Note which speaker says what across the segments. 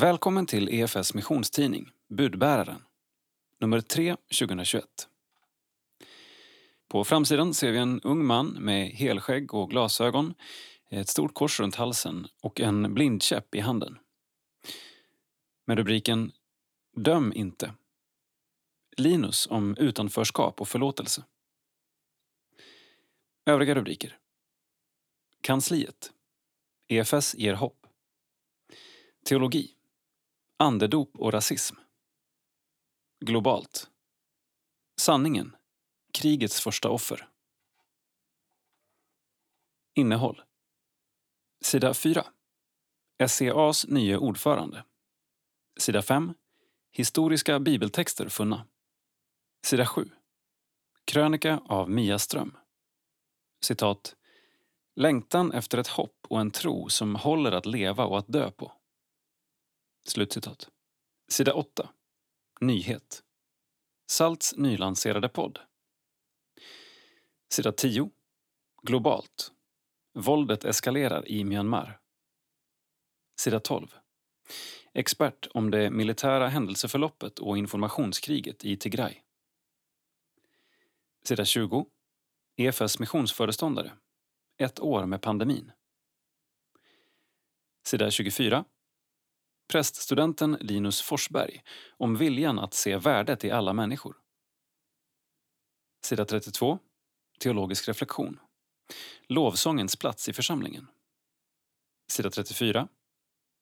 Speaker 1: Välkommen till EFS missionstidning, Budbäraren, nummer 3 2021. På framsidan ser vi en ung man med helskägg och glasögon, ett stort kors runt halsen och en blindkäpp i handen. Med rubriken Döm inte. Linus om utanförskap och förlåtelse. Övriga rubriker. Kansliet. EFS ger hopp. Teologi. Andedop och rasism. Globalt. Sanningen. Krigets första offer. Innehåll. Sida 4. SCAs nye ordförande. Sida 5. Historiska bibeltexter funna. Sida 7. Krönika av Mia Ström. Citat. Längtan efter ett hopp och en tro som håller att leva och att dö på. Slutcitat. Sida 8. Nyhet. Salts nylanserade podd. Sida 10. Globalt. Våldet eskalerar i Myanmar. Sida 12. Expert om det militära händelseförloppet och informationskriget i Tigray. Sida 20. EFS missionsföreståndare. Ett år med pandemin. Sida 24. Präststudenten Linus Forsberg om viljan att se värdet i alla människor. Sida 32. Teologisk reflektion. Lovsångens plats i församlingen. Sida 34.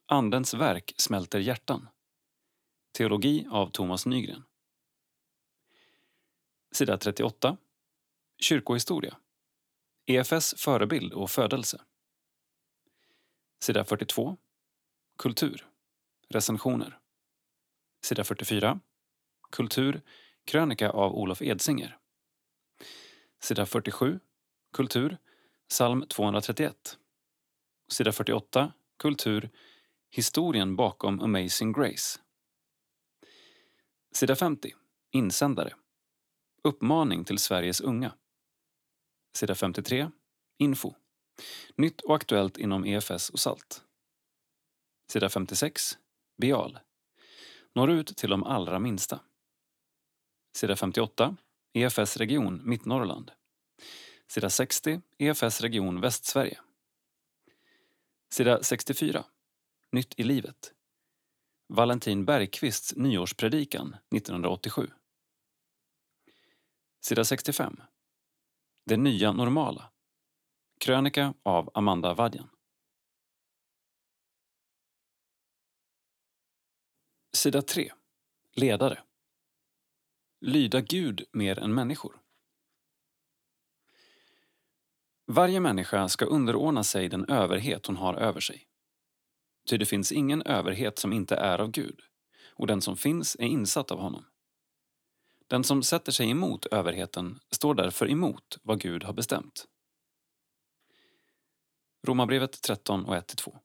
Speaker 1: Andens verk smälter hjärtan. Teologi av Thomas Nygren. Sida 38. Kyrkohistoria. EFS förebild och födelse. Sida 42. Kultur. Recensioner. Sida 44. Kultur. Krönika av Olof Edsinger. Sida 47. Kultur. Psalm 231. Sida 48. Kultur. Historien bakom Amazing Grace. Sida 50. Insändare. Uppmaning till Sveriges unga. Sida 53. Info. Nytt och aktuellt inom EFS och SALT. Sida 56. Bial. Når ut till de allra minsta. Sida 58. EFS region Mittnorrland. Sida 60. EFS region Västsverige. Sida 64. Nytt i livet. Valentin Bergqvists nyårspredikan 1987. Sida 65. Det nya normala. Krönika av Amanda Vadjan. Sida 3. Ledare. Lyda Gud mer än människor. Varje människa ska underordna sig den överhet hon har över sig. Ty det finns ingen överhet som inte är av Gud, och den som finns är insatt av honom. Den som sätter sig emot överheten står därför emot vad Gud har bestämt. Romarbrevet 13 och 1-2.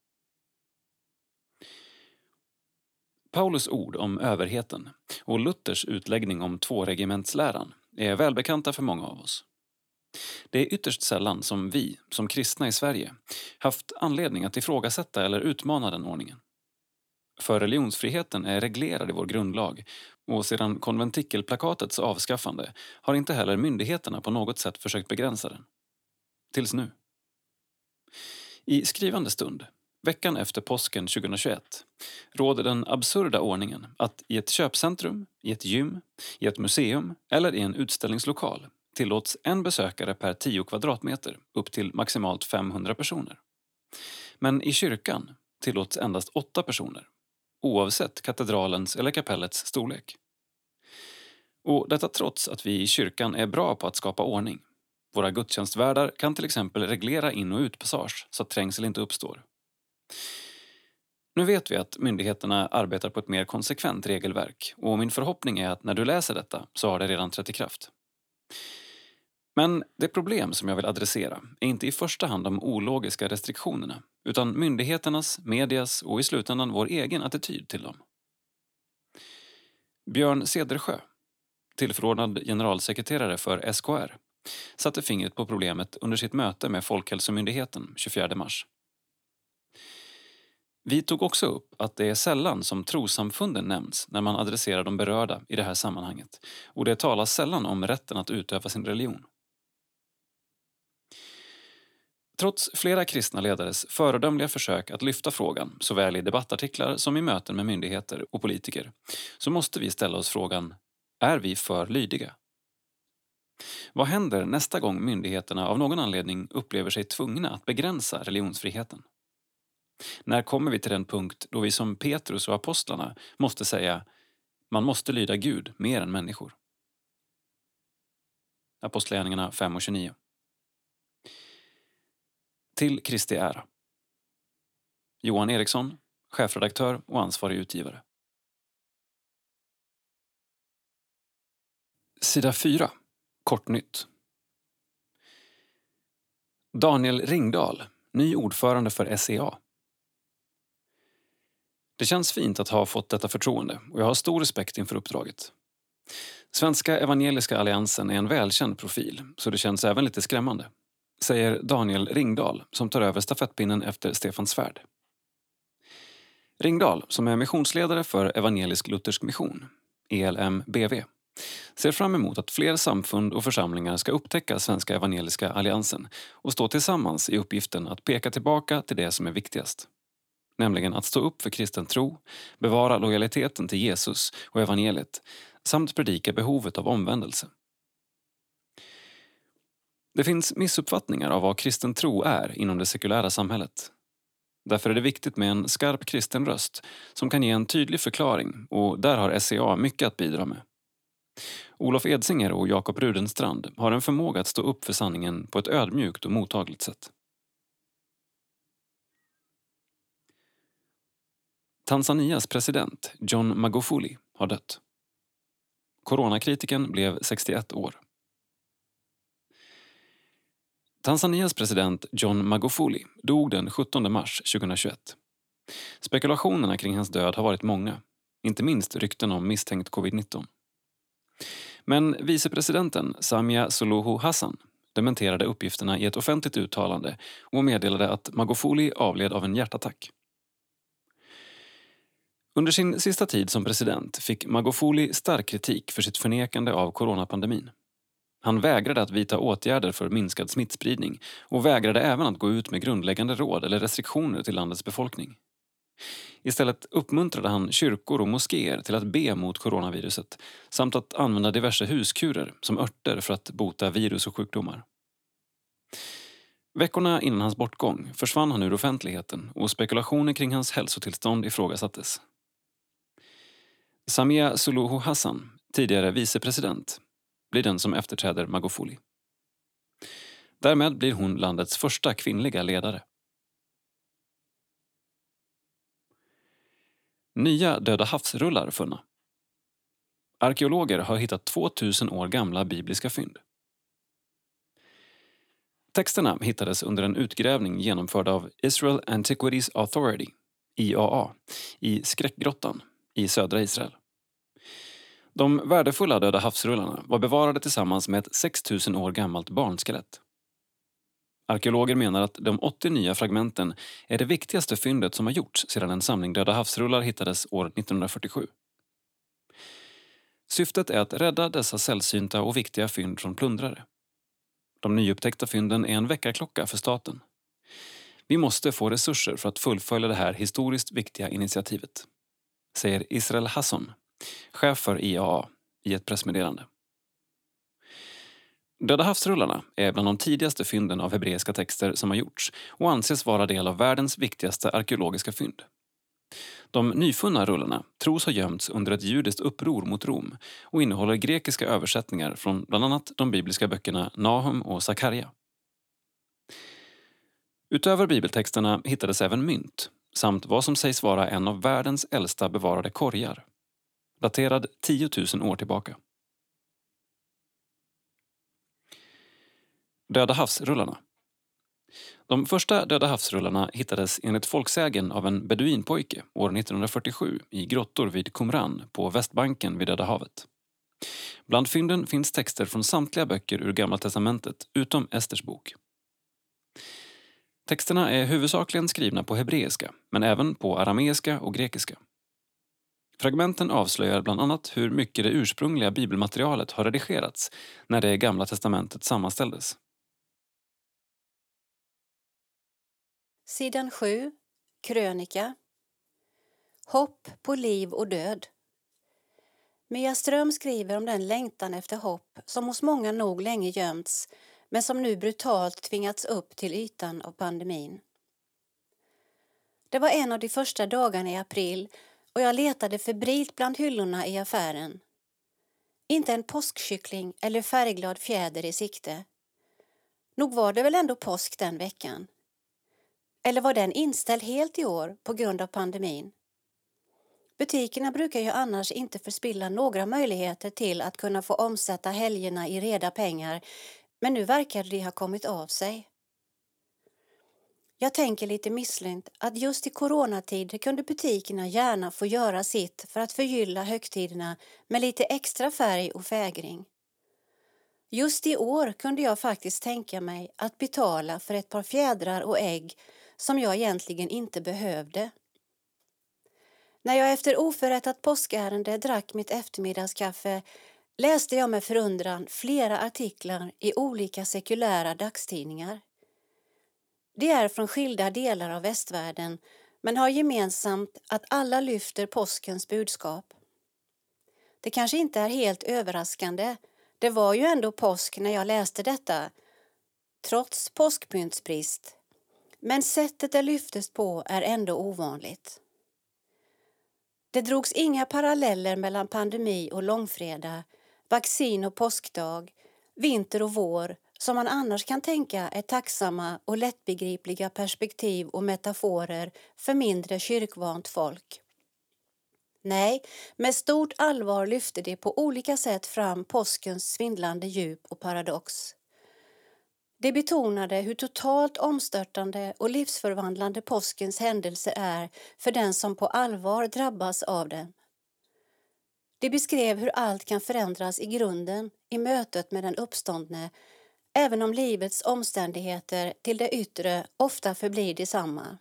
Speaker 1: Paulus ord om överheten och Luthers utläggning om tvåregimentsläran är välbekanta för många av oss. Det är ytterst sällan som vi, som kristna i Sverige, haft anledning att ifrågasätta eller utmana den ordningen. För religionsfriheten är reglerad i vår grundlag och sedan konventikelplakatets avskaffande har inte heller myndigheterna på något sätt försökt begränsa den. Tills nu. I skrivande stund, veckan efter påsken 2021, råder den absurda ordningen att i ett köpcentrum, i ett gym, i ett museum eller i en utställningslokal tillåts en besökare per 10 kvadratmeter upp till maximalt 500 personer. Men i kyrkan tillåts endast åtta personer oavsett katedralens eller kapellets storlek. Och detta trots att vi i kyrkan är bra på att skapa ordning. Våra gudstjänstvärdar kan till exempel reglera in och utpassage så att trängsel inte uppstår. Nu vet vi att myndigheterna arbetar på ett mer konsekvent regelverk och min förhoppning är att när du läser detta så har det redan trätt i kraft. Men det problem som jag vill adressera är inte i första hand de ologiska restriktionerna utan myndigheternas, medias och i slutändan vår egen attityd till dem. Björn Cedersjö, tillförordnad generalsekreterare för SKR, satte fingret på problemet under sitt möte med Folkhälsomyndigheten 24 mars. Vi tog också upp att det är sällan som trossamfunden nämns när man adresserar de berörda i det här sammanhanget och det talas sällan om rätten att utöva sin religion. Trots flera kristna ledares föredömliga försök att lyfta frågan såväl i debattartiklar som i möten med myndigheter och politiker så måste vi ställa oss frågan är vi för lydiga? Vad händer nästa gång myndigheterna av någon anledning upplever sig tvungna att begränsa religionsfriheten? När kommer vi till den punkt då vi som Petrus och apostlarna måste säga man måste lyda Gud mer än människor? Apostlagärningarna 5 och 29. Till Kristi ära. Johan Eriksson, chefredaktör och ansvarig utgivare. Sida 4. Kortnytt. Daniel Ringdahl, ny ordförande för SEA. Det känns fint att ha fått detta förtroende och jag har stor respekt inför uppdraget. Svenska Evangeliska Alliansen är en välkänd profil, så det känns även lite skrämmande. Säger Daniel Ringdahl, som tar över stafettpinnen efter Stefan Svärd. Ringdahl, som är missionsledare för Evangelisk Luthersk Mission, ELMBV, ser fram emot att fler samfund och församlingar ska upptäcka Svenska Evangeliska Alliansen och stå tillsammans i uppgiften att peka tillbaka till det som är viktigast. Nämligen att stå upp för kristen tro, bevara lojaliteten till Jesus och evangeliet samt predika behovet av omvändelse. Det finns missuppfattningar av vad kristen tro är inom det sekulära samhället. Därför är det viktigt med en skarp kristen röst som kan ge en tydlig förklaring och där har SCA mycket att bidra med. Olof Edsinger och Jakob Rudenstrand har en förmåga att stå upp för sanningen på ett ödmjukt och mottagligt sätt. Tanzanias president John Magufuli har dött. Coronakritiken blev 61 år. Tanzanias president John Magufuli dog den 17 mars 2021. Spekulationerna kring hans död har varit många, inte minst rykten om misstänkt covid-19. Men vicepresidenten Samia Suluhu Hassan dementerade uppgifterna i ett offentligt uttalande och meddelade att Magufuli avled av en hjärtattack. Under sin sista tid som president fick Magufuli stark kritik för sitt förnekande av coronapandemin. Han vägrade att vidta åtgärder för minskad smittspridning och vägrade även att gå ut med grundläggande råd eller restriktioner till landets befolkning. Istället uppmuntrade han kyrkor och moskéer till att be mot coronaviruset samt att använda diverse huskurer som örter för att bota virus och sjukdomar. Veckorna innan hans bortgång försvann han ur offentligheten och spekulationer kring hans hälsotillstånd ifrågasattes. Samia Suluhu Hassan, tidigare vicepresident, blir den som efterträder Magufuli. Därmed blir hon landets första kvinnliga ledare. Nya Döda havsrullar funna. Arkeologer har hittat 2000 år gamla bibliska fynd. Texterna hittades under en utgrävning genomförd av Israel Antiquities Authority, IAA, i Skräckgrottan i södra Israel. De värdefulla Döda havsrullarna var bevarade tillsammans med ett 6000 år gammalt barnskelett. Arkeologer menar att de 80 nya fragmenten är det viktigaste fyndet som har gjorts sedan en samling Döda havsrullar hittades år 1947. Syftet är att rädda dessa sällsynta och viktiga fynd från plundrare. De nyupptäckta fynden är en väckarklocka för staten. Vi måste få resurser för att fullfölja det här historiskt viktiga initiativet, säger Israel Hasson, chef för IAA, i ett pressmeddelande. Döda havsrullarna är bland de tidigaste fynden av hebreiska texter som har gjorts och anses vara del av världens viktigaste arkeologiska fynd. De nyfunna rullarna tros ha gömts under ett judiskt uppror mot Rom och innehåller grekiska översättningar från bland annat de bibliska böckerna Nahum och Sakarja. Utöver bibeltexterna hittades även mynt samt vad som sägs vara en av världens äldsta bevarade korgar daterad 10 000 år tillbaka. Döda havsrullarna. De första Döda havsrullarna hittades enligt folksägen av en beduinpojke år 1947 i grottor vid Qumran på Västbanken vid Döda havet. Bland fynden finns texter från samtliga böcker ur Gamla testamentet utom Esters bok. Texterna är huvudsakligen skrivna på hebreiska, men även på arameiska och grekiska. Fragmenten avslöjar bland annat hur mycket det ursprungliga bibelmaterialet har redigerats när det Gamla testamentet sammanställdes.
Speaker 2: Sidan 7, krönika. Hopp på liv och död. Mia Ström skriver om den längtan efter hopp som hos många nog länge gömts men som nu brutalt tvingats upp till ytan av pandemin. Det var en av de första dagarna i april och jag letade febrilt bland hyllorna i affären. Inte en påskkyckling eller färgglad fjäder i sikte. Nog var det väl ändå påsk den veckan? Eller var den inställd helt i år på grund av pandemin? Butikerna brukar ju annars inte förspilla några möjligheter till att kunna få omsätta helgerna i reda pengar men nu verkar det ha kommit av sig. Jag tänker lite misslynt att just i coronatider kunde butikerna gärna få göra sitt för att förgylla högtiderna med lite extra färg och fägring. Just i år kunde jag faktiskt tänka mig att betala för ett par fjädrar och ägg som jag egentligen inte behövde. När jag efter oförrättat påskärende drack mitt eftermiddagskaffe läste jag med förundran flera artiklar i olika sekulära dagstidningar. De är från skilda delar av västvärlden men har gemensamt att alla lyfter påskens budskap. Det kanske inte är helt överraskande. Det var ju ändå påsk när jag läste detta, trots påskpyntsbrist. Men sättet det lyftes på är ändå ovanligt. Det drogs inga paralleller mellan pandemi och långfredag, vaccin och påskdag, vinter och vår som man annars kan tänka är tacksamma och lättbegripliga perspektiv och metaforer för mindre kyrkvant folk. Nej, med stort allvar lyfte de på olika sätt fram påskens svindlande djup och paradox. De betonade hur totalt omstörtande och livsförvandlande påskens händelse är för den som på allvar drabbas av den. De beskrev hur allt kan förändras i grunden i mötet med den uppståndne även om livets omständigheter till det yttre ofta förblir detsamma.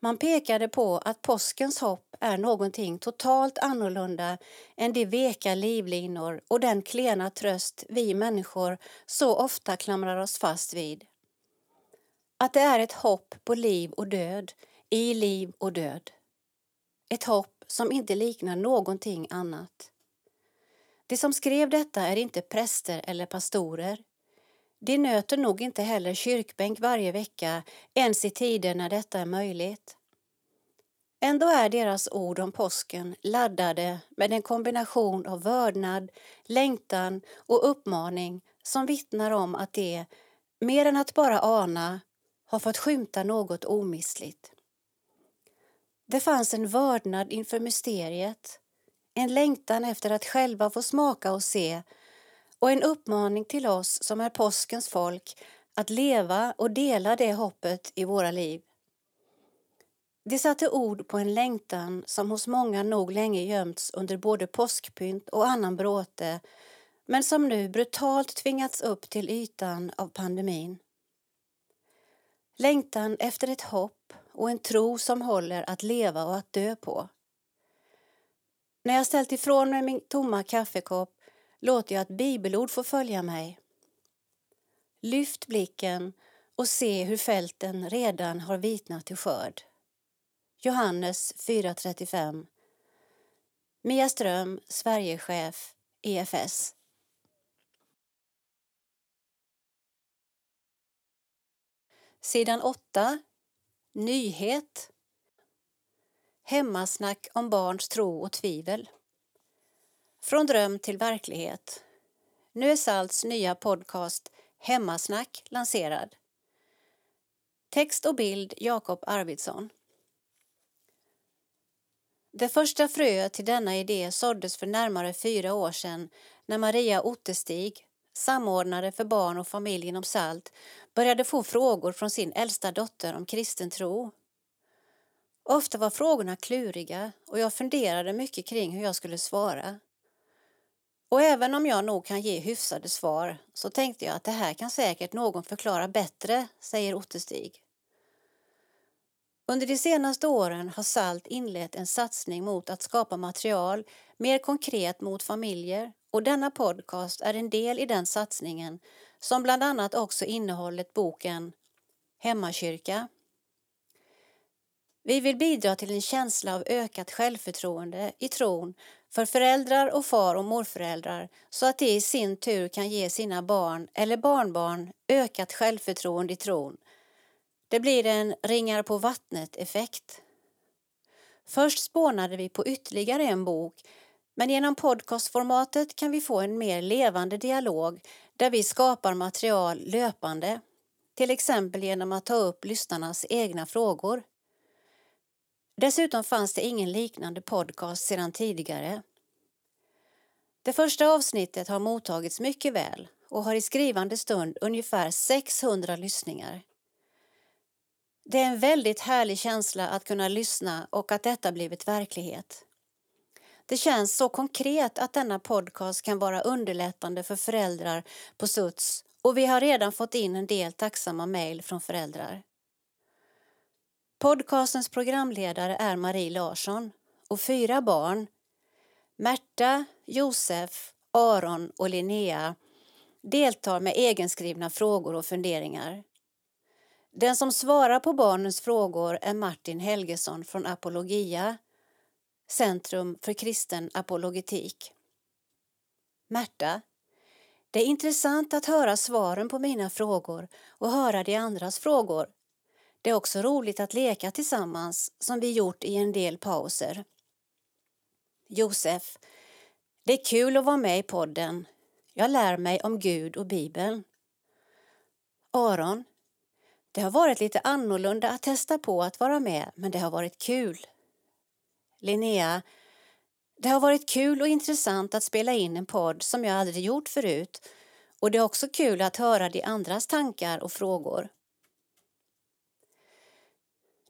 Speaker 2: Man pekade på att påskens hopp är någonting totalt annorlunda än de veka livlinor och den klena tröst vi människor så ofta klamrar oss fast vid. Att det är ett hopp på liv och död, i liv och död. Ett hopp som inte liknar någonting annat. De som skrev detta är inte präster eller pastorer. De nöter nog inte heller kyrkbänk varje vecka, ens i tider när detta är möjligt. Ändå är deras ord om påsken laddade med en kombination av vördnad, längtan och uppmaning som vittnar om att de, mer än att bara ana, har fått skymta något omissligt. Det fanns en vördnad inför mysteriet, en längtan efter att själva få smaka och se och en uppmaning till oss som är påskens folk att leva och dela det hoppet i våra liv. Det satte ord på en längtan som hos många nog länge gömts under både påskpynt och annan bråte men som nu brutalt tvingats upp till ytan av pandemin. Längtan efter ett hopp och en tro som håller att leva och att dö på. När jag ställt ifrån mig min tomma kaffekopp låter jag ett bibelord få följa mig. Lyft blicken och se hur fälten redan har vitnat till skörd. Johannes 4.35 Mia Ström, Sverigechef, EFS. Sidan 8. Nyhet. Hemmasnack om barns tro och tvivel. Från dröm till verklighet. Nu är Salts nya podcast Hemmasnack lanserad. Text och bild Jakob Arvidsson. Det första fröet till denna idé såddes för närmare fyra år sedan när Maria Ottestig, samordnare för barn och familj inom SALT, började få frågor från sin äldsta dotter om kristen tro. Ofta var frågorna kluriga och jag funderade mycket kring hur jag skulle svara. Och även om jag nog kan ge hyfsade svar så tänkte jag att det här kan säkert någon förklara bättre, säger Ottestig. Under de senaste åren har SALT inlett en satsning mot att skapa material mer konkret mot familjer och denna podcast är en del i den satsningen som bland annat också innehållit boken Hemmakyrka. Vi vill bidra till en känsla av ökat självförtroende i tron för föräldrar och far och morföräldrar så att de i sin tur kan ge sina barn eller barnbarn ökat självförtroende i tron. Det blir en ringar på vattnet-effekt. Först spånade vi på ytterligare en bok men genom podcastformatet kan vi få en mer levande dialog där vi skapar material löpande, till exempel genom att ta upp lyssnarnas egna frågor. Dessutom fanns det ingen liknande podcast sedan tidigare. Det första avsnittet har mottagits mycket väl och har i skrivande stund ungefär 600 lyssningar. Det är en väldigt härlig känsla att kunna lyssna och att detta blivit verklighet. Det känns så konkret att denna podcast kan vara underlättande för föräldrar på Suts och vi har redan fått in en del tacksamma mejl från föräldrar. Podcastens programledare är Marie Larsson och fyra barn, Märta, Josef, Aron och Linnea, deltar med egenskrivna frågor och funderingar. Den som svarar på barnens frågor är Martin Helgesson från Apologia, Centrum för kristen apologetik. Märta, det är intressant att höra svaren på mina frågor och höra de andras frågor. Det är också roligt att leka tillsammans som vi gjort i en del pauser. Josef, det är kul att vara med i podden. Jag lär mig om Gud och Bibeln. Aron, det har varit lite annorlunda att testa på att vara med, men det har varit kul. Linnea, det har varit kul och intressant att spela in en podd som jag aldrig gjort förut och det är också kul att höra de andras tankar och frågor.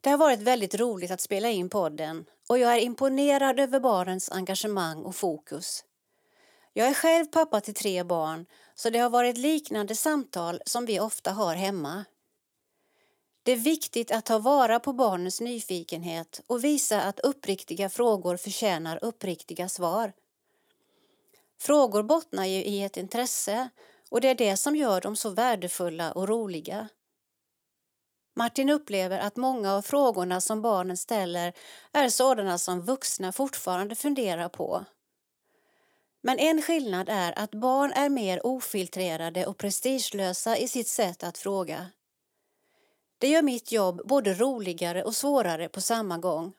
Speaker 2: Det har varit väldigt roligt att spela in podden och jag är imponerad över barnens engagemang och fokus. Jag är själv pappa till tre barn så det har varit liknande samtal som vi ofta har hemma. Det är viktigt att ta vara på barnens nyfikenhet och visa att uppriktiga frågor förtjänar uppriktiga svar. Frågor bottnar ju i ett intresse och det är det som gör dem så värdefulla och roliga. Martin upplever att många av frågorna som barnen ställer är sådana som vuxna fortfarande funderar på. Men en skillnad är att barn är mer ofiltrerade och prestigelösa i sitt sätt att fråga. Det gör mitt jobb både roligare och svårare på samma gång.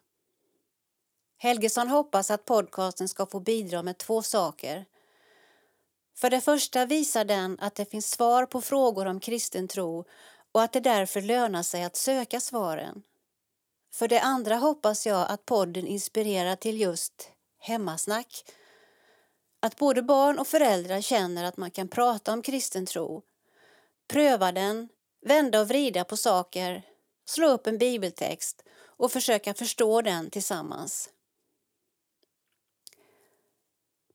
Speaker 2: Helgesson hoppas att podcasten ska få bidra med två saker. För det första visar den att det finns svar på frågor om kristen tro och att det därför lönar sig att söka svaren. För det andra hoppas jag att podden inspirerar till just hemmasnack. Att både barn och föräldrar känner att man kan prata om kristen tro, pröva den, vända och vrida på saker, slå upp en bibeltext och försöka förstå den tillsammans.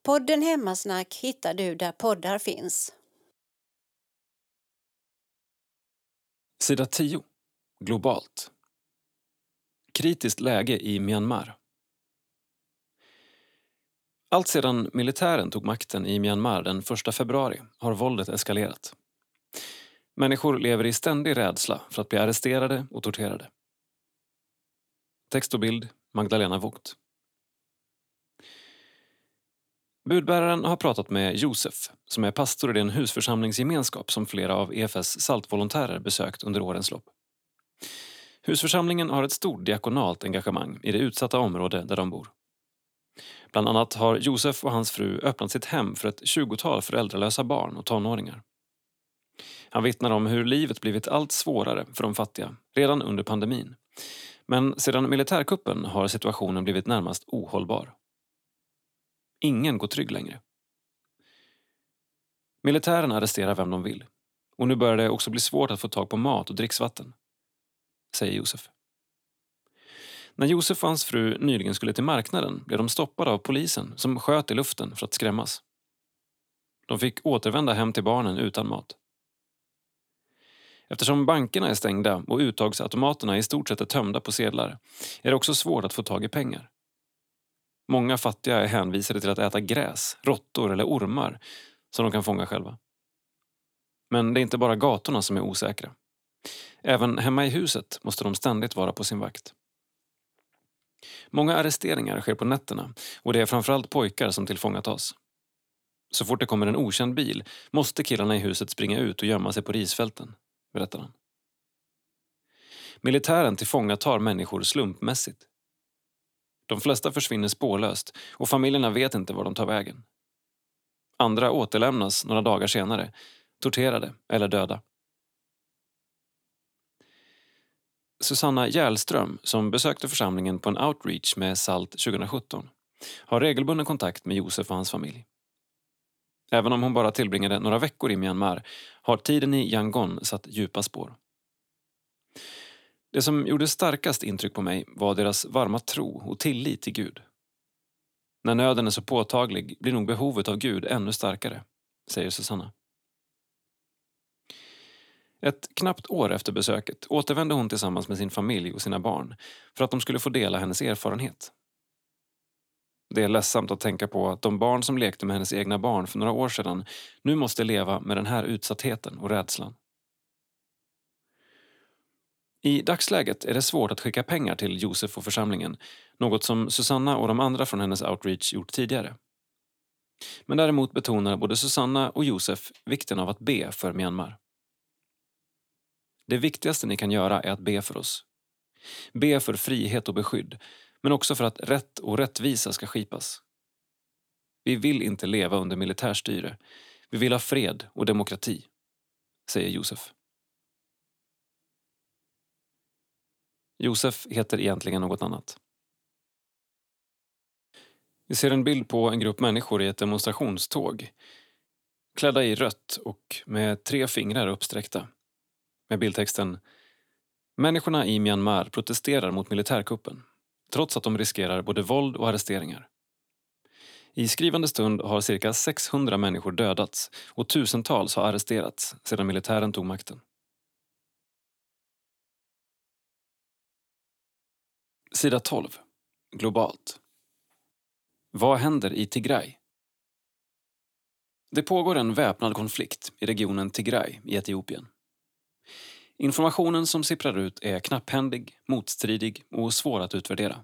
Speaker 2: Podden Hemmasnack hittar du där poddar finns.
Speaker 1: Sida 10. Globalt. Kritiskt läge i Myanmar. Allt sedan militären tog makten i Myanmar den 1 februari har våldet eskalerat. Människor lever i ständig rädsla för att bli arresterade och torterade. Text och bild Magdalena Vogt. Budbäraren har pratat med Josef som är pastor i den husförsamlingsgemenskap som flera av EFS saltvolontärer besökt under årens lopp. Husförsamlingen har ett stort diakonalt engagemang i det utsatta område där de bor. Bland annat har Josef och hans fru öppnat sitt hem för ett tjugotal föräldralösa barn och tonåringar. Han vittnar om hur livet blivit allt svårare för de fattiga redan under pandemin. Men sedan militärkuppen har situationen blivit närmast ohållbar. Ingen går trygg längre. Militären arresterar vem de vill och nu börjar det också bli svårt att få tag på mat och dricksvatten, säger Josef. När Josef och hans fru nyligen skulle till marknaden blev de stoppade av polisen som sköt i luften för att skrämmas. De fick återvända hem till barnen utan mat. Eftersom bankerna är stängda och uttagsautomaterna i stort sett är tömda på sedlar är det också svårt att få tag i pengar. Många fattiga är hänvisade till att äta gräs, råttor eller ormar som de kan fånga själva. Men det är inte bara gatorna som är osäkra. Även hemma i huset måste de ständigt vara på sin vakt. Många arresteringar sker på nätterna och det är framförallt pojkar som tillfångatas. Så fort det kommer en okänd bil måste killarna i huset springa ut och gömma sig på risfälten, berättar han. Militären tillfångatar människor slumpmässigt. De flesta försvinner spårlöst och familjerna vet inte var de tar vägen. Andra återlämnas några dagar senare, torterade eller döda. Susanna Järlström, som besökte församlingen på en outreach med SALT 2017, har regelbunden kontakt med Josef och hans familj. Även om hon bara tillbringade några veckor i Myanmar har tiden i Yangon satt djupa spår. Det som gjorde starkast intryck på mig var deras varma tro och tillit till Gud. När nöden är så påtaglig blir nog behovet av Gud ännu starkare, säger Susanna. Ett knappt år efter besöket återvände hon tillsammans med sin familj och sina barn för att de skulle få dela hennes erfarenhet. Det är ledsamt att tänka på att de barn som lekte med hennes egna barn för några år sedan nu måste leva med den här utsattheten och rädslan. I dagsläget är det svårt att skicka pengar till Josef och församlingen, något som Susanna och de andra från hennes outreach gjort tidigare. Men däremot betonar både Susanna och Josef vikten av att be för Myanmar. Det viktigaste ni kan göra är att be för oss. Be för frihet och beskydd, men också för att rätt och rättvisa ska skipas. Vi vill inte leva under militärstyre. Vi vill ha fred och demokrati, säger Josef. Josef heter egentligen något annat. Vi ser en bild på en grupp människor i ett demonstrationståg klädda i rött och med tre fingrar uppsträckta med bildtexten Människorna i Myanmar protesterar mot militärkuppen trots att de riskerar både våld och arresteringar. I skrivande stund har cirka 600 människor dödats och tusentals har arresterats sedan militären tog makten. Sida 12. Globalt. Vad händer i Tigray? Det pågår en väpnad konflikt i regionen Tigray i Etiopien. Informationen som sipprar ut är knapphändig, motstridig och svår att utvärdera.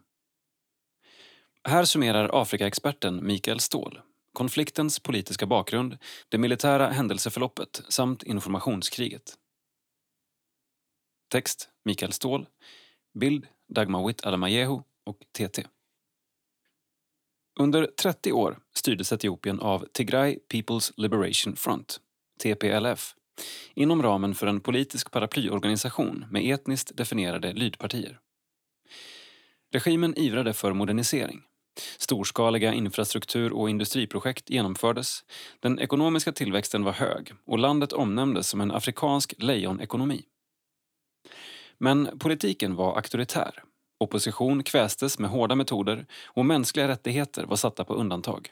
Speaker 1: Här summerar Afrikaexperten Mikael Ståhl konfliktens politiska bakgrund, det militära händelseförloppet samt informationskriget. Text Mikael Ståhl. Bild Dagmar Witt och TT. Under 30 år styrdes Etiopien av Tigray People's Liberation Front, TPLF, inom ramen för en politisk paraplyorganisation med etniskt definierade lydpartier. Regimen ivrade för modernisering. Storskaliga infrastruktur och industriprojekt genomfördes, den ekonomiska tillväxten var hög och landet omnämndes som en afrikansk lejonekonomi. Men politiken var auktoritär. Opposition kvästes med hårda metoder och mänskliga rättigheter var satta på undantag.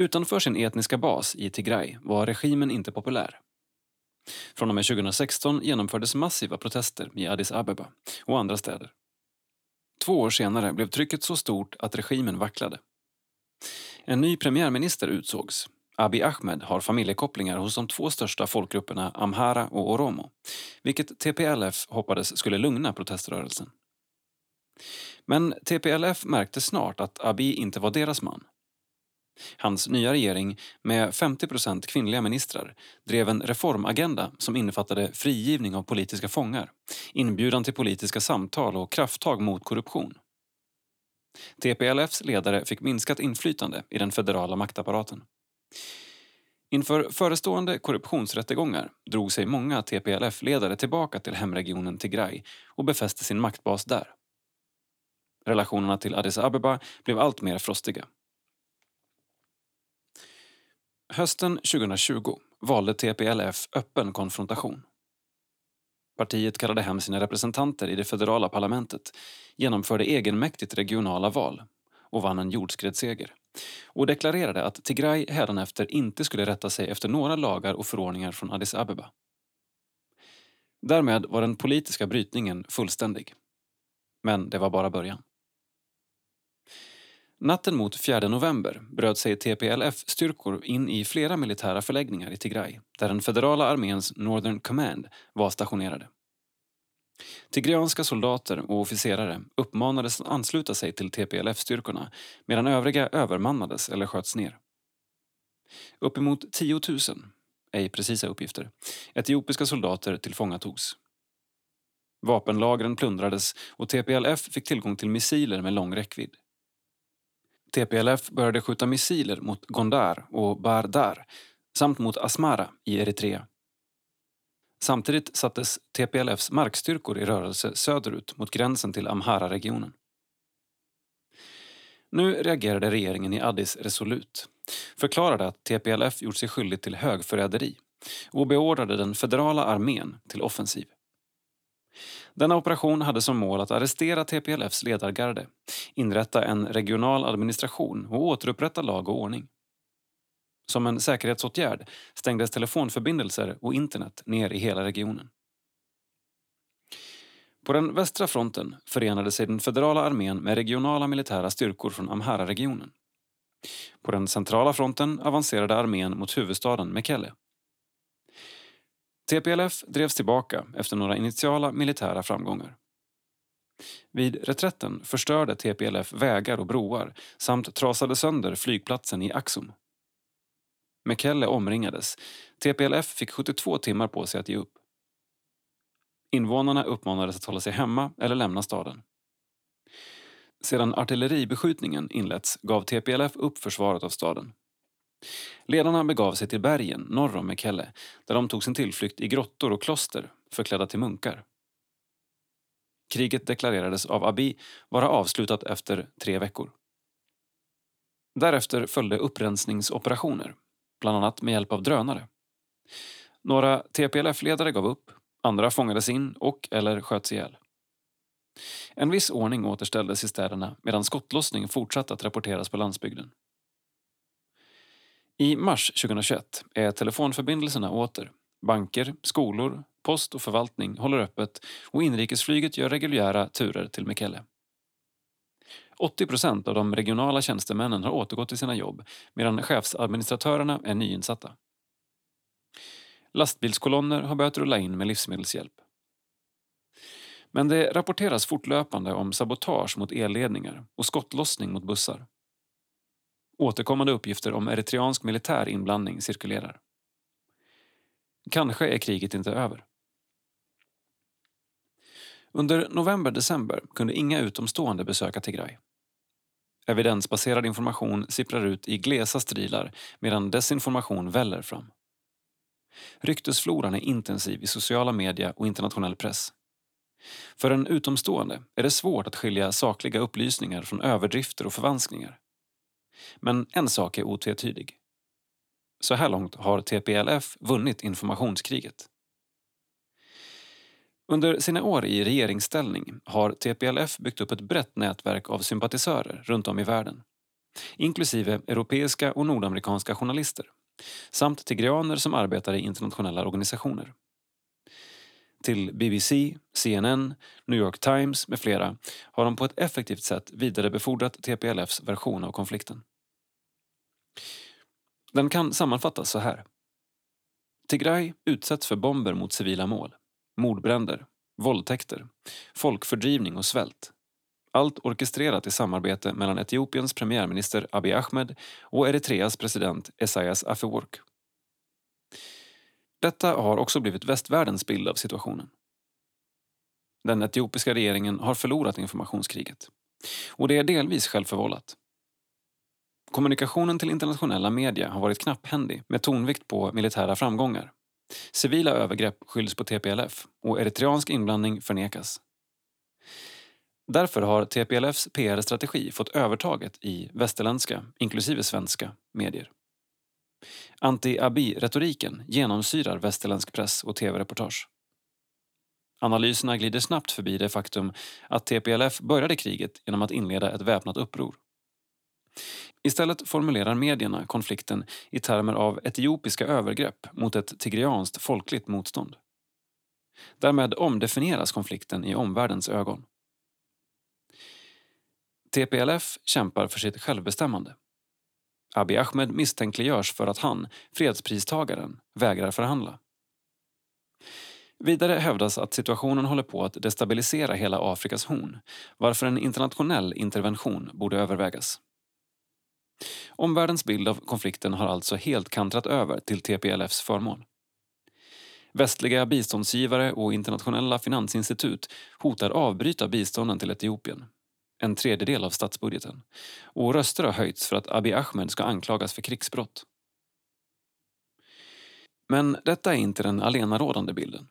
Speaker 1: Utanför sin etniska bas i Tigray var regimen inte populär. Från och med 2016 genomfördes massiva protester i Addis Abeba och andra städer. Två år senare blev trycket så stort att regimen vacklade. En ny premiärminister utsågs. Abiy Ahmed har familjekopplingar hos de två största folkgrupperna amhara och oromo vilket TPLF hoppades skulle lugna proteströrelsen. Men TPLF märkte snart att Abiy inte var deras man Hans nya regering, med 50% kvinnliga ministrar, drev en reformagenda som innefattade frigivning av politiska fångar, inbjudan till politiska samtal och krafttag mot korruption. TPLFs ledare fick minskat inflytande i den federala maktapparaten. Inför förestående korruptionsrättegångar drog sig många TPLF-ledare tillbaka till hemregionen Tigray och befäste sin maktbas där. Relationerna till Addis Abeba blev allt mer frostiga. Hösten 2020 valde TPLF öppen konfrontation. Partiet kallade hem sina representanter i det federala parlamentet, genomförde egenmäktigt regionala val och vann en jordskredsseger och deklarerade att Tigray hädanefter inte skulle rätta sig efter några lagar och förordningar från Addis Abeba. Därmed var den politiska brytningen fullständig. Men det var bara början. Natten mot 4 november bröt sig TPLF-styrkor in i flera militära förläggningar i Tigray där den federala arméns Northern Command var stationerade. Tigreanska soldater och officerare uppmanades att ansluta sig till TPLF-styrkorna medan övriga övermannades eller sköts ner. Uppemot 10 000, ej precisa uppgifter, etiopiska soldater tillfångatogs. Vapenlagren plundrades och TPLF fick tillgång till missiler med lång räckvidd. TPLF började skjuta missiler mot Gondar och Bardar samt mot Asmara i Eritrea. Samtidigt sattes TPLFs markstyrkor i rörelse söderut mot gränsen till Amhara-regionen. Nu reagerade regeringen i Addis resolut, förklarade att TPLF gjort sig skyldig till högförräderi och beordrade den federala armén till offensiv. Denna operation hade som mål att arrestera TPLFs ledargarde, inrätta en regional administration och återupprätta lag och ordning. Som en säkerhetsåtgärd stängdes telefonförbindelser och internet ner i hela regionen. På den västra fronten förenade sig den federala armén med regionala militära styrkor från Amhara-regionen. På den centrala fronten avancerade armén mot huvudstaden Mekelle. TPLF drevs tillbaka efter några initiala militära framgångar. Vid reträtten förstörde TPLF vägar och broar samt trasade sönder flygplatsen i Axum. Mekelle omringades. TPLF fick 72 timmar på sig att ge upp. Invånarna uppmanades att hålla sig hemma eller lämna staden. Sedan artilleribeskjutningen inletts gav TPLF upp försvaret av staden. Ledarna begav sig till bergen norr om Mekelle där de tog sin tillflykt i grottor och kloster förklädda till munkar. Kriget deklarerades av Abiy vara avslutat efter tre veckor. Därefter följde upprensningsoperationer, bland annat med hjälp av drönare. Några TPLF-ledare gav upp, andra fångades in och eller sköts ihjäl. En viss ordning återställdes i städerna medan skottlossning fortsatte att rapporteras på landsbygden. I mars 2021 är telefonförbindelserna åter. Banker, skolor, post och förvaltning håller öppet och inrikesflyget gör reguljära turer till Mekelle. 80 procent av de regionala tjänstemännen har återgått till sina jobb medan chefsadministratörerna är nyinsatta. Lastbilskolonner har börjat rulla in med livsmedelshjälp. Men det rapporteras fortlöpande om sabotage mot elledningar och skottlossning mot bussar. Återkommande uppgifter om eritreansk militär inblandning cirkulerar. Kanske är kriget inte över. Under november-december kunde inga utomstående besöka Tigray. Evidensbaserad information sipprar ut i glesa strilar medan desinformation väller fram. Ryktesfloran är intensiv i sociala medier och internationell press. För en utomstående är det svårt att skilja sakliga upplysningar från överdrifter och förvanskningar. Men en sak är otvetydig. Så här långt har TPLF vunnit informationskriget. Under sina år i regeringsställning har TPLF byggt upp ett brett nätverk av sympatisörer runt om i världen. Inklusive europeiska och nordamerikanska journalister samt tigreaner som arbetar i internationella organisationer. Till BBC, CNN, New York Times med flera har de på ett effektivt sätt vidarebefordrat TPLFs version av konflikten. Den kan sammanfattas så här. Tigray utsätts för bomber mot civila mål, mordbränder, våldtäkter, folkfördrivning och svält. Allt orkestrerat i samarbete mellan Etiopiens premiärminister Abiy Ahmed och Eritreas president Esaias Afewerk. Detta har också blivit västvärldens bild av situationen. Den etiopiska regeringen har förlorat informationskriget. Och det är delvis självförvållat. Kommunikationen till internationella media har varit knapphändig med tonvikt på militära framgångar. Civila övergrepp skylls på TPLF och eritreansk inblandning förnekas. Därför har TPLFs PR-strategi fått övertaget i västerländska, inklusive svenska, medier. Anti-Abi-retoriken genomsyrar västerländsk press och tv-reportage. Analyserna glider snabbt förbi det faktum att TPLF började kriget genom att inleda ett väpnat uppror. Istället formulerar medierna konflikten i termer av etiopiska övergrepp mot ett tigreanskt folkligt motstånd. Därmed omdefinieras konflikten i omvärldens ögon. TPLF kämpar för sitt självbestämmande. Abiy Ahmed misstänkliggörs för att han, fredspristagaren, vägrar förhandla. Vidare hävdas att situationen håller på att destabilisera hela Afrikas horn varför en internationell intervention borde övervägas. Omvärldens bild av konflikten har alltså helt kantrat över till TPLFs förmån. Västliga biståndsgivare och internationella finansinstitut hotar avbryta bistånden till Etiopien, en tredjedel av statsbudgeten, och röster har höjts för att Abiy Ahmed ska anklagas för krigsbrott. Men detta är inte den allenarådande bilden.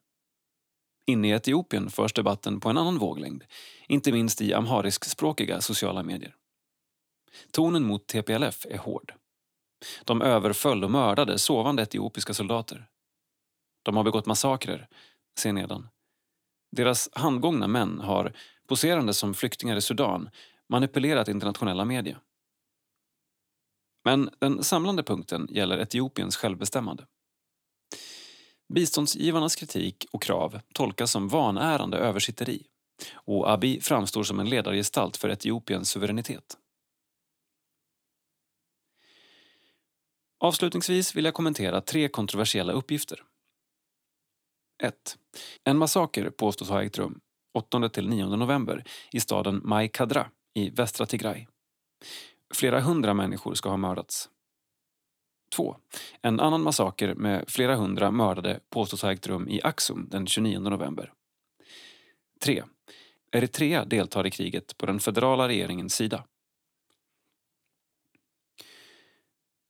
Speaker 1: Inne i Etiopien förs debatten på en annan våglängd, inte minst i amhariskspråkiga sociala medier. Tonen mot TPLF är hård. De överföll och mördade sovande etiopiska soldater. De har begått massakrer, se nedan. Deras handgångna män har, poserande som flyktingar i Sudan, manipulerat internationella media. Men den samlande punkten gäller Etiopiens självbestämmande. Biståndsgivarnas kritik och krav tolkas som vanärande översitteri och Abiy framstår som en ledargestalt för Etiopiens suveränitet. Avslutningsvis vill jag kommentera tre kontroversiella uppgifter. 1. En massaker påstås ha ägt rum 8-9 november i staden Mai Kadra i västra Tigray. Flera hundra människor ska ha mördats. 2. En annan massaker med flera hundra mördade påstås ha ägt rum i Aksum den 29 november. 3. Eritrea deltar i kriget på den federala regeringens sida.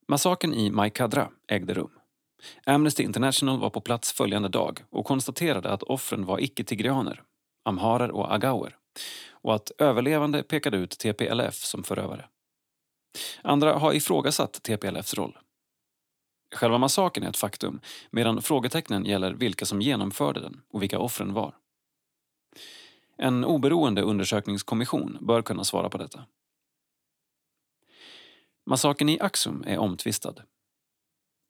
Speaker 1: Massakern i Mai Kadra ägde rum. Amnesty International var på plats följande dag och konstaterade att offren var icke-tigrianer, amharer och agauer och att överlevande pekade ut TPLF som förövare. Andra har ifrågasatt TPLFs roll. Själva massakern är ett faktum medan frågetecknen gäller vilka som genomförde den och vilka offren var. En oberoende undersökningskommission bör kunna svara på detta. Massakern i Axum är omtvistad.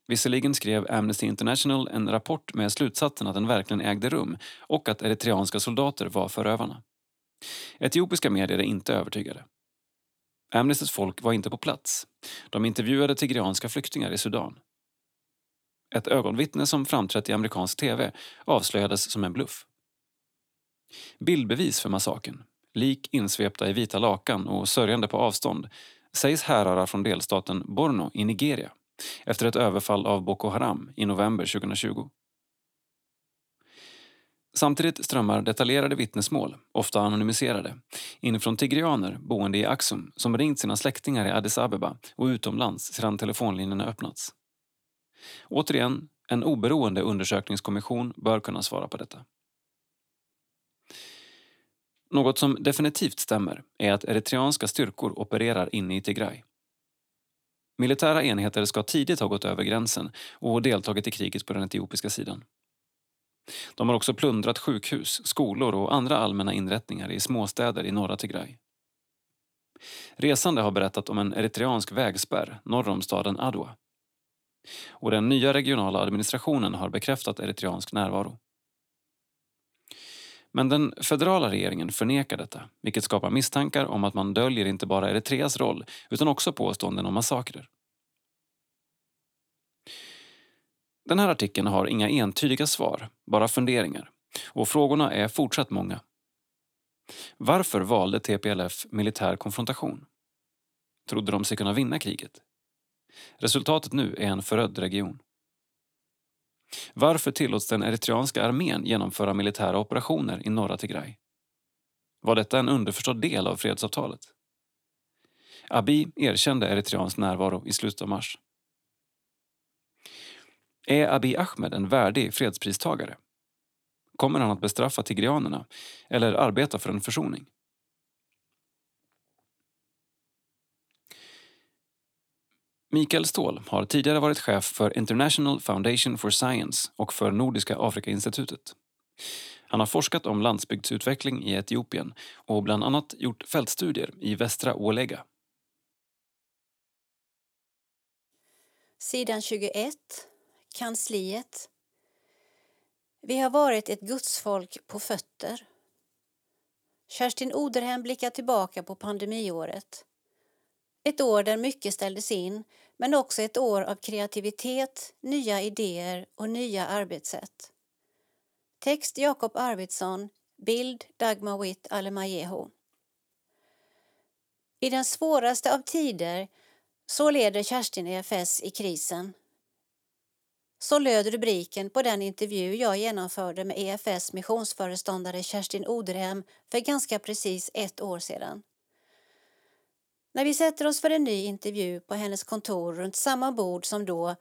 Speaker 1: Visserligen skrev Amnesty International en rapport med slutsatsen att den verkligen ägde rum och att eritreanska soldater var förövarna. Etiopiska medier är inte övertygade. Amnestys folk var inte på plats. De intervjuade tigreanska flyktingar i Sudan. Ett ögonvittne som framträtt i amerikansk tv avslöjades som en bluff. Bildbevis för massakern, lik insvepta i vita lakan och sörjande på avstånd, sägs härröra från delstaten Borno i Nigeria efter ett överfall av Boko Haram i november 2020. Samtidigt strömmar detaljerade vittnesmål, ofta anonymiserade, in från tigrianer boende i Axum som ringt sina släktingar i Addis Abeba och utomlands sedan telefonlinjerna öppnats. Återigen, en oberoende undersökningskommission bör kunna svara på detta. Något som definitivt stämmer är att eritreanska styrkor opererar inne i Tigray. Militära enheter ska tidigt ha gått över gränsen och deltagit i kriget på den etiopiska sidan. De har också plundrat sjukhus, skolor och andra allmänna inrättningar i småstäder i norra Tigray. Resande har berättat om en eritreansk vägspärr norr om staden Adwa. Och den nya regionala administrationen har bekräftat eritreansk närvaro. Men den federala regeringen förnekar detta, vilket skapar misstankar om att man döljer inte bara Eritreas roll utan också påståenden om massakrer. Den här artikeln har inga entydiga svar, bara funderingar. Och frågorna är fortsatt många. Varför valde TPLF militär konfrontation? Trodde de sig kunna vinna kriget? Resultatet nu är en förödd region. Varför tillåts den eritreanska armén genomföra militära operationer i norra Tigray? Var detta en underförstådd del av fredsavtalet? Abiy erkände eritreansk närvaro i slutet av mars. Är Abiy Ahmed en värdig fredspristagare? Kommer han att bestraffa tigrianerna eller arbeta för en försoning? Mikael Ståhl har tidigare varit chef för International Foundation for Science och för Nordiska Afrikainstitutet. Han har forskat om landsbygdsutveckling i Etiopien och bland annat gjort fältstudier i västra Olega
Speaker 2: Sidan 21, kansliet. Vi har varit ett gudsfolk på fötter. Kerstin Oderhem blickar tillbaka på pandemiåret. Ett år där mycket ställdes in, men också ett år av kreativitet, nya idéer och nya arbetssätt. Text Jakob Arvidsson, bild Dagmar Witt Alemajeho. I den svåraste av tider så leder Kerstin EFS i krisen. Så löd rubriken på den intervju jag genomförde med EFS missionsföreståndare Kerstin Oderhem för ganska precis ett år sedan. När vi sätter oss för en ny intervju på hennes kontor runt samma bord som då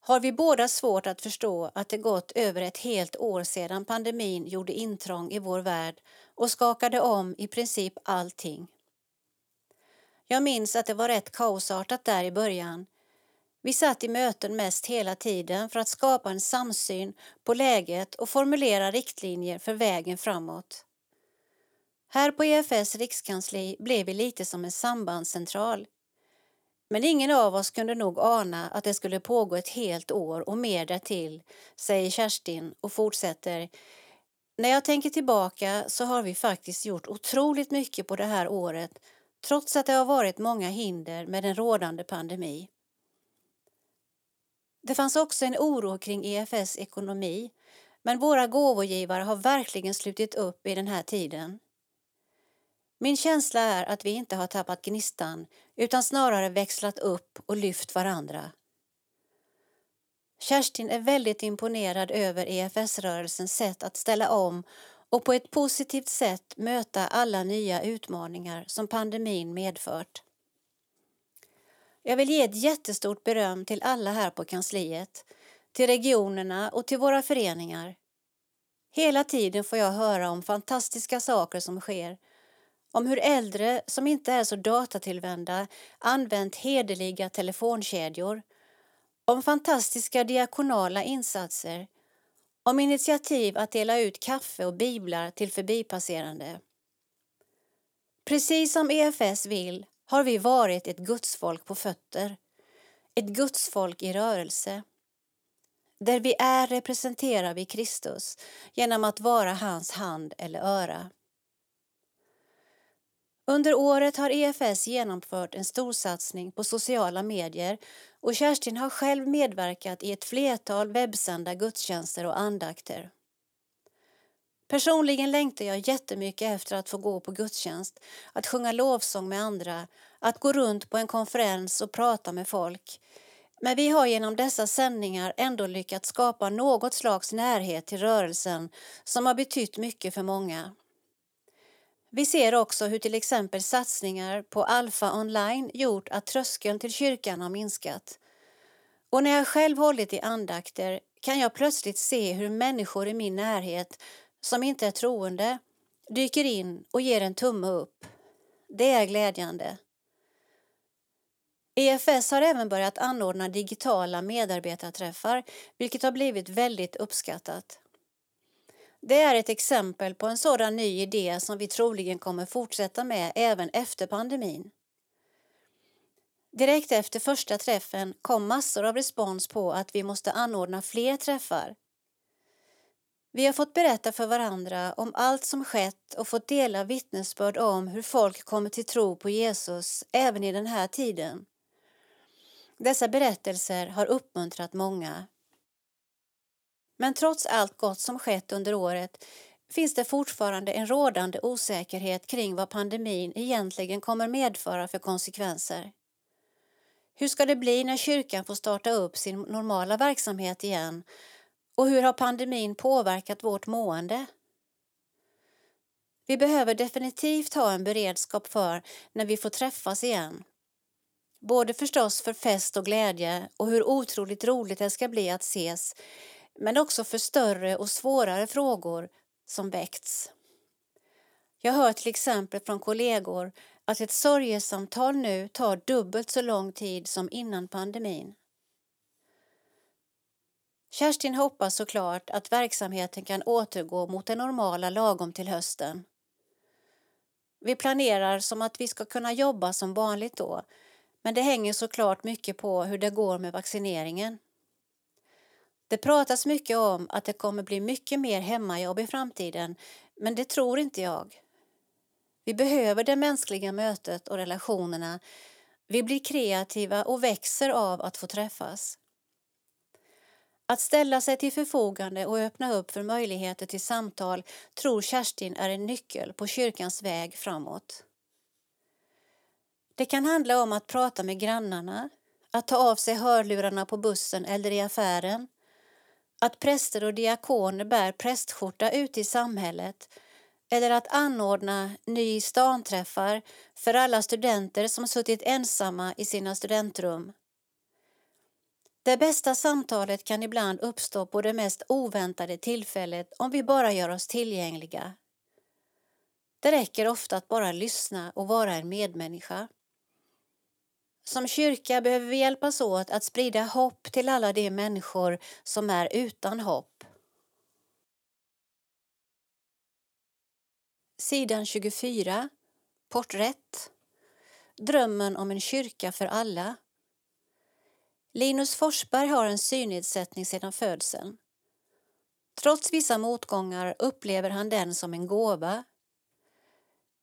Speaker 2: har vi båda svårt att förstå att det gått över ett helt år sedan pandemin gjorde intrång i vår värld och skakade om i princip allting. Jag minns att det var rätt kaosartat där i början. Vi satt i möten mest hela tiden för att skapa en samsyn på läget och formulera riktlinjer för vägen framåt. Här på EFS rikskansli blev vi lite som en sambandscentral. Men ingen av oss kunde nog ana att det skulle pågå ett helt år och mer därtill, säger Kerstin och fortsätter. När jag tänker tillbaka så har vi faktiskt gjort otroligt mycket på det här året trots att det har varit många hinder med den rådande pandemi. Det fanns också en oro kring EFS ekonomi men våra gåvogivare har verkligen slutit upp i den här tiden. Min känsla är att vi inte har tappat gnistan utan snarare växlat upp och lyft varandra. Kerstin är väldigt imponerad över EFS-rörelsens sätt att ställa om och på ett positivt sätt möta alla nya utmaningar som pandemin medfört. Jag vill ge ett jättestort beröm till alla här på kansliet, till regionerna och till våra föreningar. Hela tiden får jag höra om fantastiska saker som sker om hur äldre som inte är så datatillvända använt hederliga telefonkedjor, om fantastiska diakonala insatser, om initiativ att dela ut kaffe och biblar till förbipasserande. Precis som EFS vill har vi varit ett gudsfolk på fötter, ett gudsfolk i rörelse. Där vi är representerar vi Kristus genom att vara hans hand eller öra. Under året har EFS genomfört en storsatsning på sociala medier och Kerstin har själv medverkat i ett flertal webbsända gudstjänster och andakter. Personligen längtar jag jättemycket efter att få gå på gudstjänst, att sjunga lovsång med andra, att gå runt på en konferens och prata med folk. Men vi har genom dessa sändningar ändå lyckats skapa något slags närhet till rörelsen som har betytt mycket för många. Vi ser också hur till exempel satsningar på Alfa online gjort att tröskeln till kyrkan har minskat. Och när jag själv hållit i andakter kan jag plötsligt se hur människor i min närhet som inte är troende dyker in och ger en tumme upp. Det är glädjande. EFS har även börjat anordna digitala medarbetarträffar vilket har blivit väldigt uppskattat. Det är ett exempel på en sådan ny idé som vi troligen kommer fortsätta med även efter pandemin. Direkt efter första träffen kom massor av respons på att vi måste anordna fler träffar. Vi har fått berätta för varandra om allt som skett och fått dela vittnesbörd om hur folk kommer till tro på Jesus även i den här tiden. Dessa berättelser har uppmuntrat många. Men trots allt gott som skett under året finns det fortfarande en rådande osäkerhet kring vad pandemin egentligen kommer medföra för konsekvenser. Hur ska det bli när kyrkan får starta upp sin normala verksamhet igen? Och hur har pandemin påverkat vårt mående? Vi behöver definitivt ha en beredskap för när vi får träffas igen. Både förstås för fest och glädje och hur otroligt roligt det ska bli att ses men också för större och svårare frågor som väckts. Jag hör till exempel från kollegor att ett sorgesamtal nu tar dubbelt så lång tid som innan pandemin. Kerstin hoppas såklart att verksamheten kan återgå mot det normala lagom till hösten. Vi planerar som att vi ska kunna jobba som vanligt då men det hänger såklart mycket på hur det går med vaccineringen. Det pratas mycket om att det kommer bli mycket mer hemmajobb i framtiden, men det tror inte jag. Vi behöver det mänskliga mötet och relationerna. Vi blir kreativa och växer av att få träffas. Att ställa sig till förfogande och öppna upp för möjligheter till samtal tror Kerstin är en nyckel på kyrkans väg framåt. Det kan handla om att prata med grannarna, att ta av sig hörlurarna på bussen eller i affären, att präster och diakoner bär prästskjorta ute i samhället eller att anordna ny stanträffar för alla studenter som suttit ensamma i sina studentrum. Det bästa samtalet kan ibland uppstå på det mest oväntade tillfället om vi bara gör oss tillgängliga. Det räcker ofta att bara lyssna och vara en medmänniska. Som kyrka behöver vi hjälpas åt att sprida hopp till alla de människor som är utan hopp. Sidan 24. Porträtt. Drömmen om en kyrka för alla. Linus Forsberg har en synnedsättning sedan födseln. Trots vissa motgångar upplever han den som en gåva.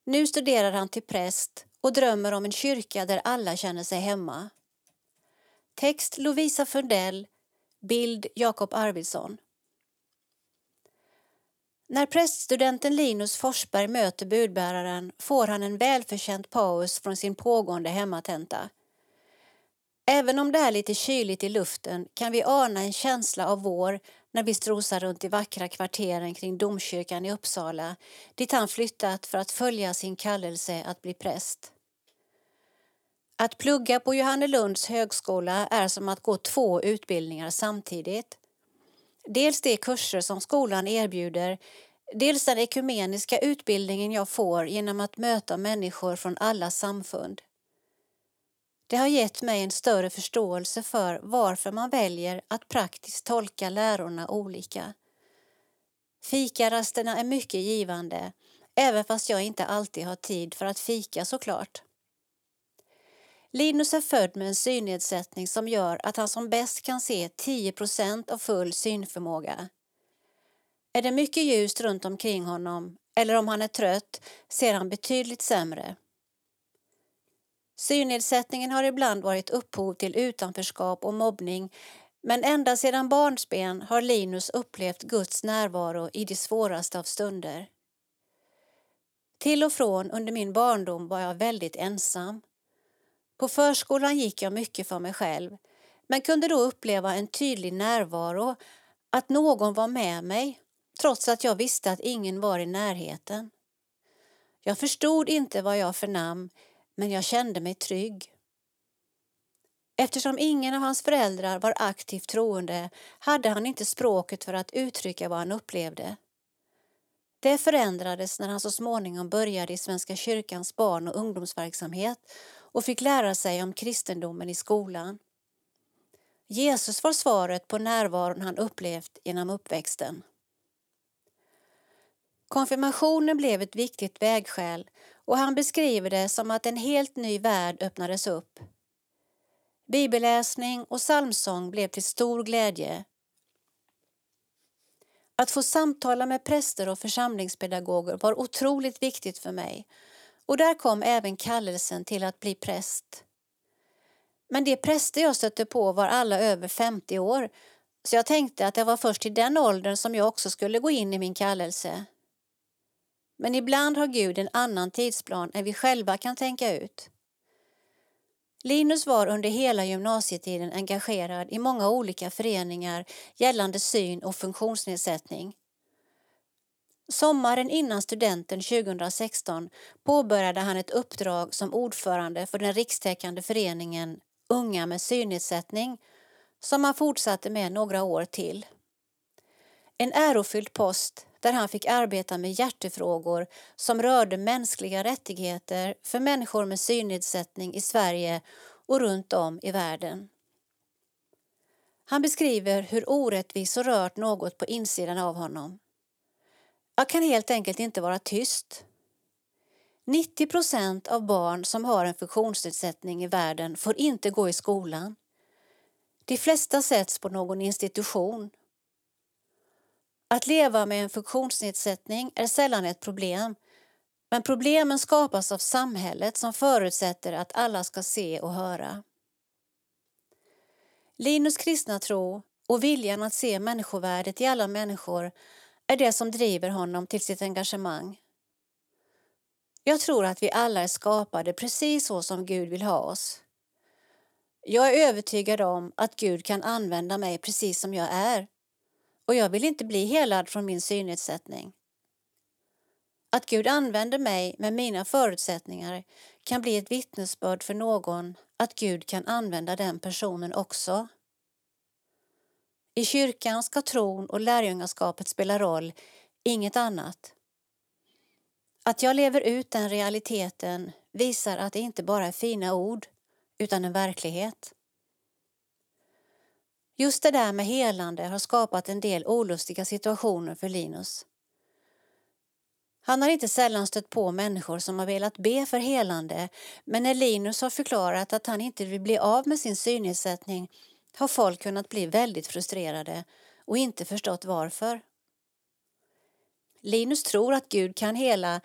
Speaker 2: Nu studerar han till präst och drömmer om en kyrka där alla känner sig hemma. Text Lovisa Fundell, bild Jakob Arvidsson. När präststudenten Linus Forsberg möter budbäraren får han en välförtjänt paus från sin pågående hemmatenta. Även om det är lite kyligt i luften kan vi ana en känsla av vår när vi strosar runt i vackra kvarteren kring domkyrkan i Uppsala dit han flyttat för att följa sin kallelse att bli präst. Att plugga på Johannelunds högskola är som att gå två utbildningar samtidigt. Dels de kurser som skolan erbjuder, dels den ekumeniska utbildningen jag får genom att möta människor från alla samfund. Det har gett mig en större förståelse för varför man väljer att praktiskt tolka lärorna olika. Fikarasterna är mycket givande, även fast jag inte alltid har tid för att fika såklart. Linus är född med en synnedsättning som gör att han som bäst kan se 10% av full synförmåga. Är det mycket ljust runt omkring honom eller om han är trött ser han betydligt sämre. Synnedsättningen har ibland varit upphov till utanförskap och mobbning men ända sedan barnsben har Linus upplevt Guds närvaro i de svåraste av stunder. Till och från under min barndom var jag väldigt ensam. På förskolan gick jag mycket för mig själv men kunde då uppleva en tydlig närvaro, att någon var med mig trots att jag visste att ingen var i närheten. Jag förstod inte vad jag förnam men jag kände mig trygg. Eftersom ingen av hans föräldrar var aktivt troende hade han inte språket för att uttrycka vad han upplevde. Det förändrades när han så småningom började i Svenska kyrkans barn och ungdomsverksamhet och fick lära sig om kristendomen i skolan. Jesus var svaret på närvaron han upplevt genom uppväxten. Konfirmationen blev ett viktigt vägskäl och han beskriver det som att en helt ny värld öppnades upp. Bibelläsning och psalmsång blev till stor glädje. Att få samtala med präster och församlingspedagoger var otroligt viktigt för mig och där kom även kallelsen till att bli präst. Men de präster jag stötte på var alla över 50 år så jag tänkte att det var först i den åldern som jag också skulle gå in i min kallelse. Men ibland har Gud en annan tidsplan än vi själva kan tänka ut. Linus var under hela gymnasietiden engagerad i många olika föreningar gällande syn och funktionsnedsättning. Sommaren innan studenten 2016 påbörjade han ett uppdrag som ordförande för den rikstäckande föreningen Unga med synnedsättning som han fortsatte med några år till. En ärofylld post där han fick arbeta med hjärtefrågor som rörde mänskliga rättigheter för människor med synnedsättning i Sverige och runt om i världen. Han beskriver hur orättvisor rört något på insidan av honom. Jag kan helt enkelt inte vara tyst. 90 procent av barn som har en funktionsnedsättning i världen får inte gå i skolan. De flesta sätts på någon institution. Att leva med en funktionsnedsättning är sällan ett problem men problemen skapas av samhället som förutsätter att alla ska se och höra. Linus kristna tro och viljan att se människovärdet i alla människor är det som driver honom till sitt engagemang. Jag tror att vi alla är skapade precis så som Gud vill ha oss. Jag är övertygad om att Gud kan använda mig precis som jag är och jag vill inte bli helad från min synnedsättning. Att Gud använder mig med mina förutsättningar kan bli ett vittnesbörd för någon att Gud kan använda den personen också. I kyrkan ska tron och lärjungaskapet spela roll, inget annat. Att jag lever ut den realiteten visar att det inte bara är fina ord, utan en verklighet. Just det där med helande har skapat en del olustiga situationer för Linus. Han har inte sällan stött på människor som har velat be för helande men när Linus har förklarat att han inte vill bli av med sin synnedsättning har folk kunnat bli väldigt frustrerade och inte förstått varför. Linus tror att Gud kan hela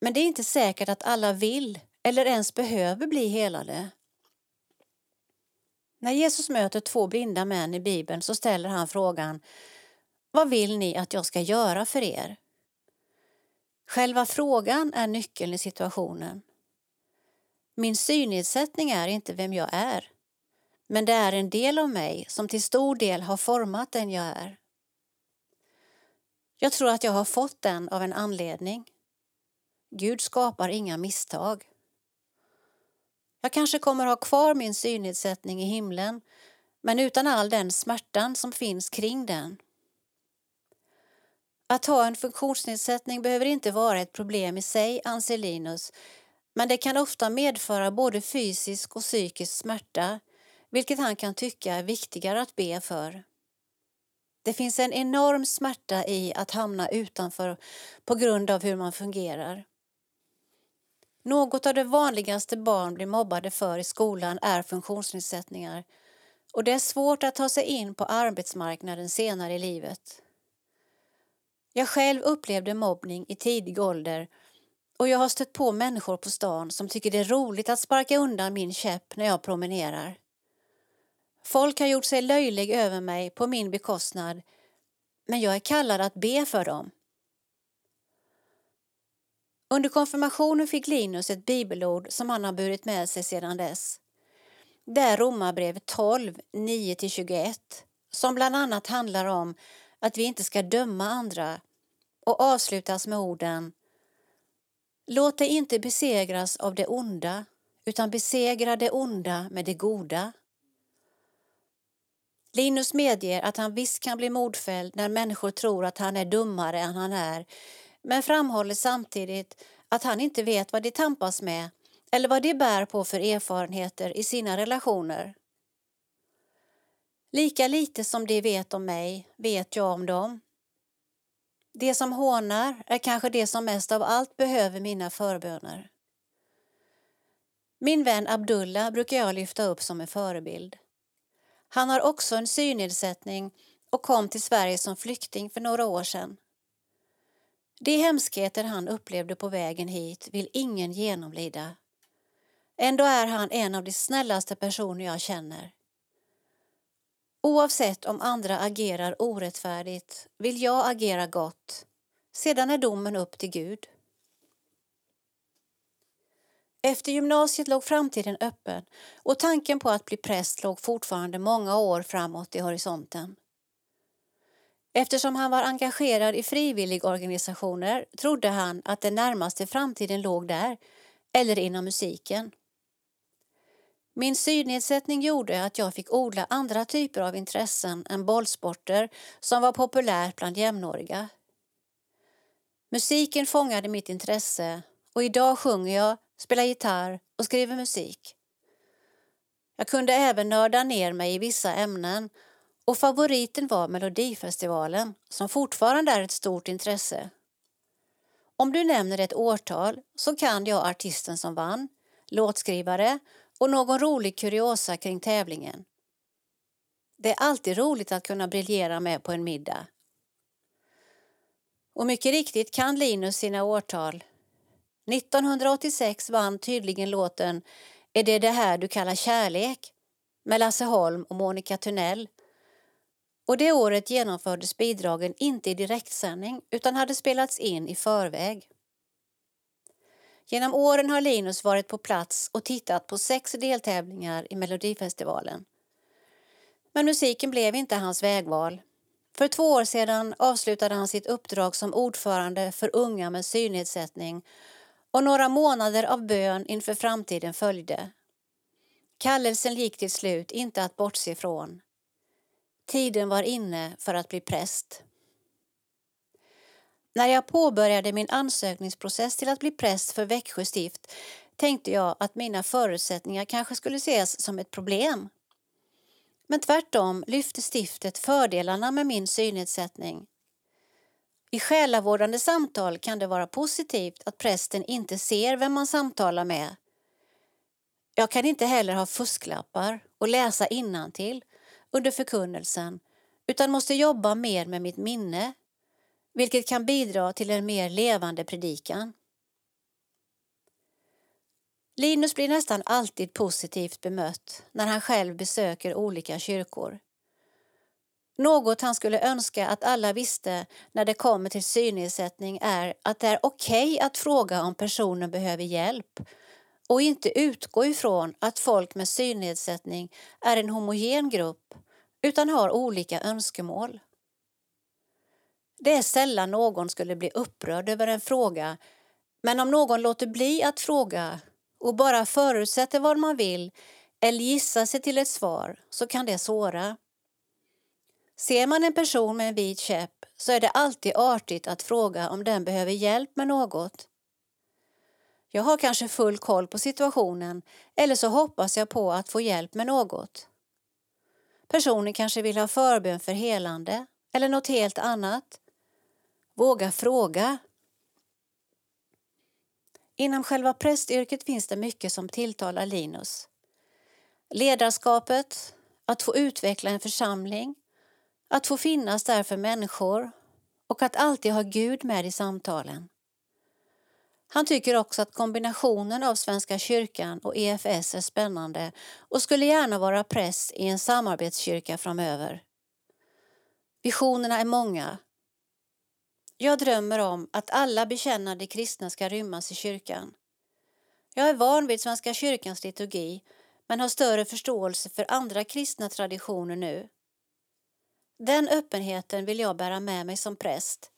Speaker 2: men det är inte säkert att alla vill eller ens behöver bli helade. När Jesus möter två blinda män i Bibeln så ställer han frågan Vad vill ni att jag ska göra för er? Själva frågan är nyckeln i situationen. Min synnedsättning är inte vem jag är, men det är en del av mig som till stor del har format den jag är. Jag tror att jag har fått den av en anledning. Gud skapar inga misstag. Jag kanske kommer ha kvar min synnedsättning i himlen men utan all den smärtan som finns kring den. Att ha en funktionsnedsättning behöver inte vara ett problem i sig, anser Linus, men det kan ofta medföra både fysisk och psykisk smärta, vilket han kan tycka är viktigare att be för. Det finns en enorm smärta i att hamna utanför på grund av hur man fungerar. Något av det vanligaste barn blir mobbade för i skolan är funktionsnedsättningar och det är svårt att ta sig in på arbetsmarknaden senare i livet. Jag själv upplevde mobbning i tidig ålder och jag har stött på människor på stan som tycker det är roligt att sparka undan min käpp när jag promenerar. Folk har gjort sig löjlig över mig på min bekostnad men jag är kallad att be för dem. Under konfirmationen fick Linus ett bibelord som han har burit med sig sedan dess. Det är Romarbrevet 12, 9-21 som bland annat handlar om att vi inte ska döma andra och avslutas med orden Låt dig inte besegras av det onda utan besegra det onda med det goda. Linus medger att han visst kan bli mordfälld när människor tror att han är dummare än han är men framhåller samtidigt att han inte vet vad de tampas med eller vad de bär på för erfarenheter i sina relationer. Lika lite som de vet om mig vet jag om dem. Det som hånar är kanske det som mest av allt behöver mina förböner. Min vän Abdullah brukar jag lyfta upp som en förebild. Han har också en synnedsättning och kom till Sverige som flykting för några år sedan. De hemskheter han upplevde på vägen hit vill ingen genomlida. Ändå är han en av de snällaste personer jag känner. Oavsett om andra agerar orättfärdigt vill jag agera gott. Sedan är domen upp till Gud. Efter gymnasiet låg framtiden öppen och tanken på att bli präst låg fortfarande många år framåt i horisonten. Eftersom han var engagerad i frivilligorganisationer trodde han att den närmaste framtiden låg där, eller inom musiken. Min synnedsättning gjorde att jag fick odla andra typer av intressen än bollsporter som var populärt bland jämnåriga. Musiken fångade mitt intresse och idag sjunger jag, spelar gitarr och skriver musik. Jag kunde även nörda ner mig i vissa ämnen och favoriten var Melodifestivalen som fortfarande är ett stort intresse. Om du nämner ett årtal så kan jag artisten som vann, låtskrivare och någon rolig kuriosa kring tävlingen. Det är alltid roligt att kunna briljera med på en middag. Och mycket riktigt kan Linus sina årtal. 1986 vann tydligen låten Är det det här du kallar kärlek? med Lasse Holm och Monica Tunnell. Och det året genomfördes bidragen inte i direktsändning utan hade spelats in i förväg. Genom åren har Linus varit på plats och tittat på sex deltävlingar i Melodifestivalen. Men musiken blev inte hans vägval. För två år sedan avslutade han sitt uppdrag som ordförande för unga med synnedsättning och några månader av bön inför framtiden följde. Kallelsen gick till slut inte att bortse från. Tiden var inne för att bli präst. När jag påbörjade min ansökningsprocess till att bli präst för Växjö stift tänkte jag att mina förutsättningar kanske skulle ses som ett problem. Men tvärtom lyfte stiftet fördelarna med min synnedsättning. I själavårdande samtal kan det vara positivt att prästen inte ser vem man samtalar med. Jag kan inte heller ha fusklappar och läsa innantill under förkunnelsen utan måste jobba mer med mitt minne vilket kan bidra till en mer levande predikan. Linus blir nästan alltid positivt bemött när han själv besöker olika kyrkor. Något han skulle önska att alla visste när det kommer till synnedsättning är att det är okej okay att fråga om personen behöver hjälp och inte utgå ifrån att folk med synnedsättning är en homogen grupp utan har olika önskemål. Det är sällan någon skulle bli upprörd över en fråga men om någon låter bli att fråga och bara förutsätter vad man vill eller gissar sig till ett svar så kan det såra. Ser man en person med en vit käpp så är det alltid artigt att fråga om den behöver hjälp med något. Jag har kanske full koll på situationen eller så hoppas jag på att få hjälp med något. Personen kanske vill ha förbön för helande eller något helt annat. Våga fråga. Inom själva prästyrket finns det mycket som tilltalar Linus. Ledarskapet, att få utveckla en församling, att få finnas där för människor och att alltid ha Gud med i samtalen. Han tycker också att kombinationen av Svenska kyrkan och EFS är spännande och skulle gärna vara präst i en samarbetskyrka framöver. Visionerna är många. Jag drömmer om att alla bekännande kristna ska rymmas i kyrkan. Jag är van vid Svenska kyrkans liturgi men har större förståelse för andra kristna traditioner nu. Den öppenheten vill jag bära med mig som präst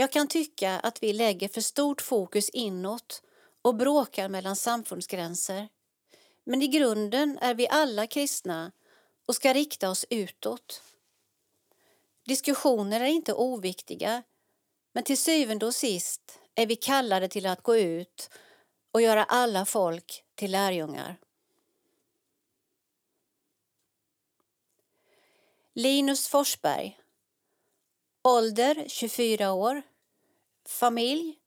Speaker 2: jag kan tycka att vi lägger för stort fokus inåt och bråkar mellan samfundsgränser. Men i grunden är vi alla kristna och ska rikta oss utåt. Diskussioner är inte oviktiga, men till syvende och sist är vi kallade till att gå ut och göra alla folk till lärjungar. Linus Forsberg Ålder 24 år. Familj.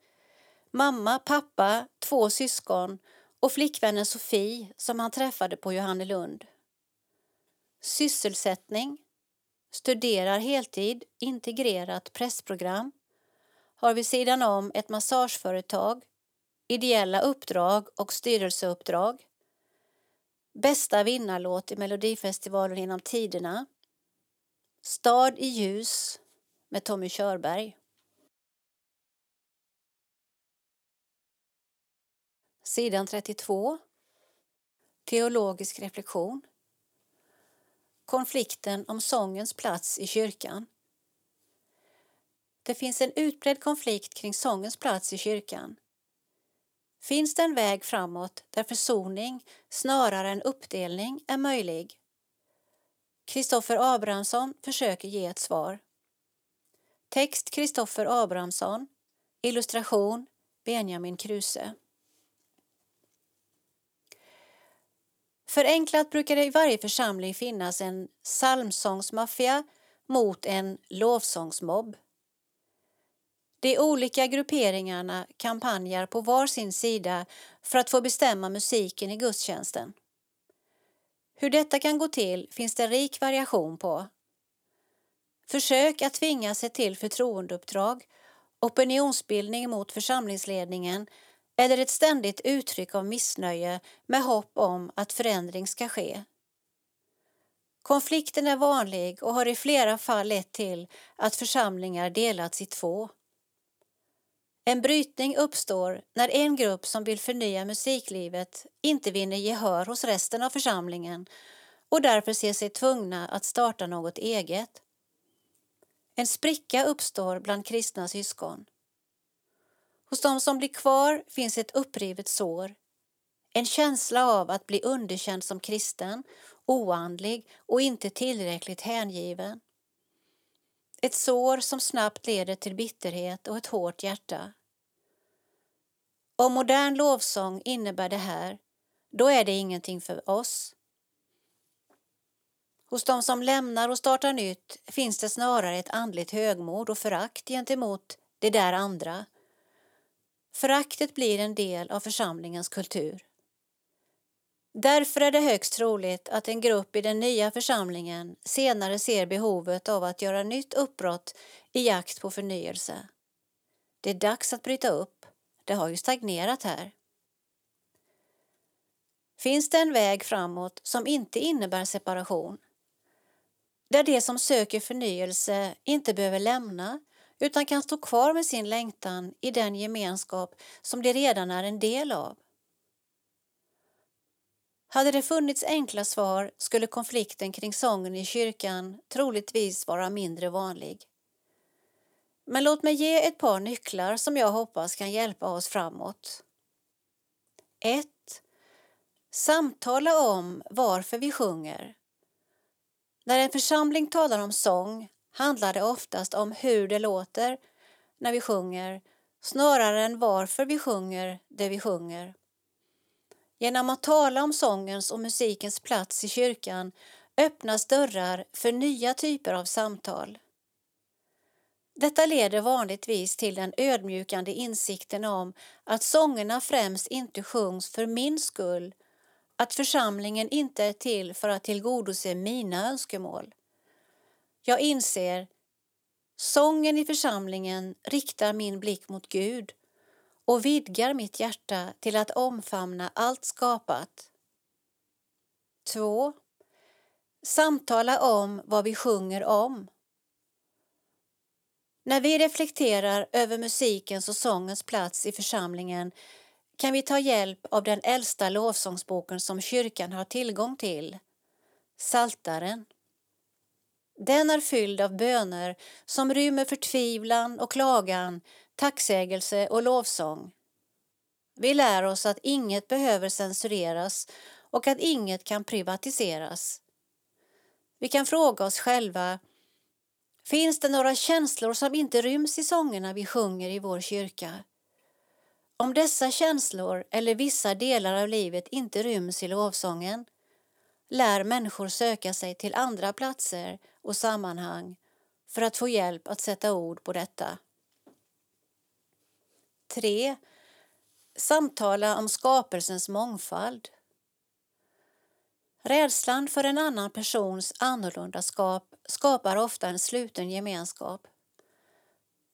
Speaker 2: Mamma, pappa, två syskon och flickvännen Sofie som han träffade på Johannelund. Sysselsättning. Studerar heltid, integrerat pressprogram. Har vid sidan om ett massageföretag, ideella uppdrag och styrelseuppdrag. Bästa vinnarlåt i Melodifestivalen genom tiderna. Stad i ljus med Tommy Körberg. Sidan 32. Teologisk reflektion. Konflikten om sångens plats i kyrkan. Det finns en utbredd konflikt kring sångens plats i kyrkan. Finns det en väg framåt där försoning snarare än uppdelning är möjlig? Kristoffer Abrahamsson försöker ge ett svar. Text Kristoffer Abrahamsson. Illustration Benjamin Kruse. Förenklat brukar det i varje församling finnas en psalmsångsmaffia mot en lovsångsmobb. De olika grupperingarna kampanjar på var sin sida för att få bestämma musiken i gudstjänsten. Hur detta kan gå till finns det rik variation på. Försök att tvinga sig till förtroendeuppdrag, opinionsbildning mot församlingsledningen eller ett ständigt uttryck av missnöje med hopp om att förändring ska ske. Konflikten är vanlig och har i flera fall lett till att församlingar delats i två. En brytning uppstår när en grupp som vill förnya musiklivet inte vinner gehör hos resten av församlingen och därför ser sig tvungna att starta något eget. En spricka uppstår bland kristna syskon. Hos de som blir kvar finns ett upprivet sår, en känsla av att bli underkänd som kristen, oandlig och inte tillräckligt hängiven. Ett sår som snabbt leder till bitterhet och ett hårt hjärta. Om modern lovsång innebär det här, då är det ingenting för oss. Hos de som lämnar och startar nytt finns det snarare ett andligt högmod och förakt gentemot det där andra. Föraktet blir en del av församlingens kultur. Därför är det högst troligt att en grupp i den nya församlingen senare ser behovet av att göra nytt uppbrott i jakt på förnyelse. Det är dags att bryta upp. Det har ju stagnerat här. Finns det en väg framåt som inte innebär separation? Där de som söker förnyelse inte behöver lämna utan kan stå kvar med sin längtan i den gemenskap som de redan är en del av. Hade det funnits enkla svar skulle konflikten kring sången i kyrkan troligtvis vara mindre vanlig. Men låt mig ge ett par nycklar som jag hoppas kan hjälpa oss framåt. 1. Samtala om varför vi sjunger. När en församling talar om sång handlar det oftast om hur det låter när vi sjunger snarare än varför vi sjunger det vi sjunger. Genom att tala om sångens och musikens plats i kyrkan öppnas dörrar för nya typer av samtal. Detta leder vanligtvis till den ödmjukande insikten om att sångerna främst inte sjungs för min skull, att församlingen inte är till för att tillgodose mina önskemål. Jag inser sången i församlingen riktar min blick mot Gud och vidgar mitt hjärta till att omfamna allt skapat. 2. Samtala om vad vi sjunger om. När vi reflekterar över musikens och sångens plats i församlingen kan vi ta hjälp av den äldsta lovsångsboken som kyrkan har tillgång till, Saltaren. Den är fylld av böner som rymmer förtvivlan och klagan, tacksägelse och lovsång. Vi lär oss att inget behöver censureras och att inget kan privatiseras. Vi kan fråga oss själva Finns det några känslor som inte ryms i sångerna vi sjunger i vår kyrka? Om dessa känslor eller vissa delar av livet inte ryms i lovsången lär människor söka sig till andra platser och sammanhang för att få hjälp att sätta ord på detta. 3. Samtala om skapelsens mångfald. Rädslan för en annan persons annorlundaskap skapar ofta en sluten gemenskap.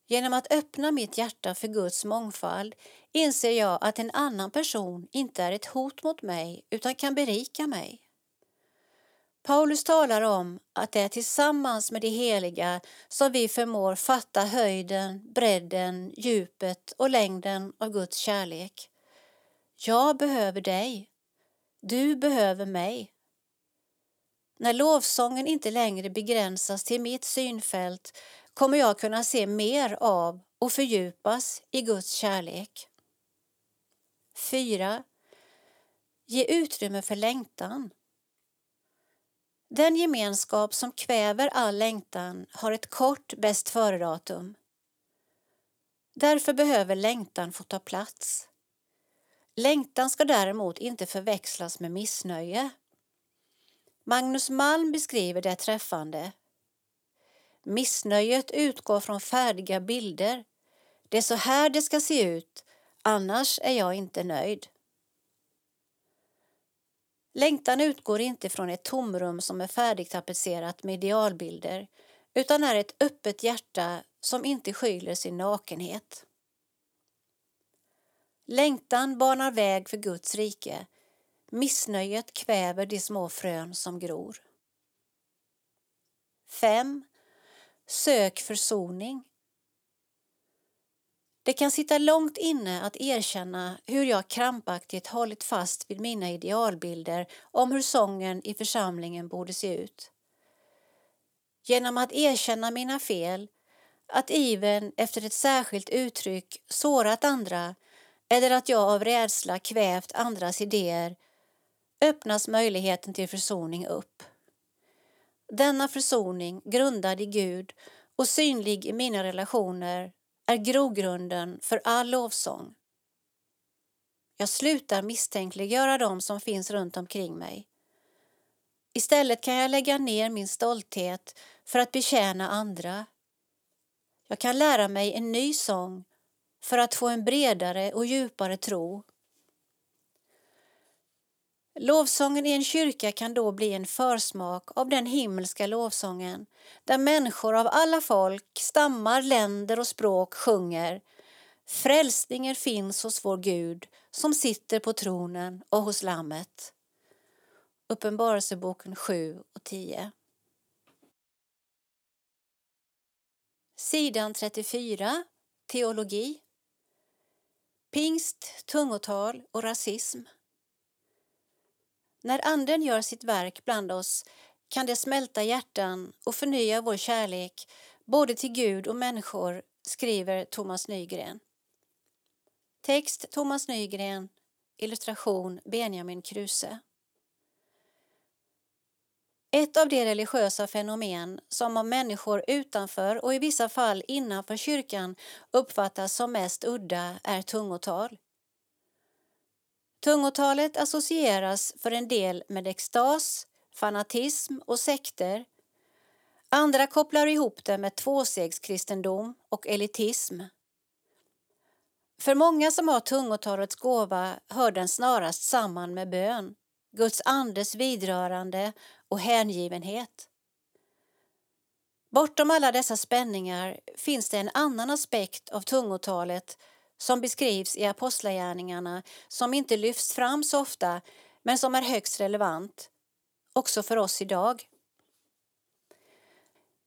Speaker 2: Genom att öppna mitt hjärta för Guds mångfald inser jag att en annan person inte är ett hot mot mig utan kan berika mig. Paulus talar om att det är tillsammans med de heliga som vi förmår fatta höjden, bredden, djupet och längden av Guds kärlek. Jag behöver dig. Du behöver mig. När lovsången inte längre begränsas till mitt synfält kommer jag kunna se mer av och fördjupas i Guds kärlek. 4. Ge utrymme för längtan. Den gemenskap som kväver all längtan har ett kort bäst före-datum. Därför behöver längtan få ta plats. Längtan ska däremot inte förväxlas med missnöje. Magnus Malm beskriver det träffande. Missnöjet utgår från färdiga bilder. Det är så här det ska se ut, annars är jag inte nöjd. Längtan utgår inte från ett tomrum som är färdigtapetserat med idealbilder utan är ett öppet hjärta som inte skyler sin nakenhet. Längtan banar väg för Guds rike. Missnöjet kväver de små frön som gror. 5. Sök försoning. Det kan sitta långt inne att erkänna hur jag krampaktigt hållit fast vid mina idealbilder om hur sången i församlingen borde se ut. Genom att erkänna mina fel, att iven efter ett särskilt uttryck sårat andra eller att jag av rädsla kvävt andras idéer öppnas möjligheten till försoning upp. Denna försoning, grundad i Gud och synlig i mina relationer, är grogrunden för all lovsång. Jag slutar misstänkliggöra dem som finns runt omkring mig. Istället kan jag lägga ner min stolthet för att betjäna andra. Jag kan lära mig en ny sång för att få en bredare och djupare tro. Lovsången i en kyrka kan då bli en försmak av den himmelska lovsången där människor av alla folk, stammar, länder och språk sjunger Frälsningen finns hos vår Gud som sitter på tronen och hos Lammet. Uppenbarelseboken 7 och 10. Sidan 34, Teologi Pingst, tungotal och rasism. När Anden gör sitt verk bland oss kan det smälta hjärtan och förnya vår kärlek både till Gud och människor, skriver Thomas Nygren. Text Thomas Nygren, illustration Benjamin Kruse. Ett av de religiösa fenomen som av människor utanför och i vissa fall innanför kyrkan uppfattas som mest udda är tungotal. Tungotalet associeras för en del med extas, fanatism och sekter. Andra kopplar ihop det med tvåstegskristendom och elitism. För många som har tungotalets gåva hör den snarast samman med bön, Guds andes vidrörande och hängivenhet. Bortom alla dessa spänningar finns det en annan aspekt av tungotalet som beskrivs i Apostlagärningarna som inte lyfts fram så ofta men som är högst relevant, också för oss idag.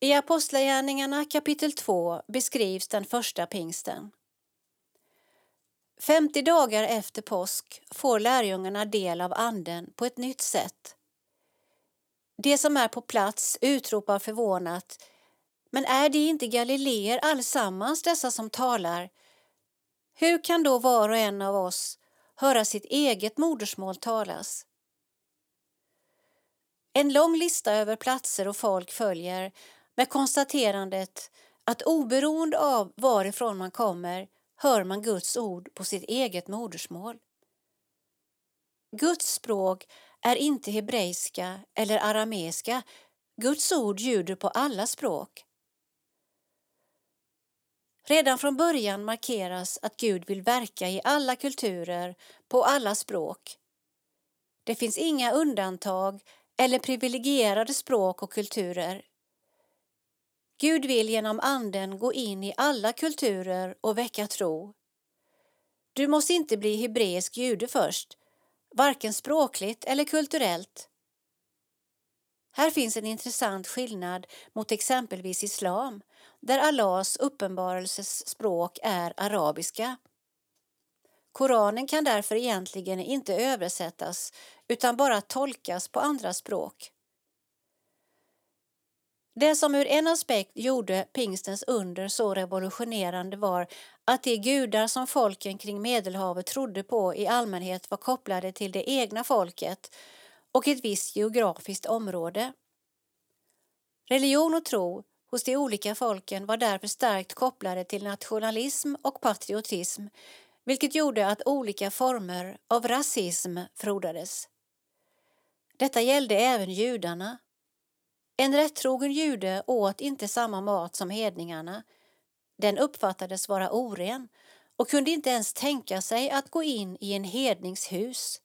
Speaker 2: I Apostlagärningarna kapitel 2 beskrivs den första pingsten. 50 dagar efter påsk får lärjungarna del av Anden på ett nytt sätt. De som är på plats utropar förvånat Men är det inte galileer allsammans dessa som talar? Hur kan då var och en av oss höra sitt eget modersmål talas? En lång lista över platser och folk följer med konstaterandet att oberoende av varifrån man kommer hör man Guds ord på sitt eget modersmål. Guds språk är inte hebreiska eller arameiska. Guds ord ljuder på alla språk. Redan från början markeras att Gud vill verka i alla kulturer, på alla språk. Det finns inga undantag eller privilegierade språk och kulturer. Gud vill genom Anden gå in i alla kulturer och väcka tro. Du måste inte bli hebreisk jude först, varken språkligt eller kulturellt. Här finns en intressant skillnad mot exempelvis islam där Allahs uppenbarelses språk är arabiska. Koranen kan därför egentligen inte översättas utan bara tolkas på andra språk. Det som ur en aspekt gjorde pingstens under så revolutionerande var att de gudar som folken kring Medelhavet trodde på i allmänhet var kopplade till det egna folket och ett visst geografiskt område. Religion och tro hos de olika folken var därför starkt kopplade till nationalism och patriotism vilket gjorde att olika former av rasism frodades. Detta gällde även judarna en rättrogen jude åt inte samma mat som hedningarna. den uppfattades vara oren och kunde inte ens tänka sig att gå in i en hednings hus.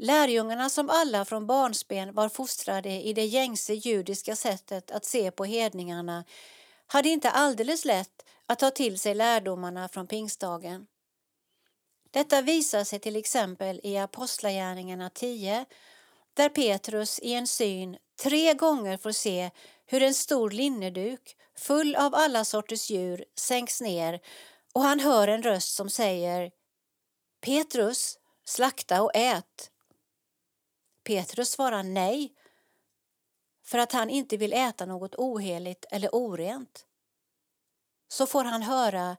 Speaker 2: Lärjungarna som alla från barnsben var fostrade i det gängse judiska sättet att se på hedningarna hade inte alldeles lätt att ta till sig lärdomarna från pingstdagen. Detta visar sig till exempel i Apostlagärningarna 10 där Petrus i en syn tre gånger får se hur en stor linneduk full av alla sorters djur sänks ner och han hör en röst som säger Petrus, slakta och ät. Petrus svarar nej för att han inte vill äta något oheligt eller orent. Så får han höra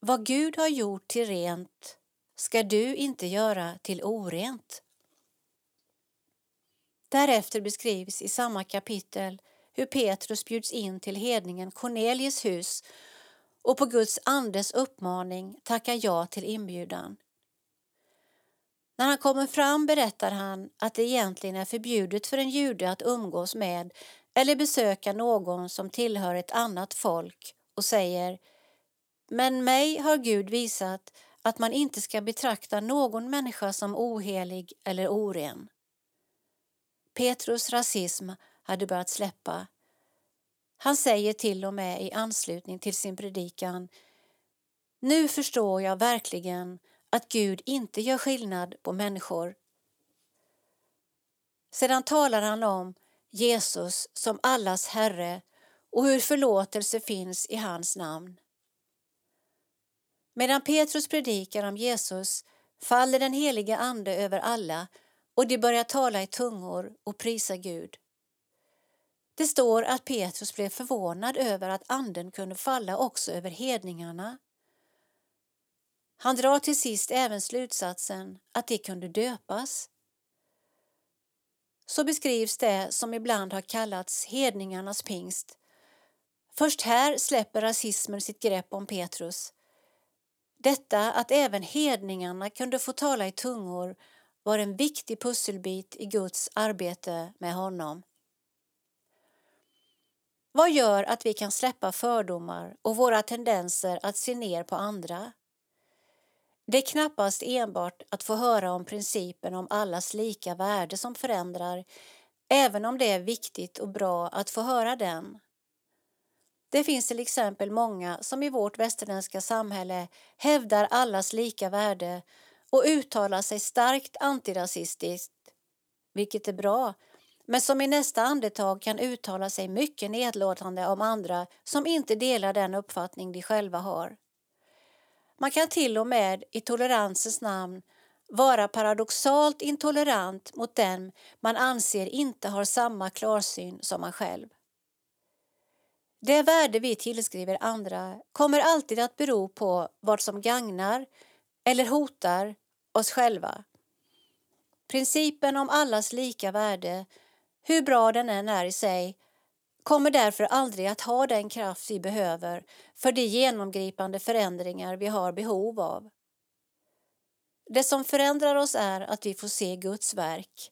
Speaker 2: vad Gud har gjort till rent ska du inte göra till orent. Därefter beskrivs i samma kapitel hur Petrus bjuds in till hedningen Cornelius hus och på Guds andes uppmaning tackar ja till inbjudan. När han kommer fram berättar han att det egentligen är förbjudet för en jude att umgås med eller besöka någon som tillhör ett annat folk och säger Men mig har Gud visat att man inte ska betrakta någon människa som ohelig eller oren. Petrus rasism hade börjat släppa. Han säger till och med i anslutning till sin predikan Nu förstår jag verkligen att Gud inte gör skillnad på människor. Sedan talar han om Jesus som allas Herre och hur förlåtelse finns i hans namn. Medan Petrus predikar om Jesus faller den helige Ande över alla och de börjar tala i tungor och prisa Gud. Det står att Petrus blev förvånad över att anden kunde falla också över hedningarna. Han drar till sist även slutsatsen att de kunde döpas. Så beskrivs det som ibland har kallats hedningarnas pingst. Först här släpper rasismen sitt grepp om Petrus. Detta att även hedningarna kunde få tala i tungor var en viktig pusselbit i Guds arbete med honom. Vad gör att vi kan släppa fördomar och våra tendenser att se ner på andra? Det är knappast enbart att få höra om principen om allas lika värde som förändrar, även om det är viktigt och bra att få höra den. Det finns till exempel många som i vårt västerländska samhälle hävdar allas lika värde och uttalar sig starkt antirasistiskt, vilket är bra, men som i nästa andetag kan uttala sig mycket nedlåtande om andra som inte delar den uppfattning de själva har. Man kan till och med i toleransens namn vara paradoxalt intolerant mot den man anser inte har samma klarsyn som man själv. Det värde vi tillskriver andra kommer alltid att bero på vad som gagnar eller hotar oss själva. Principen om allas lika värde, hur bra den än är i sig, kommer därför aldrig att ha den kraft vi behöver för de genomgripande förändringar vi har behov av. Det som förändrar oss är att vi får se Guds verk.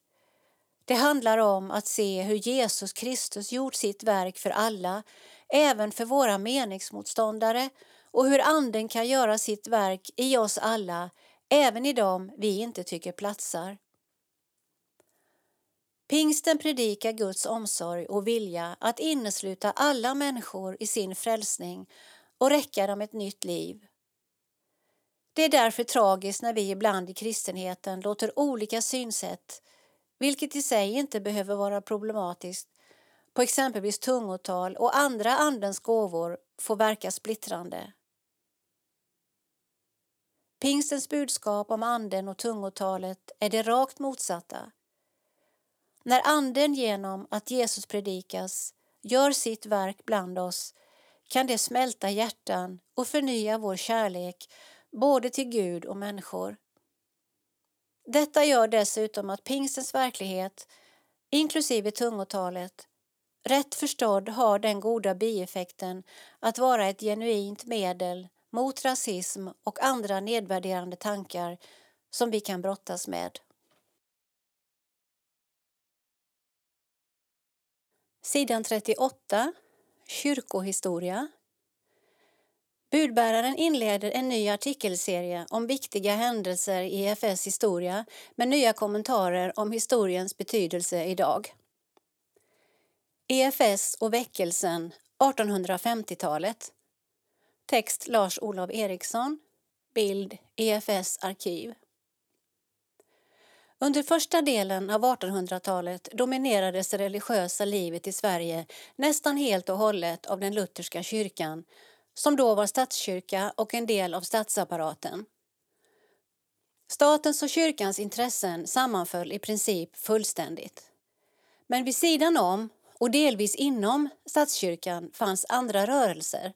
Speaker 2: Det handlar om att se hur Jesus Kristus gjort sitt verk för alla, även för våra meningsmotståndare och hur Anden kan göra sitt verk i oss alla, även i dem vi inte tycker platsar. Pingsten predikar Guds omsorg och vilja att innesluta alla människor i sin frälsning och räcka dem ett nytt liv. Det är därför tragiskt när vi ibland i kristenheten låter olika synsätt, vilket i sig inte behöver vara problematiskt, på exempelvis tungotal och andra Andens gåvor få verka splittrande. Pingstens budskap om Anden och tungotalet är det rakt motsatta. När Anden genom att Jesus predikas gör sitt verk bland oss kan det smälta hjärtan och förnya vår kärlek både till Gud och människor. Detta gör dessutom att pingstens verklighet, inklusive tungotalet, rätt förstådd har den goda bieffekten att vara ett genuint medel mot rasism och andra nedvärderande tankar som vi kan brottas med. Sidan 38, Kyrkohistoria, Budbäraren inleder en ny artikelserie om viktiga händelser i EFS historia med nya kommentarer om historiens betydelse idag. EFS och väckelsen 1850-talet. Text Lars-Olov Eriksson. Bild EFS arkiv. Under första delen av 1800-talet dominerades det religiösa livet i Sverige nästan helt och hållet av den lutherska kyrkan som då var statskyrka och en del av statsapparaten. Statens och kyrkans intressen sammanföll i princip fullständigt. Men vid sidan om och delvis inom statskyrkan fanns andra rörelser.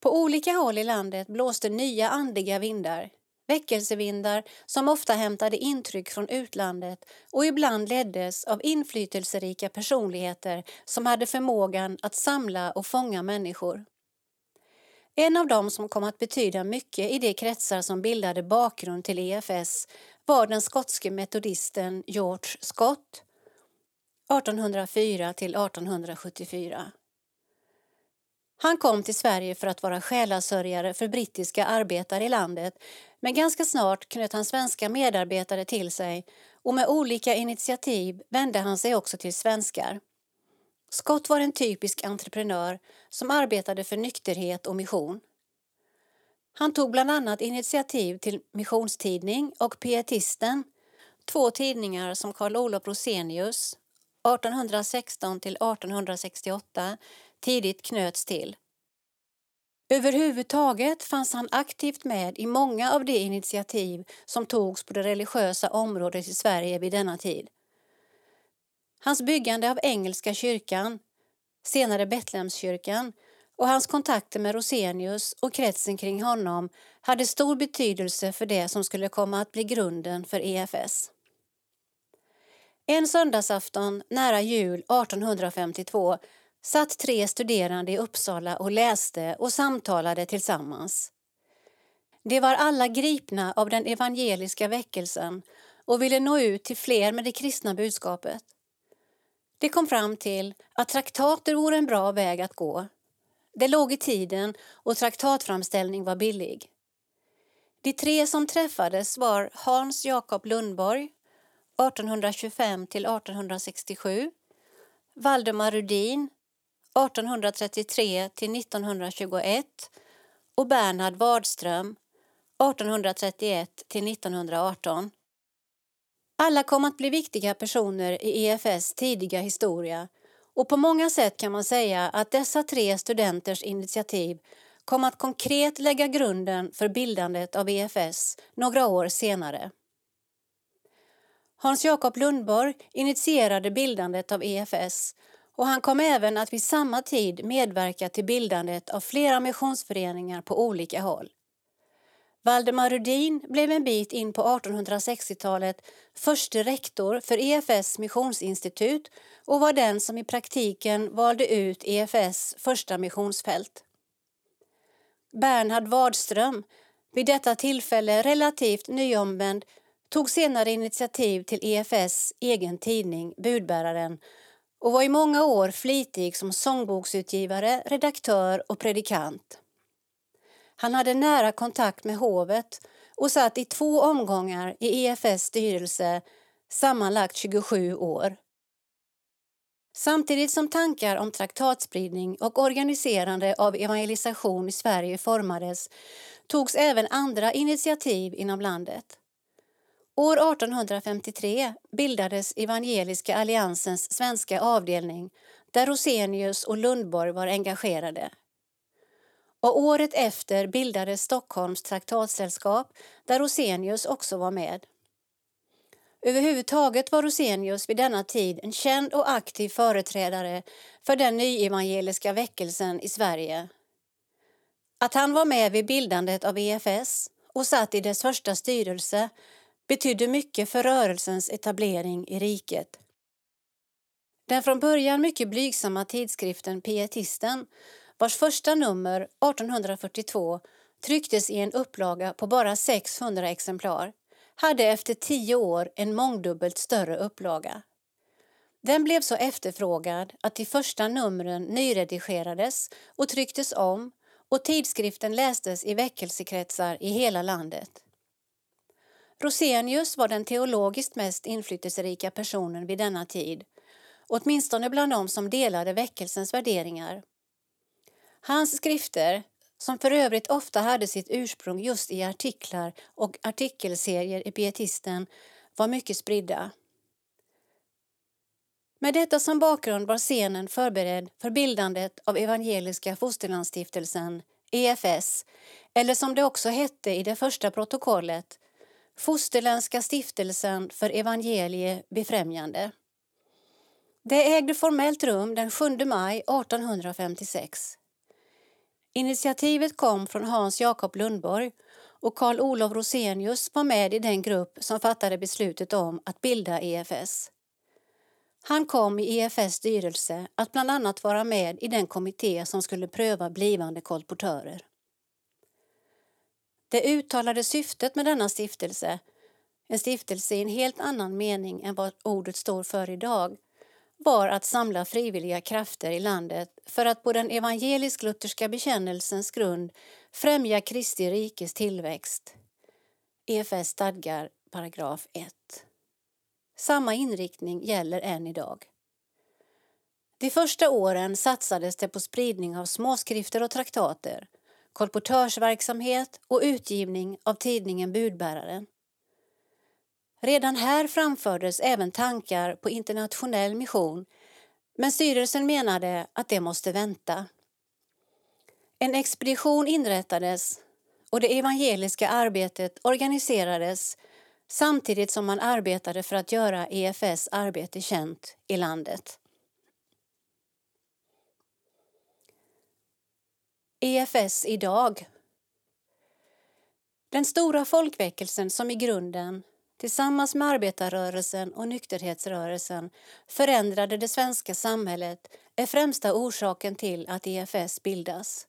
Speaker 2: På olika håll i landet blåste nya andliga vindar, väckelsevindar som ofta hämtade intryck från utlandet och ibland leddes av inflytelserika personligheter som hade förmågan att samla och fånga människor. En av dem som kom att betyda mycket i de kretsar som bildade bakgrund till EFS var den skotske metodisten George Scott 1804 till 1874. Han kom till Sverige för att vara själasörjare för brittiska arbetare i landet men ganska snart knöt han svenska medarbetare till sig och med olika initiativ vände han sig också till svenskar. Scott var en typisk entreprenör som arbetade för nykterhet och mission. Han tog bland annat initiativ till Missionstidning och Pietisten, två tidningar som Carl Olof Rosenius 1816 till 1868 tidigt knöts till. Överhuvudtaget fanns han aktivt med i många av de initiativ som togs på det religiösa området i Sverige vid denna tid. Hans byggande av Engelska kyrkan, senare Betlehemskyrkan och hans kontakter med Rosenius och kretsen kring honom hade stor betydelse för det som skulle komma att bli grunden för EFS. En söndagsafton nära jul 1852 satt tre studerande i Uppsala och läste och samtalade tillsammans. De var alla gripna av den evangeliska väckelsen och ville nå ut till fler med det kristna budskapet. De kom fram till att traktater vore en bra väg att gå. Det låg i tiden och traktatframställning var billig. De tre som träffades var Hans Jakob Lundborg 1825 till 1867, Valdemar Rudin 1833 till 1921 och Bernhard Wadström 1831 till 1918. Alla kom att bli viktiga personer i EFS tidiga historia och på många sätt kan man säga att dessa tre studenters initiativ kom att konkret lägga grunden för bildandet av EFS några år senare. Hans Jakob Lundborg initierade bildandet av EFS och han kom även att vid samma tid medverka till bildandet av flera missionsföreningar på olika håll. Valdemar Rudin blev en bit in på 1860-talet förste rektor för EFS missionsinstitut och var den som i praktiken valde ut EFS första missionsfält. Bernhard Wadström, vid detta tillfälle relativt nyomvänd, tog senare initiativ till EFS egen tidning Budbäraren och var i många år flitig som sångboksutgivare, redaktör och predikant. Han hade nära kontakt med hovet och satt i två omgångar i EFS styrelse sammanlagt 27 år. Samtidigt som tankar om traktatspridning och organiserande av evangelisation i Sverige formades togs även andra initiativ inom landet. År 1853 bildades Evangeliska alliansens svenska avdelning där Rosenius och Lundborg var engagerade. Och året efter bildades Stockholms traktatsällskap där Rosenius också var med. Överhuvudtaget var Rosenius vid denna tid en känd och aktiv företrädare för den nyevangeliska väckelsen i Sverige. Att han var med vid bildandet av EFS och satt i dess första styrelse betydde mycket för rörelsens etablering i riket. Den från början mycket blygsamma tidskriften Pietisten vars första nummer 1842 trycktes i en upplaga på bara 600 exemplar hade efter tio år en mångdubbelt större upplaga. Den blev så efterfrågad att de första numren nyredigerades och trycktes om och tidskriften lästes i väckelsekretsar i hela landet. Rosenius var den teologiskt mest inflytelserika personen vid denna tid, åtminstone bland dem som delade väckelsens värderingar. Hans skrifter, som för övrigt ofta hade sitt ursprung just i artiklar och artikelserier i Pietisten, var mycket spridda. Med detta som bakgrund var scenen förberedd för bildandet av Evangeliska Fosterlandsstiftelsen, EFS, eller som det också hette i det första protokollet, Fosterländska stiftelsen för evangeliebefrämjande. Det ägde formellt rum den 7 maj 1856. Initiativet kom från Hans Jakob Lundborg och Carl Olof Rosenius var med i den grupp som fattade beslutet om att bilda EFS. Han kom i EFS styrelse att bland annat vara med i den kommitté som skulle pröva blivande kolportörer. Det uttalade syftet med denna stiftelse, en stiftelse i en helt annan mening än vad ordet står för idag, var att samla frivilliga krafter i landet för att på den evangelisk-lutherska bekännelsens grund främja Kristi rikes tillväxt. EFS stadgar paragraf 1. Samma inriktning gäller än idag. De första åren satsades det på spridning av småskrifter och traktater, kolportörsverksamhet och utgivning av tidningen Budbäraren. Redan här framfördes även tankar på internationell mission men styrelsen menade att det måste vänta. En expedition inrättades och det evangeliska arbetet organiserades samtidigt som man arbetade för att göra EFS arbete känt i landet. EFS idag Den stora folkväckelsen som i grunden tillsammans med arbetarrörelsen och nykterhetsrörelsen förändrade det svenska samhället är främsta orsaken till att EFS bildas.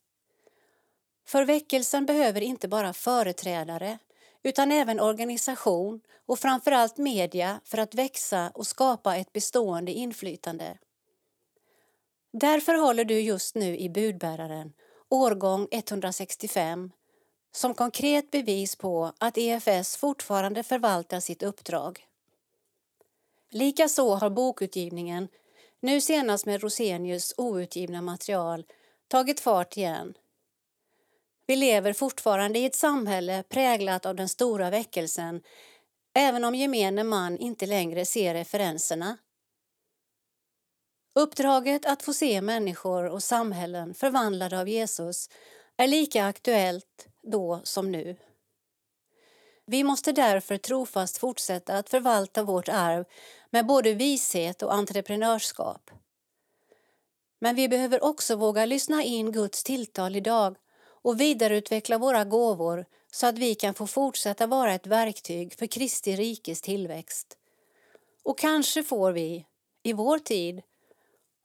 Speaker 2: För väckelsen behöver inte bara företrädare utan även organisation och framförallt media för att växa och skapa ett bestående inflytande. Därför håller du just nu i budbäraren, årgång 165, som konkret bevis på att EFS fortfarande förvaltar sitt uppdrag. Likaså har bokutgivningen, nu senast med Rosenius outgivna material, tagit fart igen vi lever fortfarande i ett samhälle präglat av den stora väckelsen även om gemene man inte längre ser referenserna. Uppdraget att få se människor och samhällen förvandlade av Jesus är lika aktuellt då som nu. Vi måste därför trofast fortsätta att förvalta vårt arv med både vishet och entreprenörskap. Men vi behöver också våga lyssna in Guds tilltal idag och vidareutveckla våra gåvor så att vi kan få fortsätta vara ett verktyg för Kristi rikes tillväxt. Och kanske får vi, i vår tid,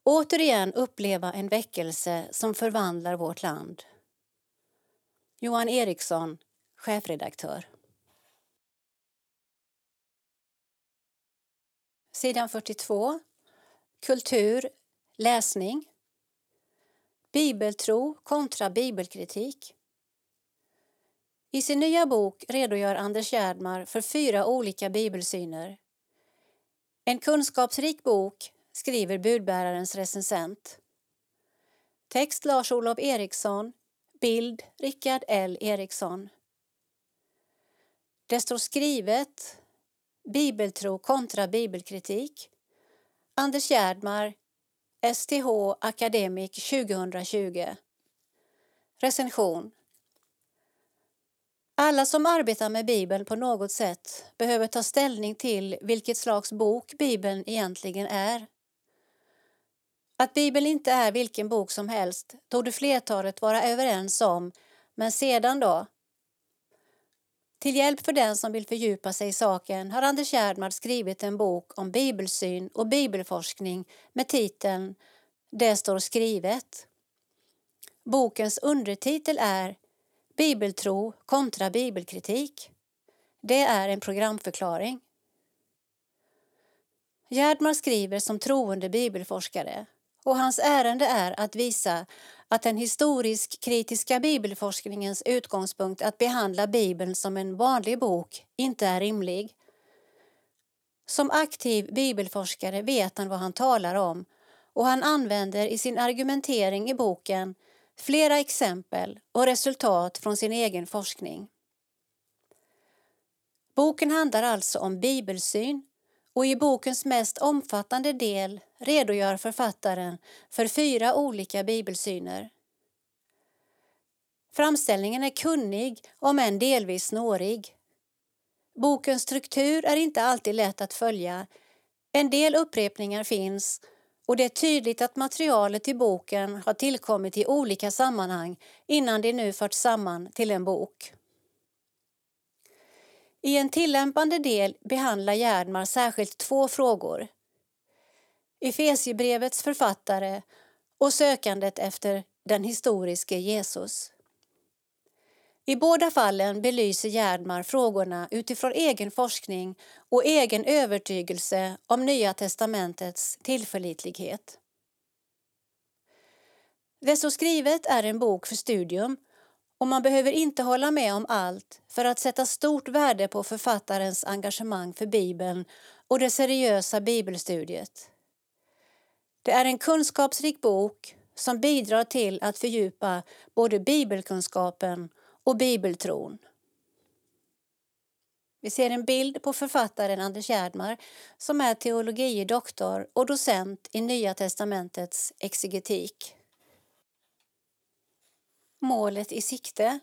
Speaker 2: återigen uppleva en väckelse som förvandlar vårt land. Johan Eriksson, chefredaktör. Sidan 42. Kultur, läsning. Bibeltro kontra bibelkritik. I sin nya bok redogör Anders Gärdmar för fyra olika bibelsyner. En kunskapsrik bok, skriver budbärarens recensent. Text Lars-Olof Eriksson, bild Rickard L Eriksson. Det står skrivet Bibeltro kontra bibelkritik. Anders Gärdmar, STH Academic 2020 Recension Alla som arbetar med Bibeln på något sätt behöver ta ställning till vilket slags bok Bibeln egentligen är. Att Bibeln inte är vilken bok som helst tog flertalet vara överens om, men sedan då? Till hjälp för den som vill fördjupa sig i saken har Anders Gerdmar skrivit en bok om bibelsyn och bibelforskning med titeln Det står skrivet. Bokens undertitel är Bibeltro kontra bibelkritik. Det är en programförklaring. Gerdmar skriver som troende bibelforskare och hans ärende är att visa att den historisk-kritiska bibelforskningens utgångspunkt att behandla Bibeln som en vanlig bok inte är rimlig. Som aktiv bibelforskare vet han vad han talar om och han använder i sin argumentering i boken flera exempel och resultat från sin egen forskning. Boken handlar alltså om bibelsyn och i bokens mest omfattande del redogör författaren för fyra olika bibelsyner. Framställningen är kunnig, om än delvis snårig. Bokens struktur är inte alltid lätt att följa. En del upprepningar finns och det är tydligt att materialet i boken har tillkommit i olika sammanhang innan det nu förts samman till en bok. I en tillämpande del behandlar Gerdmar särskilt två frågor. Efesiebrevets författare och sökandet efter den historiske Jesus. I båda fallen belyser Gerdmar frågorna utifrån egen forskning och egen övertygelse om Nya testamentets tillförlitlighet. Det så skrivet är en bok för studium och man behöver inte hålla med om allt för att sätta stort värde på författarens engagemang för Bibeln och det seriösa bibelstudiet. Det är en kunskapsrik bok som bidrar till att fördjupa både bibelkunskapen och bibeltron. Vi ser en bild på författaren Anders Gerdmar som är teologie doktor och docent i Nya testamentets exegetik. Målet i sikte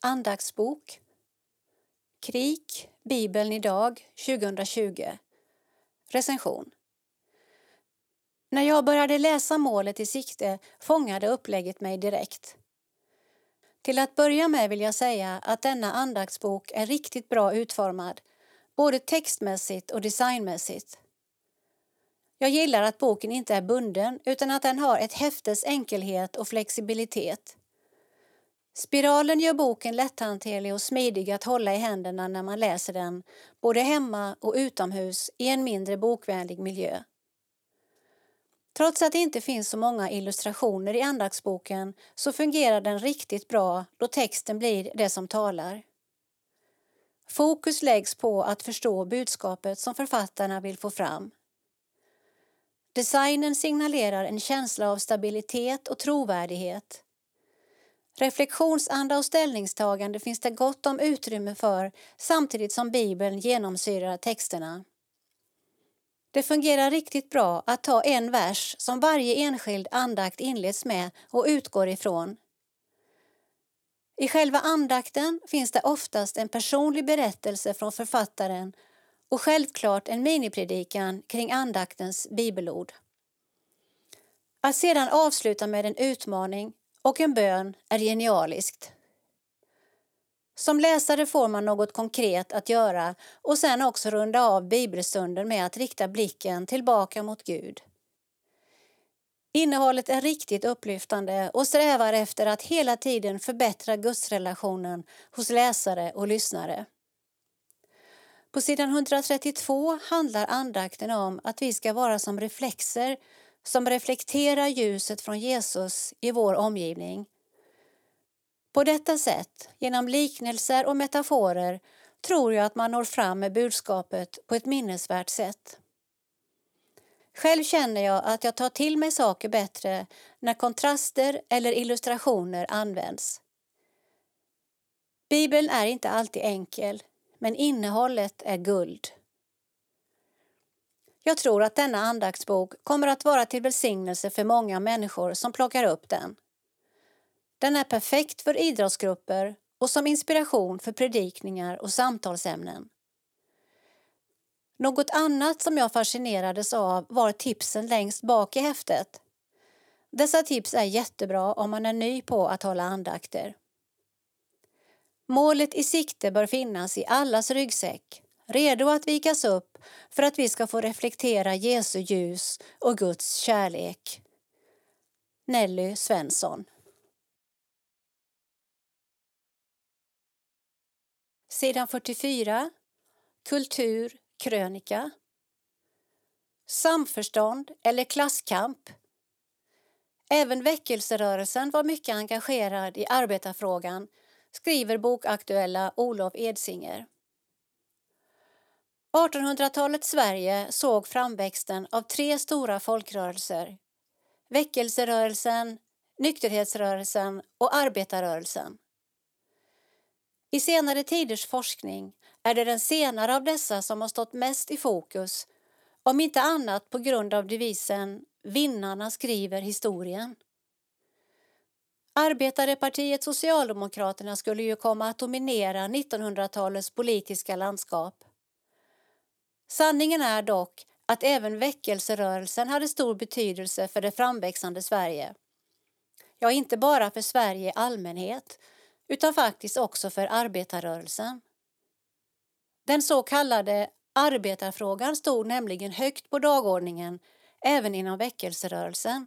Speaker 2: Andaktsbok Krik, Bibeln idag 2020 Recension När jag började läsa Målet i sikte fångade upplägget mig direkt. Till att börja med vill jag säga att denna andaktsbok är riktigt bra utformad, både textmässigt och designmässigt. Jag gillar att boken inte är bunden utan att den har ett häftes enkelhet och flexibilitet. Spiralen gör boken lätthanterlig och smidig att hålla i händerna när man läser den, både hemma och utomhus i en mindre bokvänlig miljö. Trots att det inte finns så många illustrationer i andaktsboken så fungerar den riktigt bra då texten blir det som talar. Fokus läggs på att förstå budskapet som författarna vill få fram. Designen signalerar en känsla av stabilitet och trovärdighet. Reflektionsanda och ställningstagande finns det gott om utrymme för samtidigt som Bibeln genomsyrar texterna. Det fungerar riktigt bra att ta en vers som varje enskild andakt inleds med och utgår ifrån. I själva andakten finns det oftast en personlig berättelse från författaren och självklart en minipredikan kring andaktens bibelord. Att sedan avsluta med en utmaning och en bön är genialiskt. Som läsare får man något konkret att göra och sen också runda av bibelstunden med att rikta blicken tillbaka mot Gud. Innehållet är riktigt upplyftande och strävar efter att hela tiden förbättra gudsrelationen hos läsare och lyssnare. På sidan 132 handlar andakten om att vi ska vara som reflexer som reflekterar ljuset från Jesus i vår omgivning på detta sätt, genom liknelser och metaforer, tror jag att man når fram med budskapet på ett minnesvärt sätt. Själv känner jag att jag tar till mig saker bättre när kontraster eller illustrationer används. Bibeln är inte alltid enkel, men innehållet är guld. Jag tror att denna andaktsbok kommer att vara till välsignelse för många människor som plockar upp den. Den är perfekt för idrottsgrupper och som inspiration för predikningar och samtalsämnen. Något annat som jag fascinerades av var tipsen längst bak i häftet. Dessa tips är jättebra om man är ny på att hålla andakter. Målet i sikte bör finnas i allas ryggsäck, redo att vikas upp för att vi ska få reflektera Jesu ljus och Guds kärlek. Nelly Svensson Sidan 44. Kultur, krönika. Samförstånd eller klasskamp? Även väckelserörelsen var mycket engagerad i arbetarfrågan, skriver bokaktuella Olof Edsinger. 1800-talets Sverige såg framväxten av tre stora folkrörelser. Väckelserörelsen, nykterhetsrörelsen och arbetarrörelsen. I senare tiders forskning är det den senare av dessa som har stått mest i fokus, om inte annat på grund av devisen Vinnarna skriver historien. Arbetarepartiet Socialdemokraterna skulle ju komma att dominera 1900-talets politiska landskap. Sanningen är dock att även väckelserörelsen hade stor betydelse för det framväxande Sverige. Ja, inte bara för Sverige i allmänhet utan faktiskt också för arbetarrörelsen. Den så kallade arbetarfrågan stod nämligen högt på dagordningen även inom väckelserörelsen.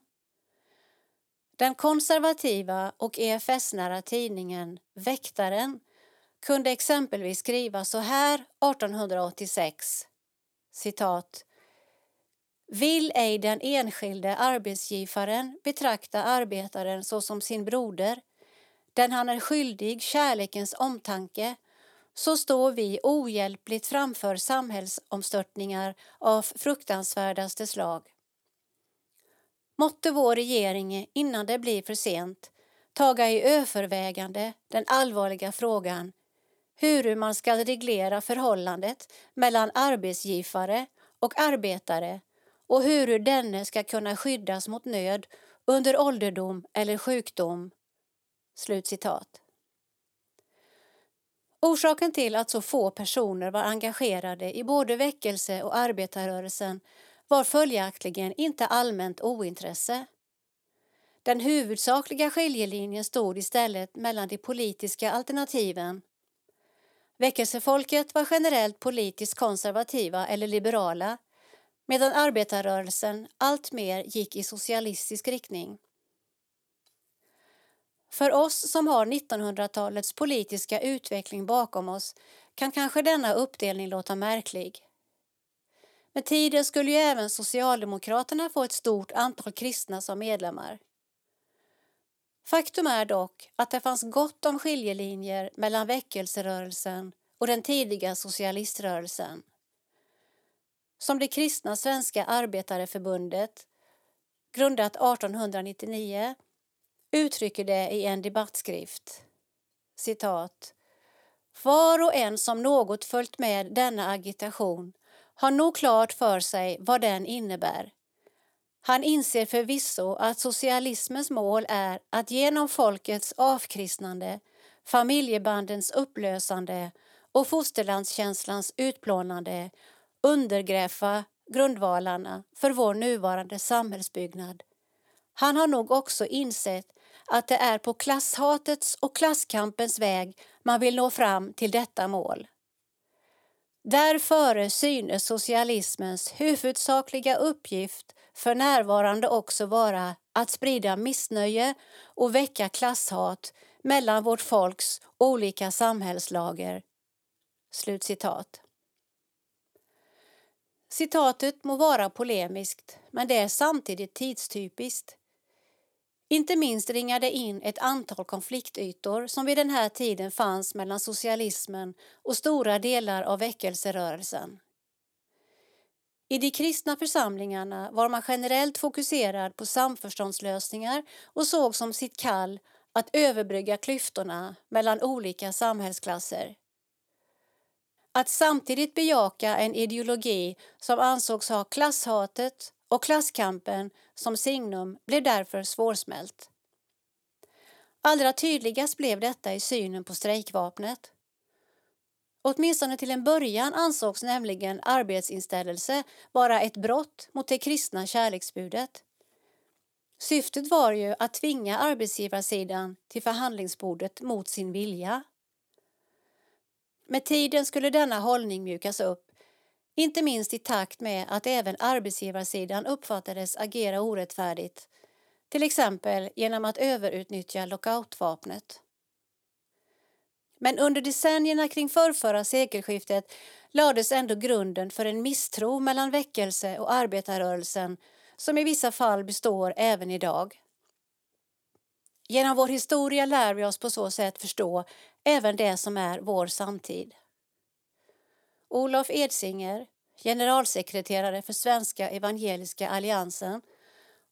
Speaker 2: Den konservativa och EFS-nära tidningen Väktaren kunde exempelvis skriva så här 1886 citat vill ej den enskilde arbetsgivaren betrakta arbetaren såsom sin broder, den han är skyldig kärlekens omtanke, så står vi ohjälpligt framför samhällsomstörtningar av fruktansvärdaste slag. Måtte vår regering, innan det blir för sent, taga i övervägande den allvarliga frågan hur man ska reglera förhållandet mellan arbetsgivare och arbetare och hur denne ska kunna skyddas mot nöd under ålderdom eller sjukdom." Slutcitat. Orsaken till att så få personer var engagerade i både väckelse och arbetarrörelsen var följaktligen inte allmänt ointresse. Den huvudsakliga skiljelinjen stod istället mellan de politiska alternativen Väckelsefolket var generellt politiskt konservativa eller liberala medan arbetarrörelsen alltmer gick i socialistisk riktning. För oss som har 1900-talets politiska utveckling bakom oss kan kanske denna uppdelning låta märklig. Med tiden skulle ju även Socialdemokraterna få ett stort antal kristna som medlemmar. Faktum är dock att det fanns gott om skiljelinjer mellan väckelserörelsen och den tidiga socialiströrelsen. Som det kristna svenska arbetareförbundet, grundat 1899, uttrycker det i en debattskrift. Citat. Var och en som något följt med denna agitation har nog klart för sig vad den innebär han inser förvisso att socialismens mål är att genom folkets avkristnande, familjebandens upplösande och fosterlandskänslans utplånande undergräva grundvalarna för vår nuvarande samhällsbyggnad. Han har nog också insett att det är på klasshatets och klasskampens väg man vill nå fram till detta mål. Därför synes socialismens huvudsakliga uppgift för närvarande också vara att sprida missnöje och väcka klasshat mellan vårt folks olika samhällslager." Slutcitat. Citatet må vara polemiskt, men det är samtidigt tidstypiskt. Inte minst ringar det in ett antal konfliktytor som vid den här tiden fanns mellan socialismen och stora delar av väckelserörelsen. I de kristna församlingarna var man generellt fokuserad på samförståndslösningar och såg som sitt kall att överbrygga klyftorna mellan olika samhällsklasser. Att samtidigt bejaka en ideologi som ansågs ha klasshatet och klasskampen som signum blev därför svårsmält. Allra tydligast blev detta i synen på strejkvapnet. Åtminstone till en början ansågs nämligen arbetsinställelse vara ett brott mot det kristna kärleksbudet. Syftet var ju att tvinga arbetsgivarsidan till förhandlingsbordet mot sin vilja. Med tiden skulle denna hållning mjukas upp, inte minst i takt med att även arbetsgivarsidan uppfattades agera orättfärdigt, till exempel genom att överutnyttja lockoutvapnet. Men under decennierna kring förrförra sekelskiftet lades ändå grunden för en misstro mellan väckelse och arbetarrörelsen som i vissa fall består även idag. Genom vår historia lär vi oss på så sätt förstå även det som är vår samtid. Olof Edsinger, generalsekreterare för Svenska evangeliska alliansen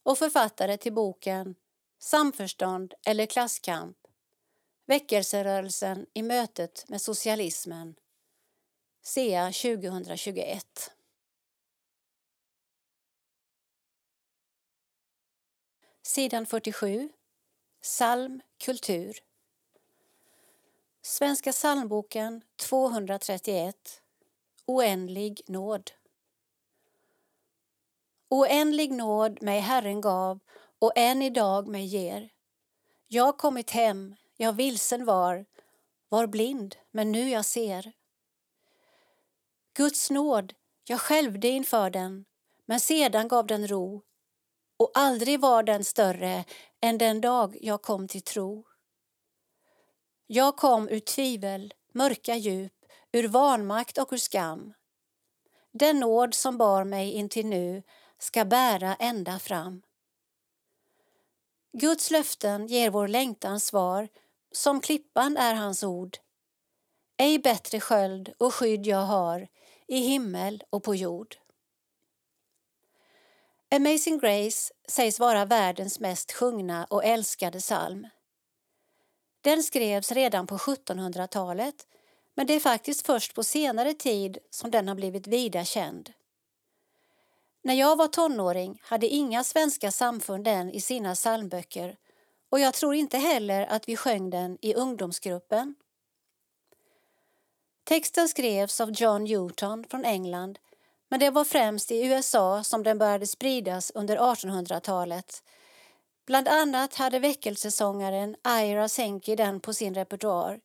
Speaker 2: och författare till boken Samförstånd eller klasskamp Väckelserörelsen i mötet med socialismen SEA 2021 Sidan 47 Psalm kultur. Svenska psalmboken 231 Oändlig nåd Oändlig nåd mig Herren gav och än idag mig ger. Jag kommit hem, jag vilsen var, var blind, men nu jag ser. Guds nåd, jag skälvde inför den, men sedan gav den ro och aldrig var den större än den dag jag kom till tro. Jag kom ur tvivel, mörka djup, ur vanmakt och ur skam. Den nåd som bar mig intill nu ska bära ända fram. Guds löften ger vår längtan svar, som klippan är hans ord. Ej bättre sköld och skydd jag har i himmel och på jord. Amazing Grace sägs vara världens mest sjungna och älskade psalm. Den skrevs redan på 1700-talet men det är faktiskt först på senare tid som den har blivit vida känd. När jag var tonåring hade inga svenska samfund den i sina psalmböcker och jag tror inte heller att vi sjöng den i ungdomsgruppen. Texten skrevs av John Newton från England men det var främst i USA som den började spridas under 1800-talet. Bland annat hade väckelsesångaren Ira Senki den på sin repertoar.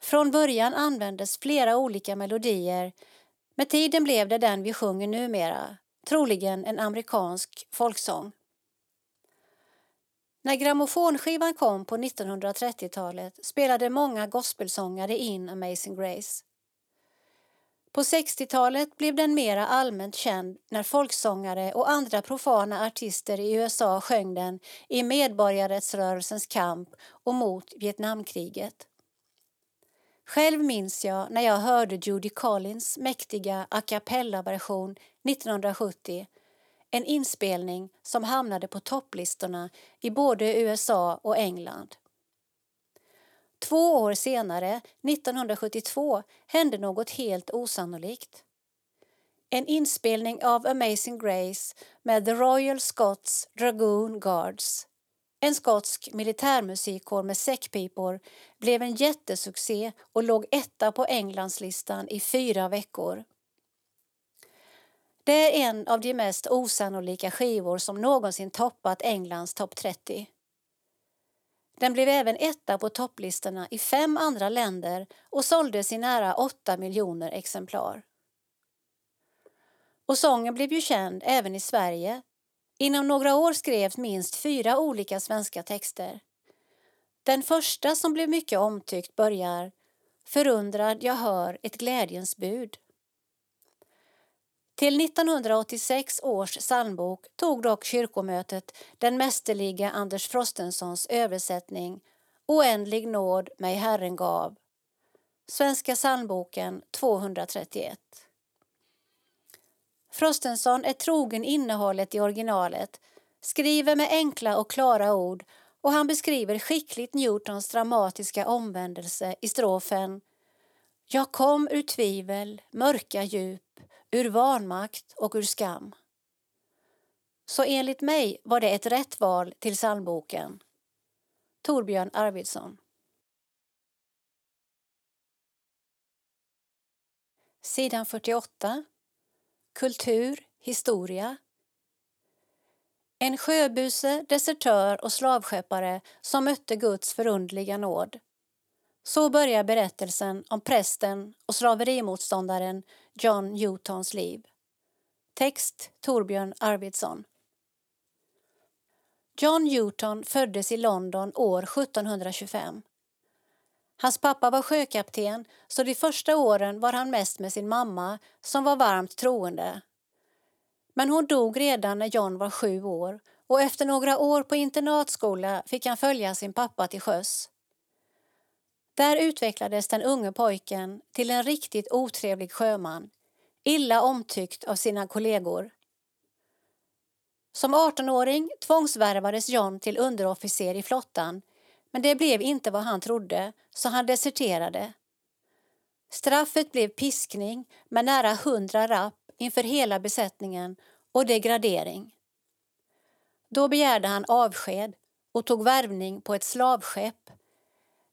Speaker 2: Från början användes flera olika melodier med tiden blev det den vi sjunger numera, troligen en amerikansk folksång. När grammofonskivan kom på 1930-talet spelade många gospelsångare in Amazing Grace. På 60-talet blev den mera allmänt känd när folksångare och andra profana artister i USA sjöng den i medborgarrättsrörelsens kamp och mot Vietnamkriget. Själv minns jag när jag hörde Judy Collins mäktiga a cappella-version 1970 en inspelning som hamnade på topplistorna i både USA och England. Två år senare, 1972, hände något helt osannolikt. En inspelning av Amazing Grace med The Royal Scots Dragoon Guards en skotsk militärmusikkår med säckpipor blev en jättesuccé och låg etta på Englandslistan i fyra veckor. Det är en av de mest osannolika skivor som någonsin toppat Englands topp 30. Den blev även etta på topplistorna i fem andra länder och såldes i nära 8 miljoner exemplar. Och sången blev ju känd även i Sverige Inom några år skrevs minst fyra olika svenska texter. Den första som blev mycket omtyckt börjar Förundrad jag hör ett glädjens bud. Till 1986 års psalmbok tog dock kyrkomötet den mästerliga Anders Frostensons översättning Oändlig nåd mig Herren gav. Svenska psalmboken 231. Frostenson är trogen innehållet i originalet, skriver med enkla och klara ord och han beskriver skickligt Newtons dramatiska omvändelse i strofen Jag kom ur tvivel, mörka djup, ur vanmakt och ur skam. Så enligt mig var det ett rätt val till psalmboken. Torbjörn Arvidsson Sidan 48 kultur, historia. En sjöbuse, desertör och slavskeppare som mötte Guds förundliga nåd. Så börjar berättelsen om prästen och slaverimotståndaren John Newtons liv. Text Torbjörn Arvidsson. John Newton föddes i London år 1725. Hans pappa var sjökapten så de första åren var han mest med sin mamma som var varmt troende. Men hon dog redan när John var sju år och efter några år på internatskola fick han följa sin pappa till sjöss. Där utvecklades den unge pojken till en riktigt otrevlig sjöman, illa omtyckt av sina kollegor. Som 18-åring tvångsvärvades John till underofficer i flottan men det blev inte vad han trodde, så han deserterade. Straffet blev piskning med nära hundra rapp inför hela besättningen och degradering. Då begärde han avsked och tog värvning på ett slavskepp.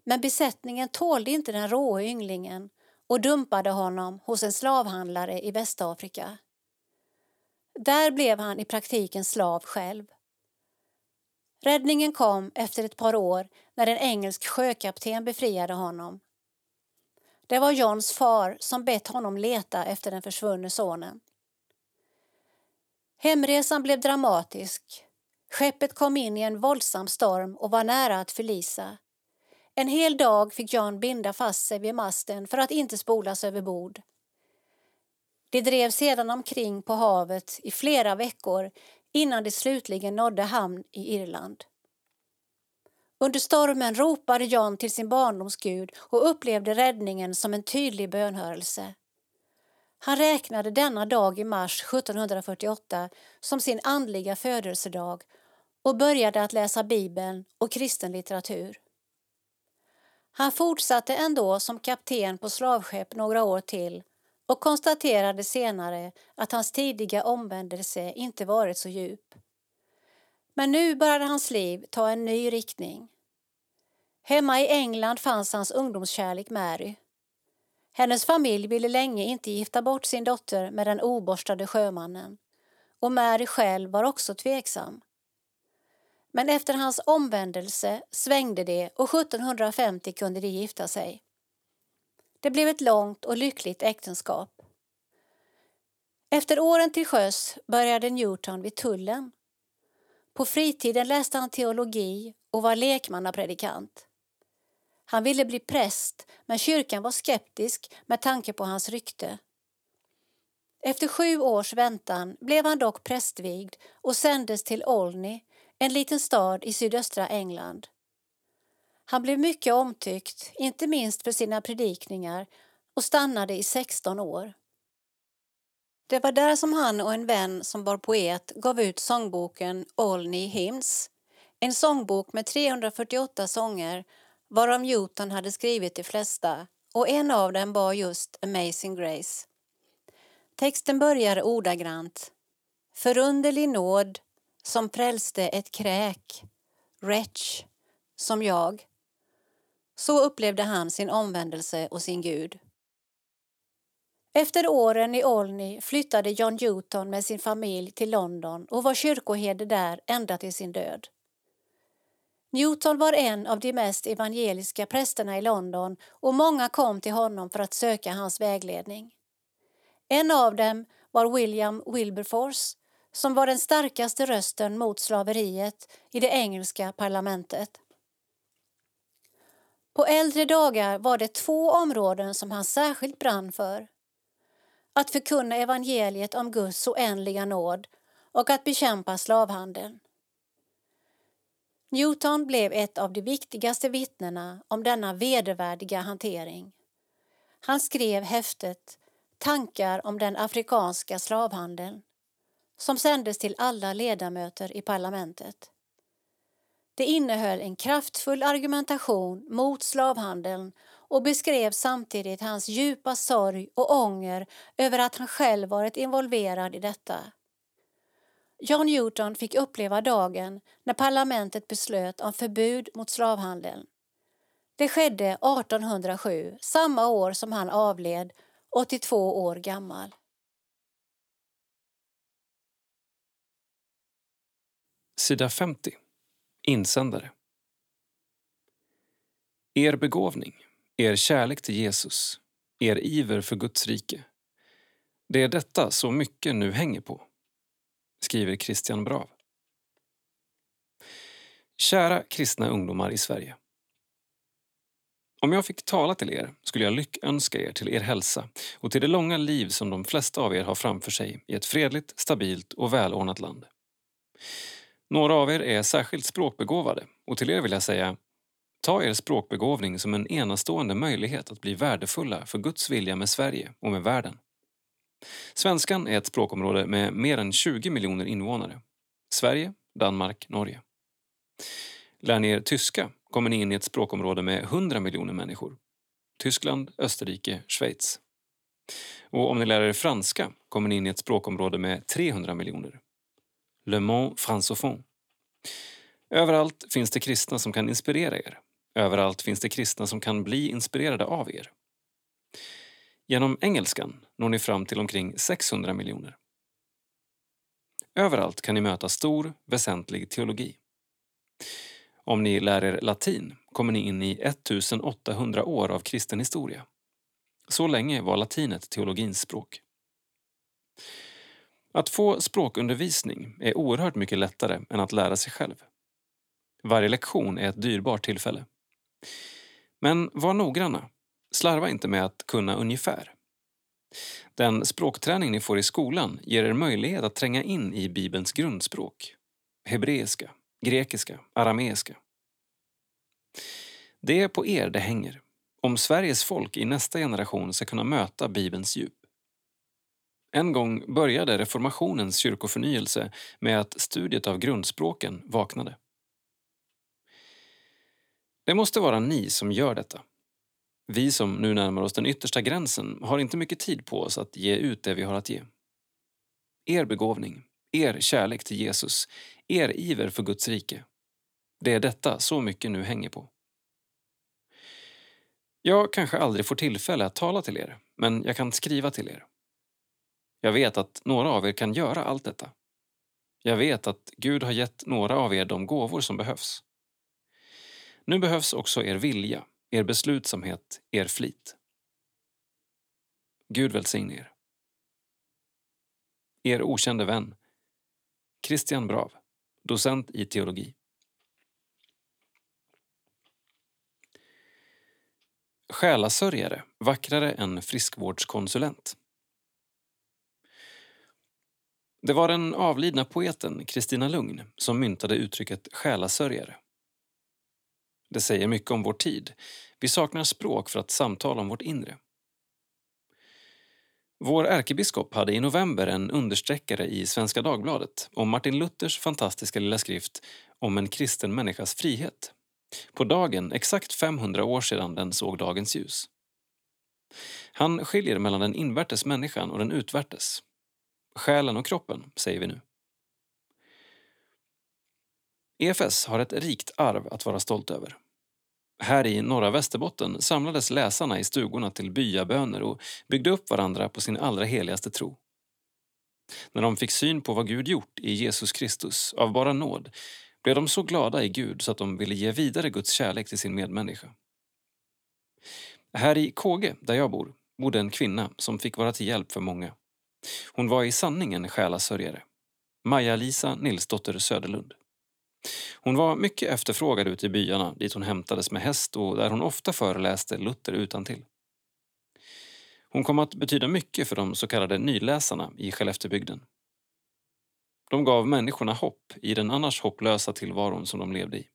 Speaker 2: Men besättningen tålde inte den råe ynglingen och dumpade honom hos en slavhandlare i Västafrika. Där blev han i praktiken slav själv. Räddningen kom efter ett par år när en engelsk sjökapten befriade honom. Det var Johns far som bett honom leta efter den försvunne sonen. Hemresan blev dramatisk. Skeppet kom in i en våldsam storm och var nära att förlisa. En hel dag fick John binda fast sig vid masten för att inte spolas över bord. De drev sedan omkring på havet i flera veckor innan de slutligen nådde hamn i Irland. Under stormen ropade John till sin barndomsgud och upplevde räddningen som en tydlig bönhörelse. Han räknade denna dag i mars 1748 som sin andliga födelsedag och började att läsa Bibeln och kristen litteratur. Han fortsatte ändå som kapten på slavskepp några år till och konstaterade senare att hans tidiga omvändelse inte varit så djup. Men nu började hans liv ta en ny riktning. Hemma i England fanns hans ungdomskärlek Mary. Hennes familj ville länge inte gifta bort sin dotter med den oborstade sjömannen och Mary själv var också tveksam. Men efter hans omvändelse svängde det och 1750 kunde de gifta sig. Det blev ett långt och lyckligt äktenskap. Efter åren till sjöss började Newton vid tullen. På fritiden läste han teologi och var lekmannapredikant. Han ville bli präst, men kyrkan var skeptisk med tanke på hans rykte. Efter sju års väntan blev han dock prästvigd och sändes till Olney, en liten stad i sydöstra England. Han blev mycket omtyckt, inte minst för sina predikningar och stannade i 16 år. Det var där som han och en vän som var poet gav ut sångboken Olney Hymns, en sångbok med 348 sånger varav Newton hade skrivit de flesta och en av dem var just Amazing Grace. Texten börjar ordagrant. Förunderlig nåd som frälste ett kräk, wretch, som jag. Så upplevde han sin omvändelse och sin Gud. Efter åren i Olney flyttade John Newton med sin familj till London och var kyrkoherde där ända till sin död. Newton var en av de mest evangeliska prästerna i London och många kom till honom för att söka hans vägledning. En av dem var William Wilberforce som var den starkaste rösten mot slaveriet i det engelska parlamentet. På äldre dagar var det två områden som han särskilt brann för. Att förkunna evangeliet om Guds oändliga nåd och att bekämpa slavhandeln. Newton blev ett av de viktigaste vittnena om denna vedervärdiga hantering. Han skrev häftet Tankar om den afrikanska slavhandeln som sändes till alla ledamöter i parlamentet. Det innehöll en kraftfull argumentation mot slavhandeln och beskrev samtidigt hans djupa sorg och ånger över att han själv varit involverad i detta. John Newton fick uppleva dagen när parlamentet beslöt om förbud mot slavhandeln. Det skedde 1807, samma år som han avled, 82 år gammal.
Speaker 1: Sida 50. Insändare. Er begåvning, er kärlek till Jesus, er iver för Guds rike. Det är detta så mycket nu hänger på skriver Christian Brav. Kära kristna ungdomar i Sverige. Om jag fick tala till er skulle jag lyckönska er till er hälsa och till det långa liv som de flesta av er har framför sig i ett fredligt, stabilt och välordnat land. Några av er är särskilt språkbegåvade och till er vill jag säga Ta er språkbegåvning som en enastående möjlighet att bli värdefulla för Guds vilja med Sverige och med världen. Svenskan är ett språkområde med mer än 20 miljoner invånare. Sverige, Danmark, Norge. Lär ni er tyska kommer ni in i ett språkområde med 100 miljoner människor. Tyskland, Österrike, Schweiz. Och om ni lär er franska kommer ni in i ett språkområde med 300 miljoner. Le Mans Francophone. Överallt finns det kristna som kan inspirera er. Överallt finns det kristna som kan bli inspirerade av er. Genom engelskan når ni fram till omkring 600 miljoner. Överallt kan ni möta stor, väsentlig teologi. Om ni lär er latin kommer ni in i 1800 år av kristen historia. Så länge var latinet teologins språk. Att få språkundervisning är oerhört mycket lättare än att lära sig själv. Varje lektion är ett dyrbart tillfälle. Men var noggranna. Slarva inte med att kunna ungefär. Den språkträning ni får i skolan ger er möjlighet att tränga in i Bibelns grundspråk. Hebreiska, grekiska, arameiska. Det är på er det hänger, om Sveriges folk i nästa generation ska kunna möta Bibelns djup. En gång började reformationens kyrkoförnyelse med att studiet av grundspråken vaknade. Det måste vara ni som gör detta. Vi som nu närmar oss den yttersta gränsen har inte mycket tid på oss att ge ut det vi har att ge. Er begåvning, er kärlek till Jesus, er iver för Guds rike. Det är detta så mycket nu hänger på. Jag kanske aldrig får tillfälle att tala till er, men jag kan skriva till er. Jag vet att några av er kan göra allt detta. Jag vet att Gud har gett några av er de gåvor som behövs. Nu behövs också er vilja, er beslutsamhet, er flit. Gud välsigne er. Er okände vän, Christian Brav, docent i teologi. Själasörjare, vackrare än friskvårdskonsulent. Det var den avlidna poeten Kristina Lugn som myntade uttrycket själasörjare. Det säger mycket om vår tid. Vi saknar språk för att samtala om vårt inre. Vår ärkebiskop hade i november en understreckare i Svenska Dagbladet om Martin Luthers fantastiska lilla skrift om en kristen människas frihet. På dagen exakt 500 år sedan den såg dagens ljus. Han skiljer mellan den invärtes människan och den utvärtes. Själen och kroppen, säger vi nu. EFS har ett rikt arv att vara stolt över. Här i norra Västerbotten samlades läsarna i stugorna till byaböner och byggde upp varandra på sin allra heligaste tro. När de fick syn på vad Gud gjort i Jesus Kristus av bara nåd blev de så glada i Gud så att de ville ge vidare Guds kärlek till sin medmänniska. Här i Kåge, där jag bor, bodde en kvinna som fick vara till hjälp för många. Hon var i sanning en själasörjare. Maja-Lisa Nilsdotter Söderlund. Hon var mycket efterfrågad ute i byarna dit hon hämtades med häst och där hon ofta föreläste Luther utantill. Hon kom att betyda mycket för de så kallade nyläsarna i Skelleftebygden. De gav människorna hopp i den annars hopplösa tillvaron som de levde i.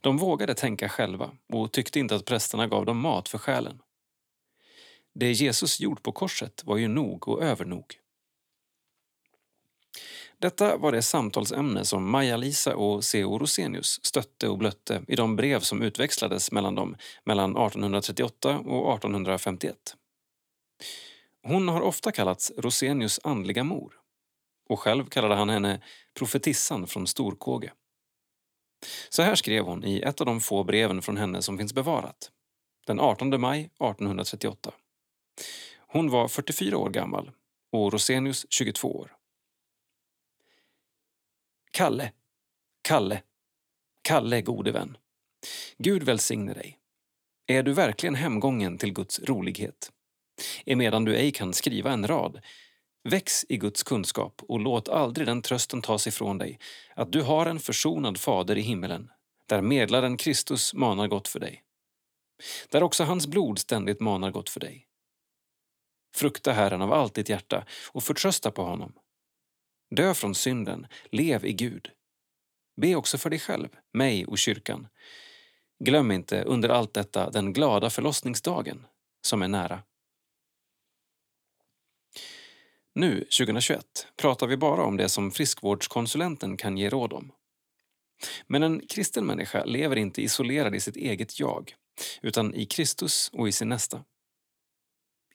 Speaker 1: De vågade tänka själva och tyckte inte att prästerna gav dem mat för själen. Det Jesus gjort på korset var ju nog och övernog. Detta var det samtalsämne som Maja-Lisa och C.O. Rosenius stötte och blötte i de brev som utväxlades mellan dem mellan 1838 och 1851. Hon har ofta kallats Rosenius andliga mor och själv kallade han henne profetissan från Storkåge. Så här skrev hon i ett av de få breven från henne som finns bevarat. Den 18 maj 1838. Hon var 44 år gammal och Rosenius 22 år. Kalle, Kalle, Kalle gode vän. Gud välsigne dig. Är du verkligen hemgången till Guds rolighet? Emedan du ej kan skriva en rad, väx i Guds kunskap och låt aldrig den trösten tas ifrån dig att du har en försonad fader i himmelen, där medlaren Kristus manar gott för dig. Där också hans blod ständigt manar gott för dig. Frukta Herren av allt ditt hjärta och förtrösta på honom. Dö från synden, lev i Gud. Be också för dig själv, mig och kyrkan. Glöm inte under allt detta den glada förlossningsdagen som är nära. Nu, 2021, pratar vi bara om det som friskvårdskonsulenten kan ge råd om. Men en kristen människa lever inte isolerad i sitt eget jag, utan i Kristus och i sin nästa.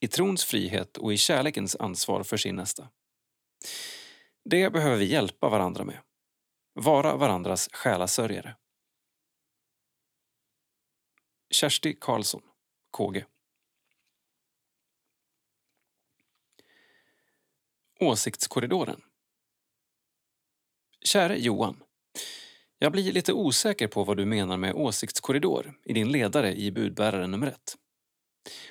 Speaker 1: I trons frihet och i kärlekens ansvar för sin nästa. Det behöver vi hjälpa varandra med. Vara varandras själasörjare. Kersti Karlsson, KG. Åsiktskorridoren. Käre Johan. Jag blir lite osäker på vad du menar med åsiktskorridor i din ledare i budbärare nummer ett.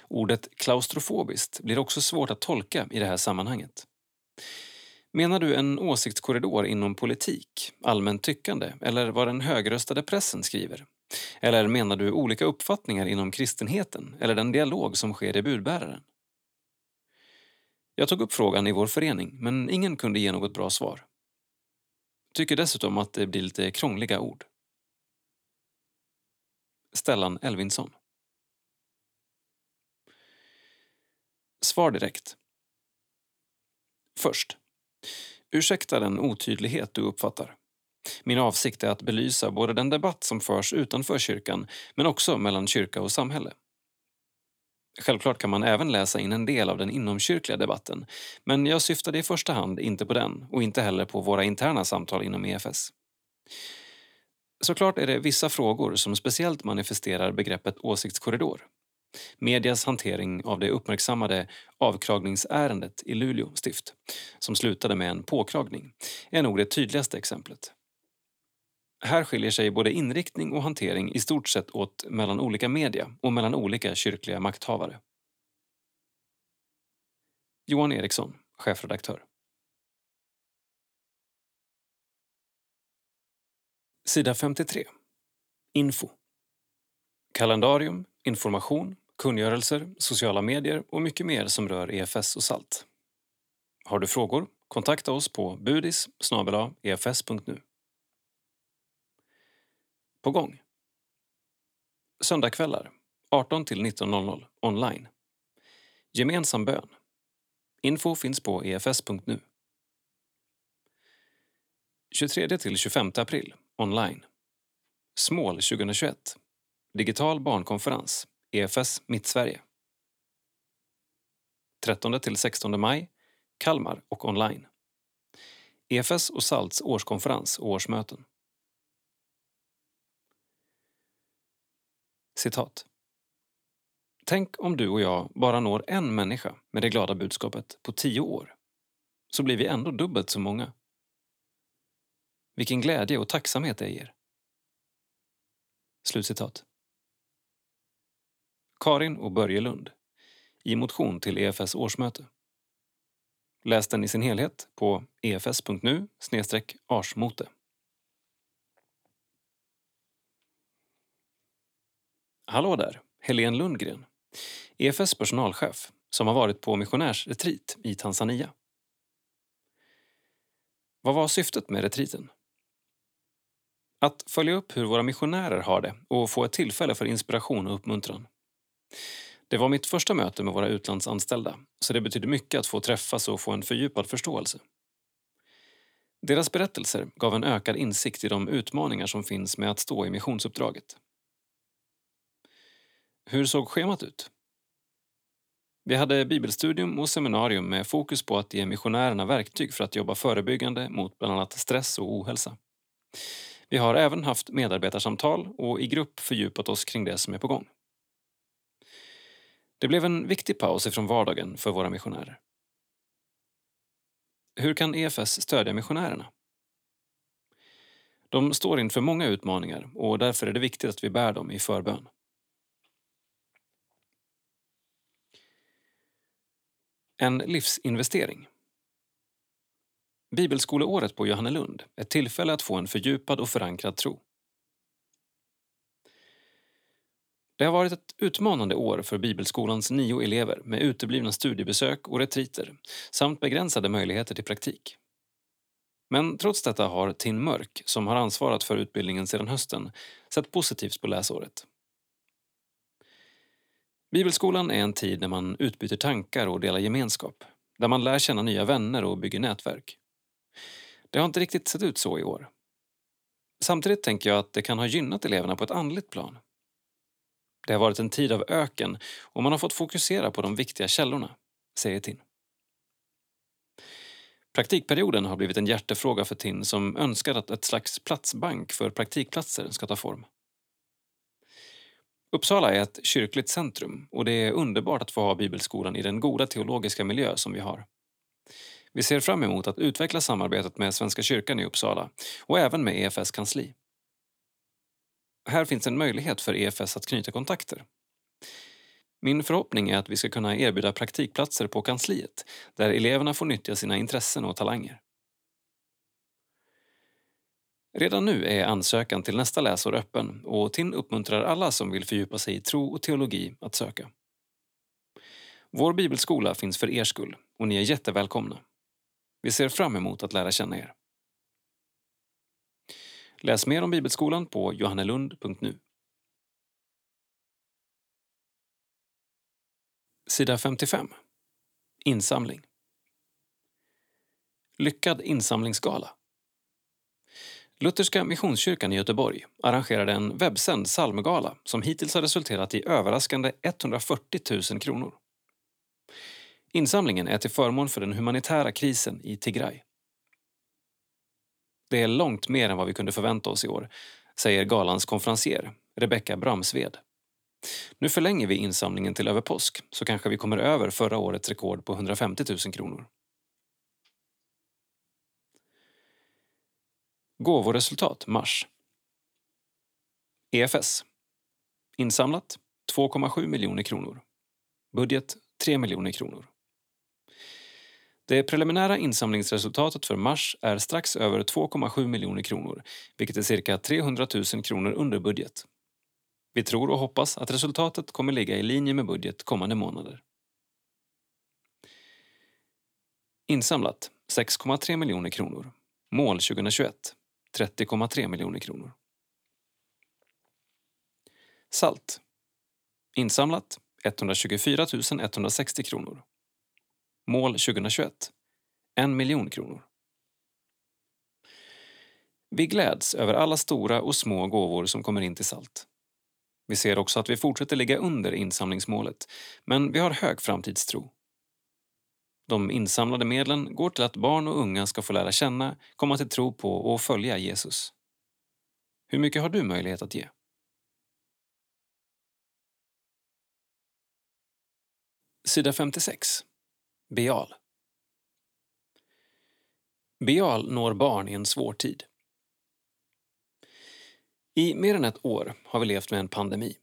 Speaker 1: Ordet klaustrofobiskt blir också svårt att tolka i det här sammanhanget. Menar du en åsiktskorridor inom politik, allmänt tyckande eller vad den högröstade pressen skriver? Eller menar du olika uppfattningar inom kristenheten eller den dialog som sker i budbäraren? Jag tog upp frågan i vår förening, men ingen kunde ge något bra svar. Tycker dessutom att det blir lite krångliga ord. Stellan Elvinsson. Svar direkt. Först. Ursäkta den otydlighet du uppfattar. Min avsikt är att belysa både den debatt som förs utanför kyrkan men också mellan kyrka och samhälle. Självklart kan man även läsa in en del av den inomkyrkliga debatten men jag syftade i första hand inte på den och inte heller på våra interna samtal inom EFS. Såklart är det vissa frågor som speciellt manifesterar begreppet åsiktskorridor. Medias hantering av det uppmärksammade avkragningsärendet i Luleå stift, som slutade med en påkragning, är nog det tydligaste exemplet. Här skiljer sig både inriktning och hantering i stort sett åt mellan olika media och mellan olika kyrkliga makthavare. Johan Eriksson, chefredaktör. Sida 53. Info. Kalendarium, information, kungörelser, sociala medier och mycket mer som rör EFS och SALT. Har du frågor? Kontakta oss på budis efs.nu. På gång. Söndagkvällar 18 till 19.00 online. Gemensam bön. Info finns på efs.nu. 23 till 25 april online. Smål 2021. Digital barnkonferens. EFS Mittsverige. 13–16 maj. Kalmar och online. EFS och SALTs årskonferens och årsmöten. Citat. Tänk om du och jag bara når en människa med det glada budskapet på tio år. Så blir vi ändå dubbelt så många. Vilken glädje och tacksamhet det ger. Slutcitat. Karin och Börje Lund i motion till EFS årsmöte. Läs den i sin helhet på efs.nu arsmote. Hallå där, Helene Lundgren, EFS personalchef som har varit på missionärsretreat i Tanzania. Vad var syftet med retriten? Att följa upp hur våra missionärer har det och få ett tillfälle för inspiration och uppmuntran. Det var mitt första möte med våra utlandsanställda så det betydde mycket att få träffas och få en fördjupad förståelse. Deras berättelser gav en ökad insikt i de utmaningar som finns med att stå i missionsuppdraget. Hur såg schemat ut? Vi hade bibelstudium och seminarium med fokus på att ge missionärerna verktyg för att jobba förebyggande mot bland annat stress och ohälsa. Vi har även haft medarbetarsamtal och i grupp fördjupat oss kring det som är på gång. Det blev en viktig paus ifrån vardagen för våra missionärer. Hur kan EFS stödja missionärerna? De står inför många utmaningar och därför är det viktigt att vi bär dem i förbön. En livsinvestering. Bibelskoleåret på Johannelund, är ett tillfälle att få en fördjupad och förankrad tro. Det har varit ett utmanande år för Bibelskolans nio elever med uteblivna studiebesök och retriter samt begränsade möjligheter till praktik. Men trots detta har Tin Mörk, som har ansvarat för utbildningen sedan hösten, sett positivt på läsåret. Bibelskolan är en tid när man utbyter tankar och delar gemenskap, där man lär känna nya vänner och bygger nätverk. Det har inte riktigt sett ut så i år. Samtidigt tänker jag att det kan ha gynnat eleverna på ett andligt plan. Det har varit en tid av öken och man har fått fokusera på de viktiga källorna, säger Tin. Praktikperioden har blivit en hjärtefråga för Tin som önskar att ett slags platsbank för praktikplatser ska ta form. Uppsala är ett kyrkligt centrum och det är underbart att få ha bibelskolan i den goda teologiska miljö som vi har. Vi ser fram emot att utveckla samarbetet med Svenska kyrkan i Uppsala och även med EFS kansli. Här finns en möjlighet för EFS att knyta kontakter. Min förhoppning är att vi ska kunna erbjuda praktikplatser på kansliet där eleverna får nyttja sina intressen och talanger. Redan nu är ansökan till nästa läsår öppen och TIN uppmuntrar alla som vill fördjupa sig i tro och teologi att söka. Vår bibelskola finns för er skull och ni är jättevälkomna. Vi ser fram emot att lära känna er. Läs mer om Bibelskolan på johannelund.nu. Sida 55. Insamling. Lyckad insamlingsgala. Lutherska Missionskyrkan i Göteborg arrangerade en webbsänd psalmgala som hittills har resulterat i överraskande 140 000 kronor. Insamlingen är till förmån för den humanitära krisen i Tigray. Det är långt mer än vad vi kunde förvänta oss i år, säger galans konferencier, Rebecka Bramsved. Nu förlänger vi insamlingen till över påsk så kanske vi kommer över förra årets rekord på 150 000 kronor. Gåvoresultat mars. EFS. Insamlat 2,7 miljoner kronor. Budget 3 miljoner kronor. Det preliminära insamlingsresultatet för mars är strax över 2,7 miljoner kronor, vilket är cirka 300 000 kronor under budget. Vi tror och hoppas att resultatet kommer ligga i linje med budget kommande månader. Insamlat 6,3 miljoner kronor. Mål 2021 30,3 miljoner kronor. Salt. Insamlat 124 160 kronor. Mål 2021 En miljon kronor. Vi gläds över alla stora och små gåvor som kommer in till SALT. Vi ser också att vi fortsätter ligga under insamlingsmålet, men vi har hög framtidstro. De insamlade medlen går till att barn och unga ska få lära känna, komma till tro på och följa Jesus. Hur mycket har du möjlighet att ge? Sida 56. Beal. Beal når barn i en svår tid. I mer än ett år har vi levt med en pandemi.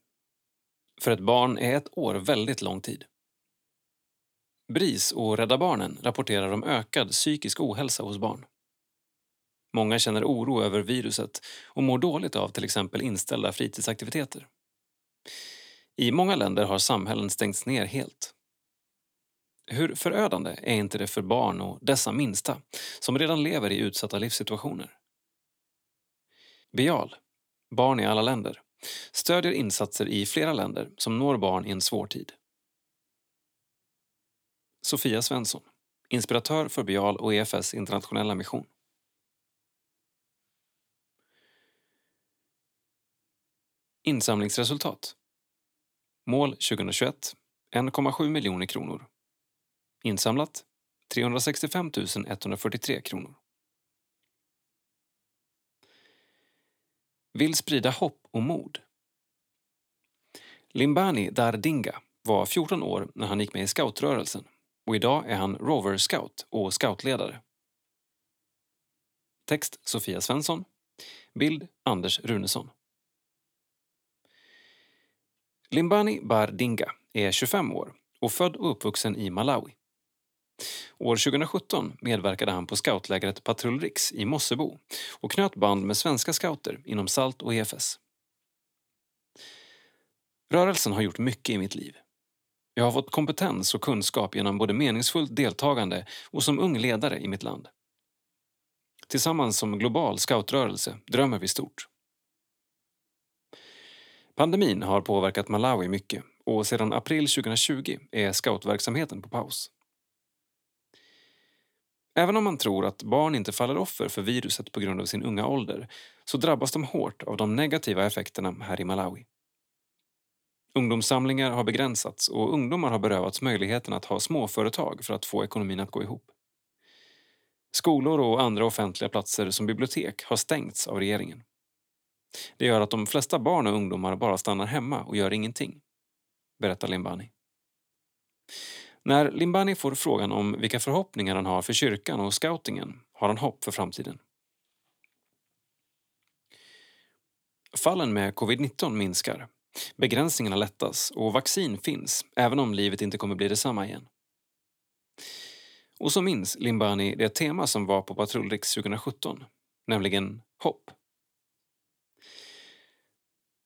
Speaker 1: För ett barn är ett år väldigt lång tid. BRIS och Rädda Barnen rapporterar om ökad psykisk ohälsa hos barn. Många känner oro över viruset och mår dåligt av till exempel inställda fritidsaktiviteter. I många länder har samhällen stängts ner helt. Hur förödande är inte det för barn och dessa minsta som redan lever i utsatta livssituationer? Bial, Barn i alla länder, stödjer insatser i flera länder som når barn i en svår tid. Sofia Svensson, inspiratör för Bial och EFS internationella mission. Insamlingsresultat. Mål 2021 1,7 miljoner kronor. Insamlat 365 143 kronor. Vill sprida hopp och mod. Limbani Dardinga var 14 år när han gick med i scoutrörelsen och idag är han Rover Scout och scoutledare. Text Sofia Svensson. Bild Anders Runesson. Limbani Bardinga är 25 år och född och uppvuxen i Malawi. År 2017 medverkade han på scoutlägret Patrull Riks i Mossebo och knöt band med svenska scouter inom SALT och EFS. Rörelsen har gjort mycket i mitt liv. Jag har fått kompetens och kunskap genom både meningsfullt deltagande och som ung ledare i mitt land. Tillsammans som global scoutrörelse drömmer vi stort. Pandemin har påverkat Malawi mycket och sedan april 2020 är scoutverksamheten på paus. Även om man tror att barn inte faller offer för viruset på grund av sin unga ålder så drabbas de hårt av de negativa effekterna här i Malawi. Ungdomssamlingar har begränsats och ungdomar har berövats möjligheten att ha småföretag för att få ekonomin att gå ihop. Skolor och andra offentliga platser som bibliotek har stängts av regeringen. Det gör att de flesta barn och ungdomar bara stannar hemma och gör ingenting, berättar Limbani. När Limbani får frågan om vilka förhoppningar han har för kyrkan och scoutingen har han hopp för framtiden. Fallen med covid-19 minskar, begränsningarna lättas och vaccin finns även om livet inte kommer bli detsamma igen. Och så minns Limbani det tema som var på Patrullriks 2017, nämligen hopp.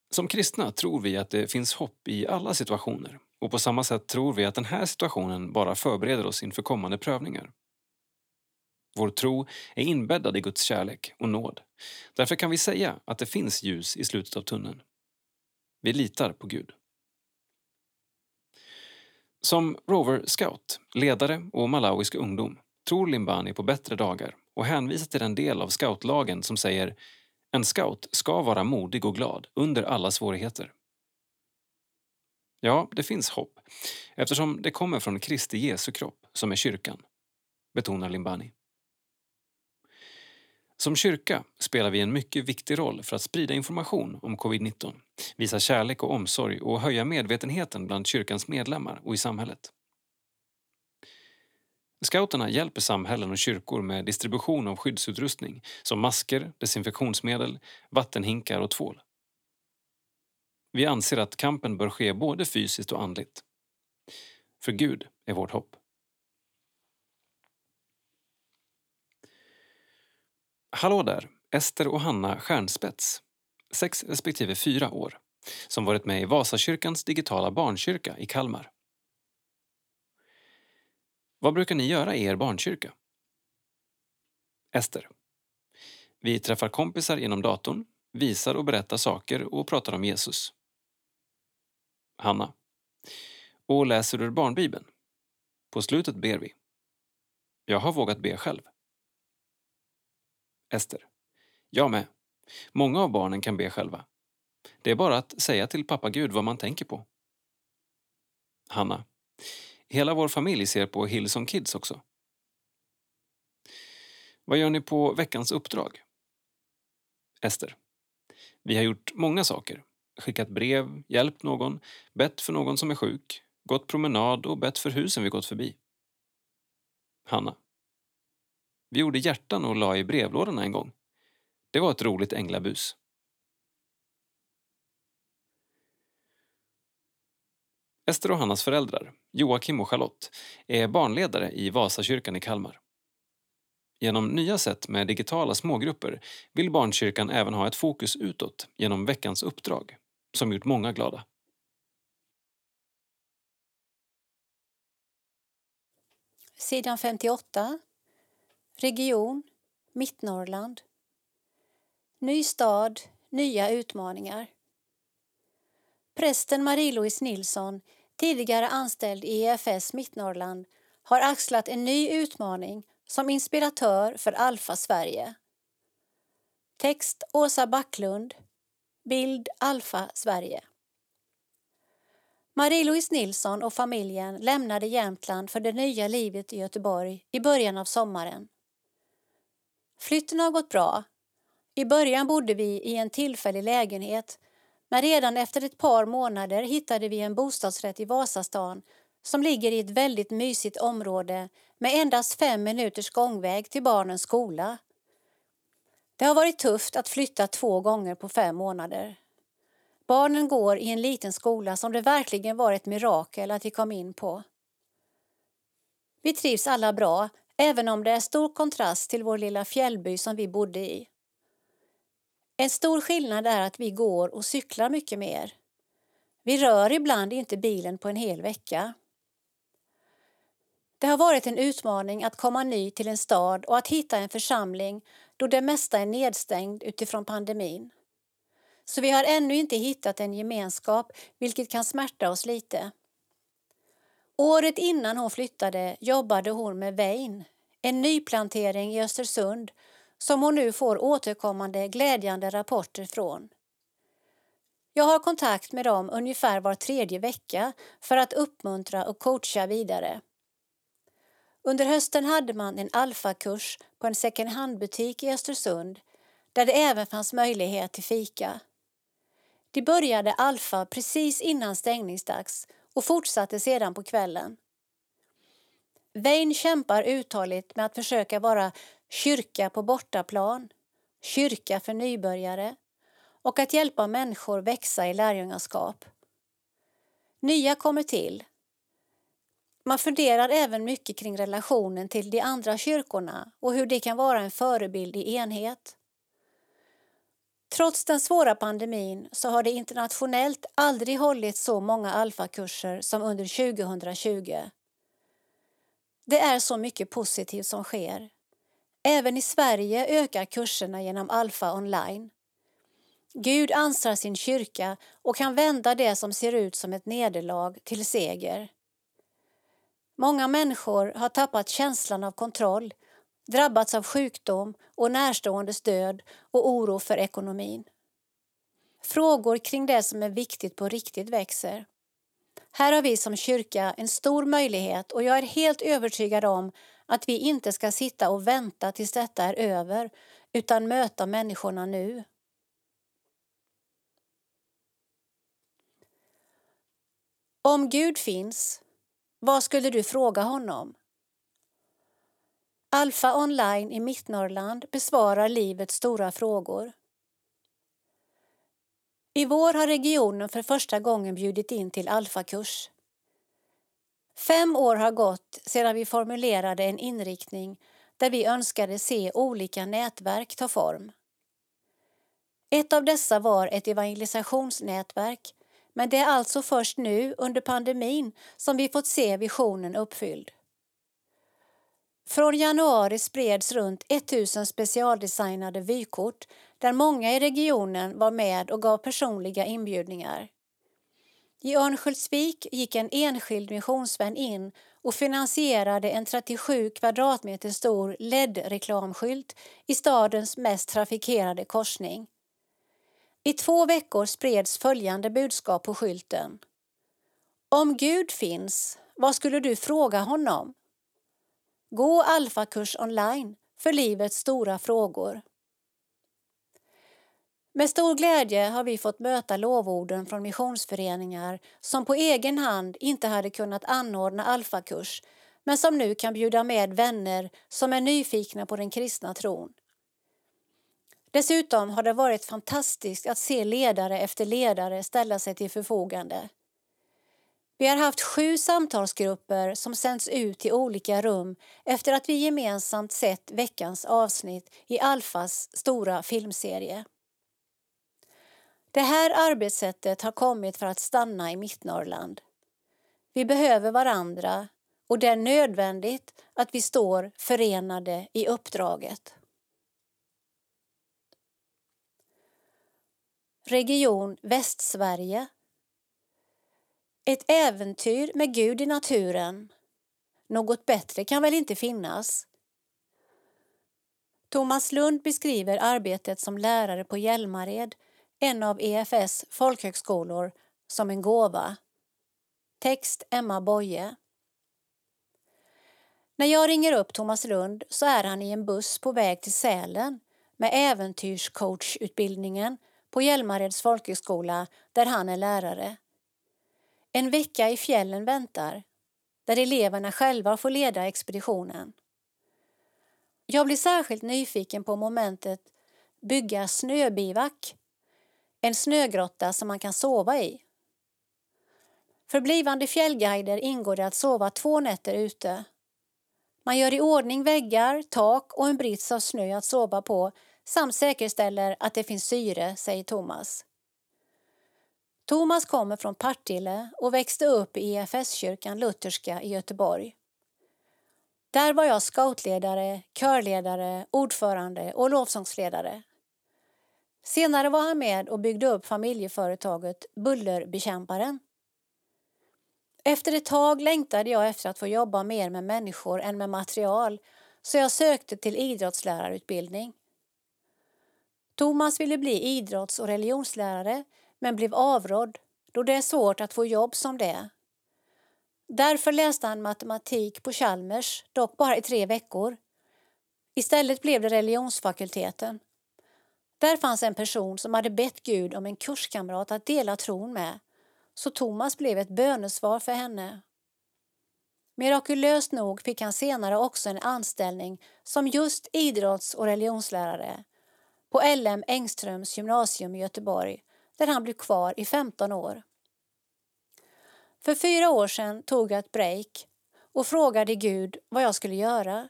Speaker 1: Som kristna tror vi att det finns hopp i alla situationer och på samma sätt tror vi att den här situationen bara förbereder oss inför kommande prövningar. Vår tro är inbäddad i Guds kärlek och nåd. Därför kan vi säga att det finns ljus i slutet av tunneln. Vi litar på Gud. Som Rover Scout, ledare och malawisk ungdom tror Limbani på bättre dagar och hänvisar till den del av scoutlagen som säger en scout ska vara modig och glad under alla svårigheter. Ja, det finns hopp eftersom det kommer från Kristi Jesu kropp, som är kyrkan, betonar Limbani. Som kyrka spelar vi en mycket viktig roll för att sprida information om covid-19, visa kärlek och omsorg och höja medvetenheten bland kyrkans medlemmar och i samhället. Scouterna hjälper samhällen och kyrkor med distribution av skyddsutrustning som masker, desinfektionsmedel, vattenhinkar och tvål. Vi anser att kampen bör ske både fysiskt och andligt. För Gud är vårt hopp. Hallå där, Ester och Hanna Stjärnspets, sex respektive fyra år, som varit med i Vasakyrkans digitala barnkyrka i Kalmar. Vad brukar ni göra i er barnkyrka? Ester. Vi träffar kompisar genom datorn, visar och berättar saker och pratar om Jesus. Hanna. Och läser ur barnbibeln. På slutet ber vi. Jag har vågat be själv. Ester. Jag med. Många av barnen kan be själva. Det är bara att säga till pappa Gud vad man tänker på. Hanna. Hela vår familj ser på Hillsong Kids också. Vad gör ni på veckans uppdrag? Ester. Vi har gjort många saker. Skickat brev, hjälpt någon, bett för någon som är sjuk, gått promenad och bett för husen vi gått förbi. Hanna. Vi gjorde hjärtan och la i brevlådorna en gång. Det var ett roligt änglabus. Ester och Hannas föräldrar, Joakim och Charlotte, är barnledare i Vasakyrkan i Kalmar. Genom nya sätt med digitala smågrupper vill Barnkyrkan även ha ett fokus utåt genom veckans uppdrag, som gjort många glada.
Speaker 2: Sidan 58. Region Mittnorrland. Ny stad, nya utmaningar. Prästen Marie-Louise Nilsson, tidigare anställd i EFS Mittnorrland, har axlat en ny utmaning som inspiratör för Alfa Sverige. Text Åsa Backlund. Bild Alfa Sverige. Marie-Louise Nilsson och familjen lämnade Jämtland för det nya livet i Göteborg i början av sommaren. Flytten har gått bra. I början bodde vi i en tillfällig lägenhet men redan efter ett par månader hittade vi en bostadsrätt i Vasastan som ligger i ett väldigt mysigt område med endast fem minuters gångväg till barnens skola. Det har varit tufft att flytta två gånger på fem månader. Barnen går i en liten skola som det verkligen var ett mirakel att vi kom in på. Vi trivs alla bra, även om det är stor kontrast till vår lilla fjällby som vi bodde i. En stor skillnad är att vi går och cyklar mycket mer. Vi rör ibland inte bilen på en hel vecka. Det har varit en utmaning att komma ny till en stad och att hitta en församling då det mesta är nedstängt utifrån pandemin. Så vi har ännu inte hittat en gemenskap, vilket kan smärta oss lite. Året innan hon flyttade jobbade hon med Vein, en nyplantering i Östersund som hon nu får återkommande glädjande rapporter från. Jag har kontakt med dem ungefär var tredje vecka för att uppmuntra och coacha vidare. Under hösten hade man en alfakurs på en second hand-butik i Östersund där det även fanns möjlighet till fika. De började alfa precis innan stängningsdags och fortsatte sedan på kvällen. Wayne kämpar uthålligt med att försöka vara kyrka på bortaplan, kyrka för nybörjare och att hjälpa människor växa i lärjungaskap. Nya kommer till. Man funderar även mycket kring relationen till de andra kyrkorna och hur det kan vara en förebild i enhet. Trots den svåra pandemin så har det internationellt aldrig hållits så många alfakurser som under 2020. Det är så mycket positivt som sker. Även i Sverige ökar kurserna genom Alfa online. Gud ansar sin kyrka och kan vända det som ser ut som ett nederlag till seger. Många människor har tappat känslan av kontroll, drabbats av sjukdom och närståendes död och oro för ekonomin. Frågor kring det som är viktigt på riktigt växer. Här har vi som kyrka en stor möjlighet och jag är helt övertygad om att vi inte ska sitta och vänta tills detta är över utan möta människorna nu. Om Gud finns, vad skulle du fråga honom? Alfa online i Mittnorrland besvarar livets stora frågor. I vår har regionen för första gången bjudit in till alfakurs. Fem år har gått sedan vi formulerade en inriktning där vi önskade se olika nätverk ta form. Ett av dessa var ett evangelisationsnätverk men det är alltså först nu under pandemin som vi fått se visionen uppfylld. Från januari spreds runt 1000 specialdesignade vykort där många i regionen var med och gav personliga inbjudningar. I Örnsköldsvik gick en enskild missionsvän in och finansierade en 37 kvadratmeter stor LED-reklamskylt i stadens mest trafikerade korsning. I två veckor spreds följande budskap på skylten. Om Gud finns, vad skulle du fråga honom? Gå alfakurs online för livets stora frågor. Med stor glädje har vi fått möta lovorden från missionsföreningar som på egen hand inte hade kunnat anordna alfakurs men som nu kan bjuda med vänner som är nyfikna på den kristna tron. Dessutom har det varit fantastiskt att se ledare efter ledare ställa sig till förfogande. Vi har haft sju samtalsgrupper som sänds ut till olika rum efter att vi gemensamt sett veckans avsnitt i Alfas stora filmserie. Det här arbetssättet har kommit för att stanna i Mittnorrland. Vi behöver varandra och det är nödvändigt att vi står förenade i uppdraget. Region Västsverige Ett äventyr med Gud i naturen. Något bättre kan väl inte finnas? Thomas Lund beskriver arbetet som lärare på Hjälmared en av EFS folkhögskolor, som en gåva. Text Emma Boye. När jag ringer upp Thomas Lund så är han i en buss på väg till Sälen med äventyrscoachutbildningen på Hjälmareds folkhögskola där han är lärare. En vecka i fjällen väntar, där eleverna själva får leda expeditionen. Jag blir särskilt nyfiken på momentet bygga snöbivack en snögrotta som man kan sova i. För blivande fjällguider ingår det att sova två nätter ute. Man gör i ordning väggar, tak och en brits av snö att sova på samt säkerställer att det finns syre, säger Thomas. Thomas kommer från Partille och växte upp i EFS-kyrkan Lutherska i Göteborg. Där var jag scoutledare, körledare, ordförande och lovsångsledare. Senare var han med och byggde upp familjeföretaget Bullerbekämparen. Efter ett tag längtade jag efter att få jobba mer med människor än med material så jag sökte till idrottslärarutbildning. Thomas ville bli idrotts och religionslärare men blev avrådd då det är svårt att få jobb som det. Därför läste han matematik på Chalmers, dock bara i tre veckor. Istället blev det religionsfakulteten. Där fanns en person som hade bett Gud om en kurskamrat att dela tron med, så Thomas blev ett bönesvar för henne. Mirakulöst nog fick han senare också en anställning som just idrotts och religionslärare på LM Engströms gymnasium i Göteborg där han blev kvar i 15 år. För fyra år sedan tog jag ett break och frågade Gud vad jag skulle göra.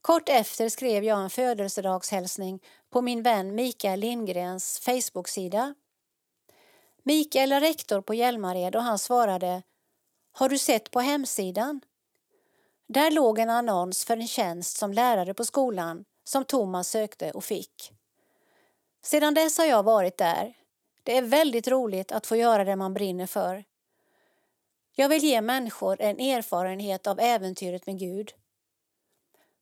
Speaker 2: Kort efter skrev jag en födelsedagshälsning på min vän Mikael Lindgrens Facebook-sida. Mikael är rektor på Hjälmared och han svarade Har du sett på hemsidan? Där låg en annons för en tjänst som lärare på skolan som Thomas sökte och fick. Sedan dess har jag varit där. Det är väldigt roligt att få göra det man brinner för. Jag vill ge människor en erfarenhet av äventyret med Gud.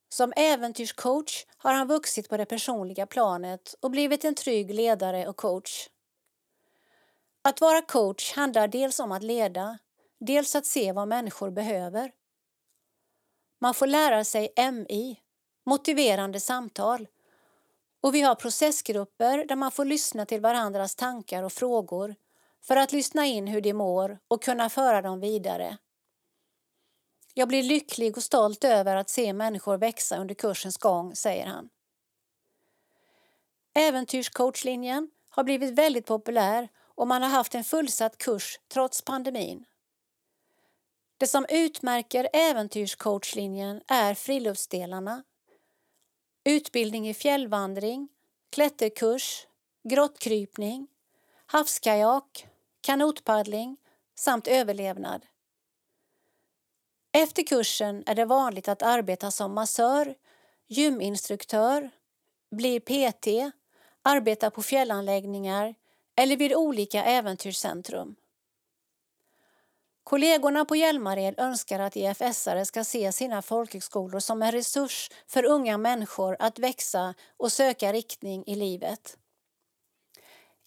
Speaker 2: Som äventyrscoach har han vuxit på det personliga planet och blivit en trygg ledare och coach. Att vara coach handlar dels om att leda, dels att se vad människor behöver. Man får lära sig MI, motiverande samtal, och vi har processgrupper där man får lyssna till varandras tankar och frågor för att lyssna in hur de mår och kunna föra dem vidare. Jag blir lycklig och stolt över att se människor växa under kursens gång, säger han. Äventyrscoachlinjen har blivit väldigt populär och man har haft en fullsatt kurs trots pandemin. Det som utmärker äventyrscoachlinjen är friluftsdelarna. Utbildning i fjällvandring, klätterkurs, grottkrypning, havskajak, kanotpaddling samt överlevnad. Efter kursen är det vanligt att arbeta som massör, gyminstruktör, bli PT, arbeta på fjällanläggningar eller vid olika äventyrscentrum. Kollegorna på Hjälmared önskar att IFS-are ska se sina folkhögskolor som en resurs för unga människor att växa och söka riktning i livet.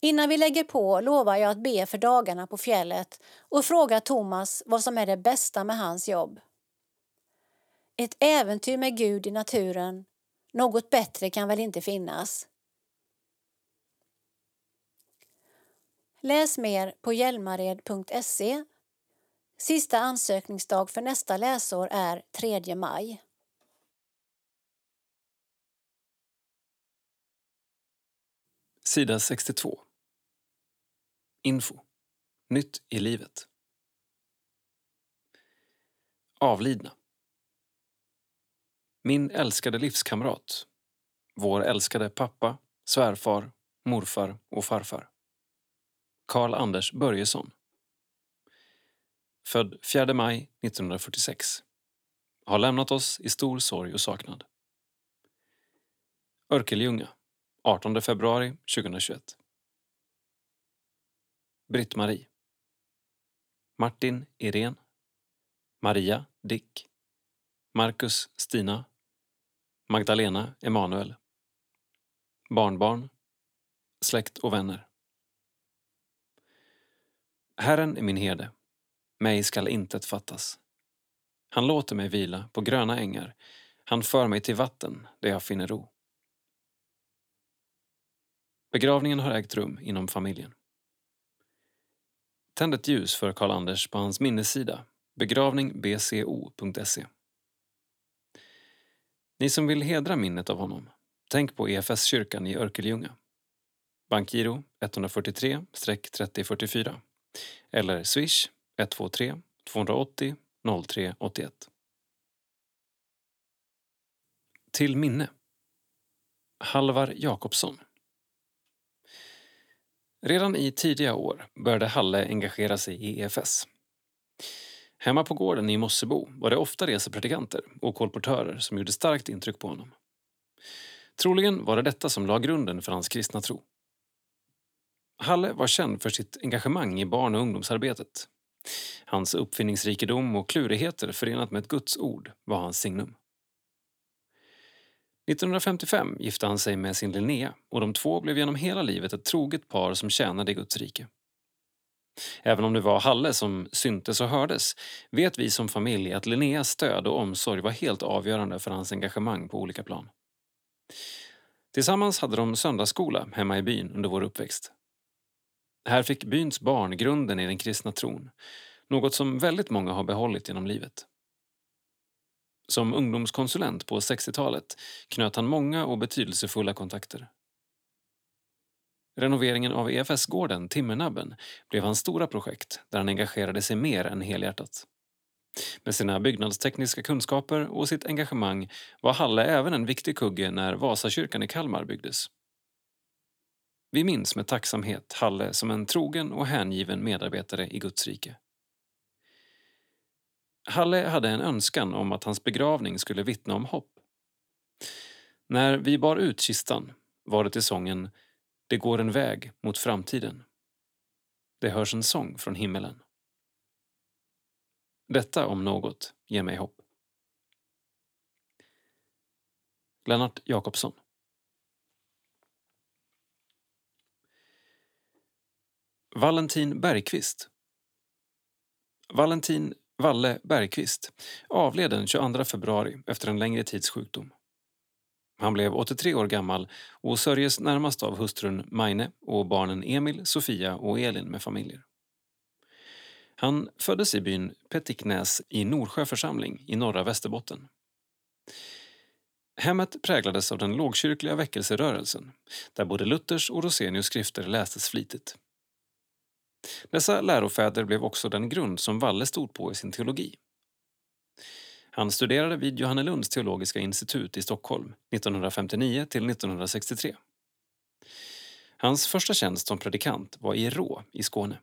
Speaker 2: Innan vi lägger på lovar jag att be för dagarna på fjället och fråga Thomas vad som är det bästa med hans jobb. Ett äventyr med Gud i naturen. Något bättre kan väl inte finnas? Läs mer på hjälmared.se. Sista ansökningsdag för nästa läsår är 3 maj.
Speaker 1: Sida 62 Info. Nytt i livet. Avlidna. Min älskade livskamrat. Vår älskade pappa, svärfar, morfar och farfar. Karl Anders Börjesson. Född 4 maj 1946. Har lämnat oss i stor sorg och saknad. Örkelljunga. 18 februari 2021. Britt-Marie. Martin Irene. Maria Dick. Marcus Stina. Magdalena Emanuel. Barnbarn. Släkt och vänner. Herren är min herde. Mig skall intet fattas. Han låter mig vila på gröna ängar. Han för mig till vatten där jag finner ro. Begravningen har ägt rum inom familjen. Tänd ett ljus för Karl-Anders på hans minnessida begravningbco.se. Ni som vill hedra minnet av honom, tänk på EFS-kyrkan i Örkelljunga. Bankgiro 143-3044 eller swish 123 280 03 81. Till minne Halvar Jakobsson Redan i tidiga år började Halle engagera sig i EFS. Hemma på gården i Mossebo var det ofta resepredikanter och kolportörer som gjorde starkt intryck på honom. Troligen var det detta som la grunden för hans kristna tro. Halle var känd för sitt engagemang i barn och ungdomsarbetet. Hans uppfinningsrikedom och klurigheter förenat med ett Guds ord var hans signum. 1955 gifte han sig med sin Linnea och de två blev genom hela livet ett troget par som tjänade i Guds rike. Även om det var Halle som syntes och hördes vet vi som familj att Linneas stöd och omsorg var helt avgörande för hans engagemang på olika plan. Tillsammans hade de söndagsskola hemma i byn under vår uppväxt. Här fick byns barn grunden i den kristna tron, något som väldigt många har behållit genom livet. Som ungdomskonsulent på 60-talet knöt han många och betydelsefulla kontakter. Renoveringen av EFS-gården Timmernabben blev hans stora projekt där han engagerade sig mer än helhjärtat. Med sina byggnadstekniska kunskaper och sitt engagemang var Halle även en viktig kugge när Vasakyrkan i Kalmar byggdes. Vi minns med tacksamhet Halle som en trogen och hängiven medarbetare i Guds rike. Halle hade en önskan om att hans begravning skulle vittna om hopp. När vi bar ut kistan var det till sången Det går en väg mot framtiden. Det hörs en sång från himmelen. Detta om något ger mig hopp. Lennart Jakobsson Valentin Bergqvist Valentin Valle Bergqvist avled den 22 februari efter en längre tids sjukdom. Han blev 83 år gammal och sörjes närmast av hustrun Maine och barnen Emil, Sofia och Elin med familjer. Han föddes i byn Pettiknäs i Norsjö församling i norra Västerbotten. Hemmet präglades av den lågkyrkliga väckelserörelsen där både Luthers och Rosenius skrifter lästes flitigt. Dessa lärofäder blev också den grund som Valle stod på i sin teologi. Han studerade vid Johannelunds teologiska institut i Stockholm 1959 till 1963. Hans första tjänst som predikant var i Rå i Skåne.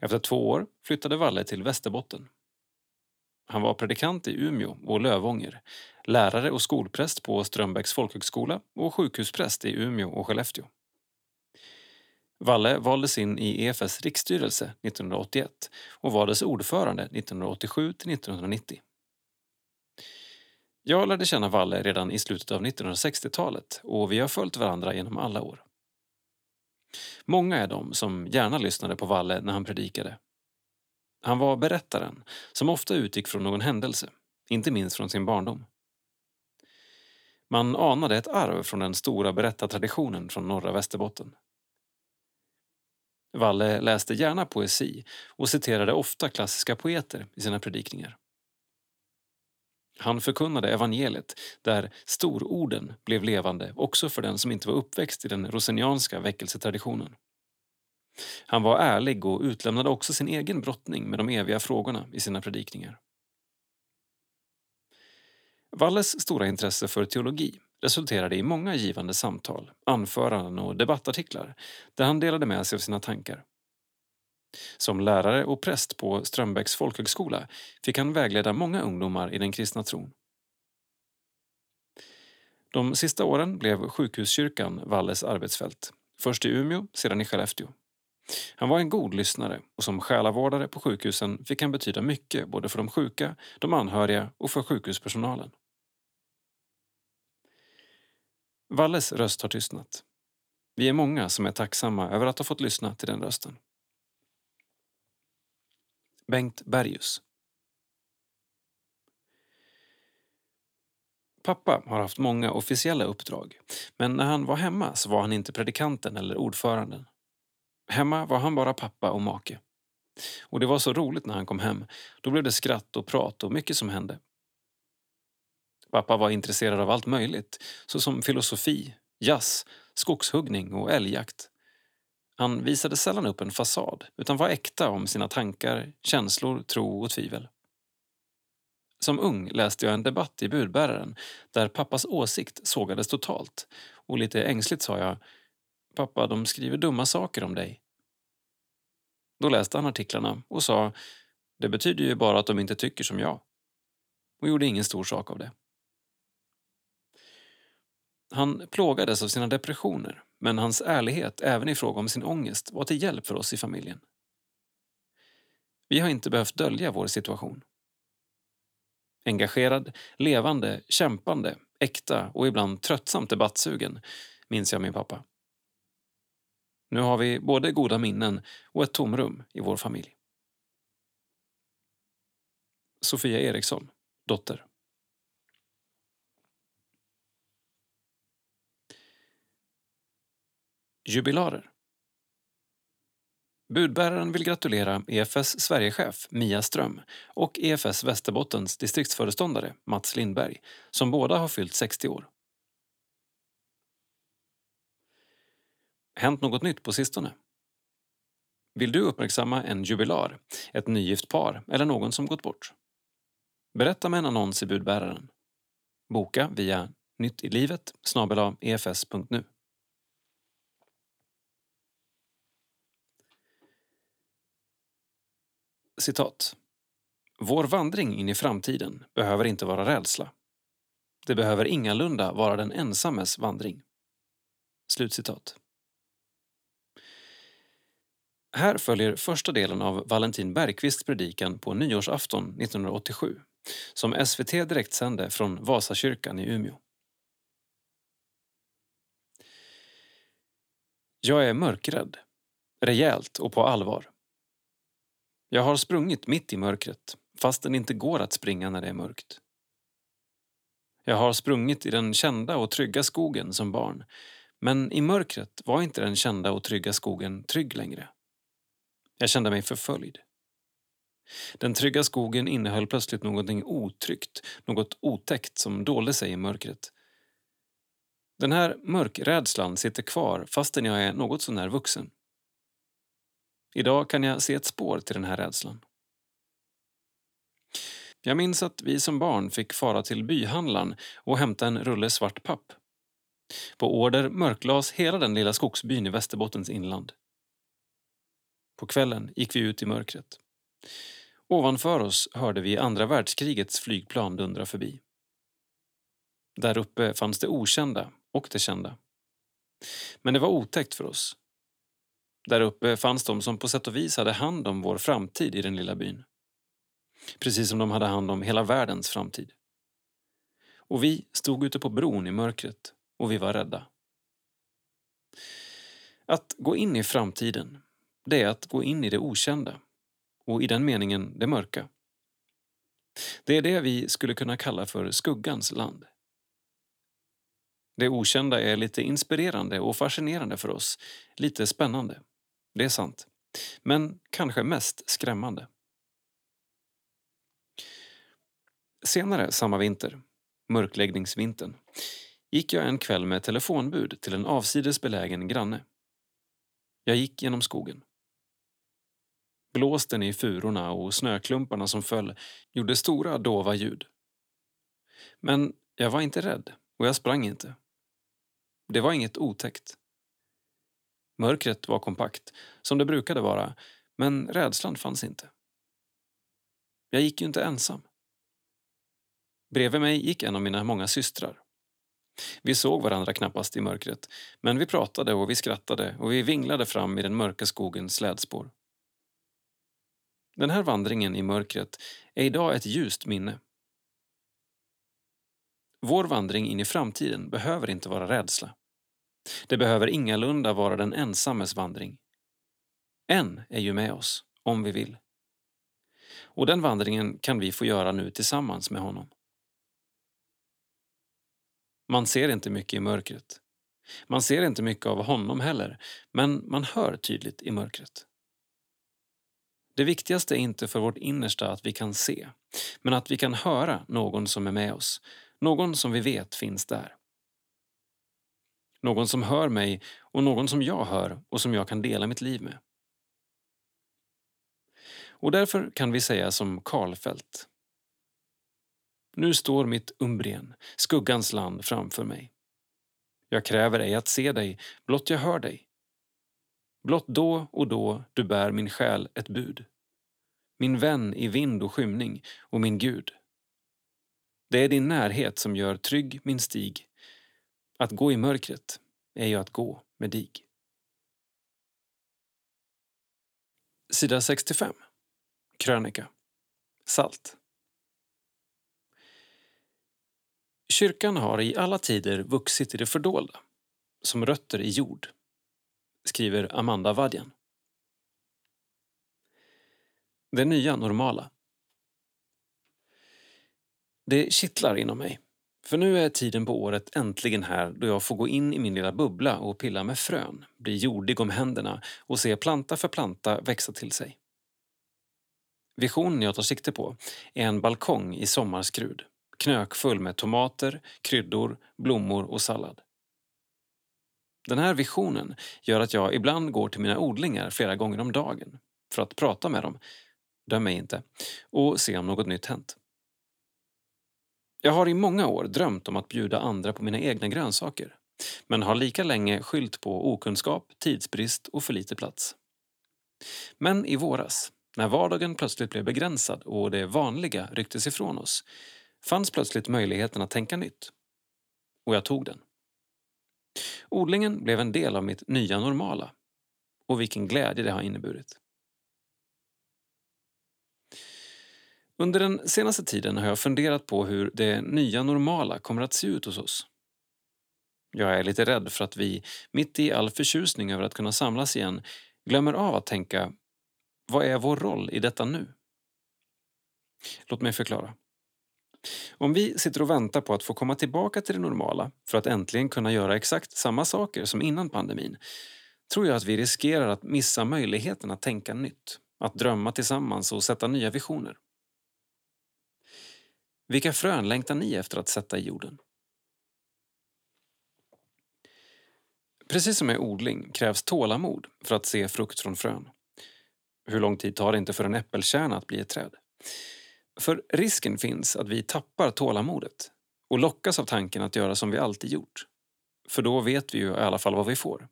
Speaker 1: Efter två år flyttade Valle till Västerbotten. Han var predikant i Umeå och Lövånger, lärare och skolpräst på Strömbäcks folkhögskola och sjukhuspräst i Umeå och Skellefteå. Valle valdes in i EFS riksstyrelse 1981 och var dess ordförande 1987 till 1990. Jag lärde känna Valle redan i slutet av 1960-talet och vi har följt varandra genom alla år. Många är de som gärna lyssnade på Valle när han predikade. Han var berättaren som ofta utgick från någon händelse, inte minst från sin barndom. Man anade ett arv från den stora berättartraditionen från norra Västerbotten. Valle läste gärna poesi och citerade ofta klassiska poeter i sina predikningar. Han förkunnade evangeliet där stororden blev levande också för den som inte var uppväxt i den rosenianska väckelsetraditionen. Han var ärlig och utlämnade också sin egen brottning med de eviga frågorna i sina predikningar. Walles stora intresse för teologi resulterade i många givande samtal, anföranden och debattartiklar där han delade med sig av sina tankar. Som lärare och präst på Strömbäcks folkhögskola fick han vägleda många ungdomar i den kristna tron. De sista åren blev sjukhuskyrkan Valles arbetsfält. Först i Umeå, sedan i Skellefteå. Han var en god lyssnare och som själavårdare på sjukhusen fick han betyda mycket både för de sjuka, de anhöriga och för sjukhuspersonalen. Valles röst har tystnat. Vi är många som är tacksamma över att ha fått lyssna till den rösten. Bengt Bergius Pappa har haft många officiella uppdrag men när han var hemma så var han inte predikanten eller ordföranden. Hemma var han bara pappa och make. Och det var så roligt när han kom hem. Då blev det skratt och prat och mycket som hände. Pappa var intresserad av allt möjligt, såsom filosofi, jazz, skogshuggning och älgjakt. Han visade sällan upp en fasad, utan var äkta om sina tankar, känslor, tro och tvivel. Som ung läste jag en debatt i budbäraren där pappas åsikt sågades totalt och lite ängsligt sa jag Pappa, de skriver dumma saker om dig. Då läste han artiklarna och sa Det betyder ju bara att de inte tycker som jag. Och gjorde ingen stor sak av det. Han plågades av sina depressioner, men hans ärlighet även i fråga om sin ångest var till hjälp för oss i familjen. Vi har inte behövt dölja vår situation. Engagerad, levande, kämpande, äkta och ibland tröttsamt debattsugen, minns jag min pappa. Nu har vi både goda minnen och ett tomrum i vår familj. Sofia Eriksson, dotter. Jubilarer Budbäraren vill gratulera EFS Sverigechef Mia Ström och EFS Västerbottens distriktsföreståndare Mats Lindberg som båda har fyllt 60 år. Hänt något nytt på sistone? Vill du uppmärksamma en jubilar, ett nygift par eller någon som gått bort? Berätta med en annons i budbäraren. Boka via nyttilivet efs.nu. Citat. Vår vandring in i framtiden behöver inte vara rädsla. Det behöver ingalunda vara den ensammes vandring. Slutcitat. Här följer första delen av Valentin Bergqvists predikan på nyårsafton 1987 som SVT direktsände från Vasakyrkan i Umeå. Jag är mörkrädd. Rejält och på allvar. Jag har sprungit mitt i mörkret, fast det inte går att springa när det är mörkt. Jag har sprungit i den kända och trygga skogen som barn, men i mörkret var inte den kända och trygga skogen trygg längre. Jag kände mig förföljd. Den trygga skogen innehöll plötsligt någonting otryggt, något otäckt som dolde sig i mörkret. Den här mörkrädslan sitter kvar fastän jag är något sånär vuxen. Idag kan jag se ett spår till den här rädslan. Jag minns att vi som barn fick fara till byhandlaren och hämta en rulle svart papp. På order mörklades hela den lilla skogsbyn i Västerbottens inland. På kvällen gick vi ut i mörkret. Ovanför oss hörde vi andra världskrigets flygplan dundra förbi. Där uppe fanns det okända och det kända. Men det var otäckt för oss. Där uppe fanns de som på sätt och vis hade hand om vår framtid i den lilla byn. Precis som de hade hand om hela världens framtid. Och vi stod ute på bron i mörkret och vi var rädda. Att gå in i framtiden, det är att gå in i det okända och i den meningen det mörka. Det är det vi skulle kunna kalla för skuggans land. Det okända är lite inspirerande och fascinerande för oss, lite spännande. Det är sant. Men kanske mest skrämmande. Senare samma vinter, mörkläggningsvintern, gick jag en kväll med telefonbud till en avsides belägen granne. Jag gick genom skogen. Blåsten i furorna och snöklumparna som föll gjorde stora dova ljud. Men jag var inte rädd och jag sprang inte. Det var inget otäckt. Mörkret var kompakt, som det brukade vara, men rädslan fanns inte. Jag gick ju inte ensam. Bredvid mig gick en av mina många systrar. Vi såg varandra knappast i mörkret, men vi pratade och vi skrattade och vi vinglade fram i den mörka skogens slädspår. Den här vandringen i mörkret är idag ett ljust minne. Vår vandring in i framtiden behöver inte vara rädsla. Det behöver ingalunda vara den ensammes vandring. En är ju med oss, om vi vill. Och den vandringen kan vi få göra nu tillsammans med honom. Man ser inte mycket i mörkret. Man ser inte mycket av honom heller, men man hör tydligt i mörkret. Det viktigaste är inte för vårt innersta att vi kan se, men att vi kan höra någon som är med oss, någon som vi vet finns där. Någon som hör mig och någon som jag hör och som jag kan dela mitt liv med. Och därför kan vi säga som Karlfeldt. Nu står mitt Umbrien, skuggans land, framför mig. Jag kräver ej att se dig, blott jag hör dig. Blott då och då du bär min själ ett bud. min vän i vind och skymning och min Gud. Det är din närhet som gör trygg min stig. Att gå i mörkret är ju att gå med dig. Sida 65. Krönika. Salt. Kyrkan har i alla tider vuxit i det fördolda, som rötter i jord, skriver Amanda Vadjan. Det nya normala. Det kittlar inom mig. För nu är tiden på året äntligen här då jag får gå in i min lilla bubbla och pilla med frön, bli jordig om händerna och se planta för planta växa till sig. Visionen jag tar sikte på är en balkong i sommarskrud, knökfull med tomater, kryddor, blommor och sallad. Den här visionen gör att jag ibland går till mina odlingar flera gånger om dagen för att prata med dem, döm mig inte, och se om något nytt hänt. Jag har i många år drömt om att bjuda andra på mina egna grönsaker men har lika länge skyllt på okunskap, tidsbrist och för lite plats. Men i våras, när vardagen plötsligt blev begränsad och det vanliga rycktes ifrån oss, fanns plötsligt möjligheten att tänka nytt. Och jag tog den. Odlingen blev en del av mitt nya normala. Och vilken glädje det har inneburit. Under den senaste tiden har jag funderat på hur det nya normala kommer att se ut hos oss. Jag är lite rädd för att vi, mitt i all förtjusning över att kunna samlas igen, glömmer av att tänka vad är vår roll i detta nu? Låt mig förklara. Om vi sitter och väntar på att få komma tillbaka till det normala för att äntligen kunna göra exakt samma saker som innan pandemin tror jag att vi riskerar att missa möjligheten att tänka nytt, att drömma tillsammans och sätta nya visioner. Vilka frön längtar ni efter att sätta i jorden? Precis som med odling krävs tålamod för att se frukt från frön. Hur lång tid tar det inte för en äppelkärna att bli ett träd? För risken finns att vi tappar tålamodet och lockas av tanken att göra som vi alltid gjort. För då vet vi ju i alla fall vad vi får.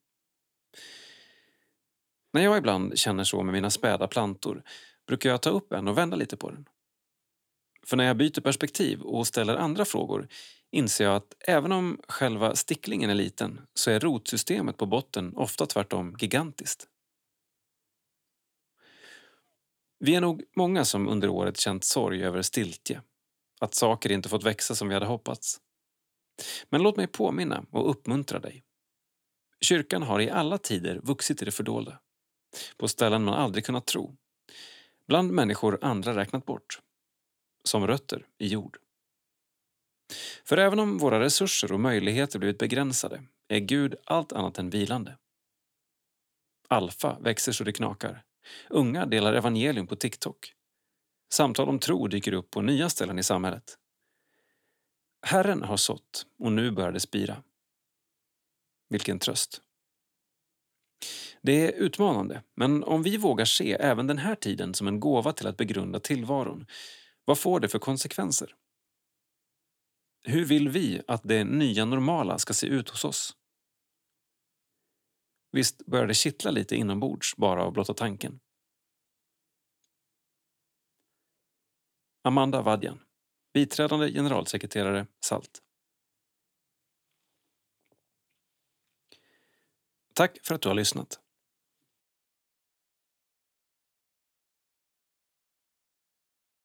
Speaker 1: När jag ibland känner så med mina späda plantor brukar jag ta upp en och vända lite på den. För när jag byter perspektiv och ställer andra frågor inser jag att även om själva sticklingen är liten så är rotsystemet på botten ofta tvärtom gigantiskt. Vi är nog många som under året känt sorg över stiltje. Att saker inte fått växa som vi hade hoppats. Men låt mig påminna och uppmuntra dig. Kyrkan har i alla tider vuxit i det fördolda. På ställen man aldrig kunnat tro. Bland människor andra räknat bort. Som rötter i jord. För även om våra resurser och möjligheter blivit begränsade är Gud allt annat än vilande. Alfa växer så det knakar. Unga delar evangelium på TikTok. Samtal om tro dyker upp på nya ställen i samhället. Herren har sått och nu börjar det spira. Vilken tröst. Det är utmanande, men om vi vågar se även den här tiden som en gåva till att begrunda tillvaron, vad får det för konsekvenser? Hur vill vi att det nya normala ska se ut hos oss? Visst börjar det kittla lite inombords bara av blotta tanken. Amanda Vadjan, biträdande generalsekreterare SALT. Tack för att du har lyssnat.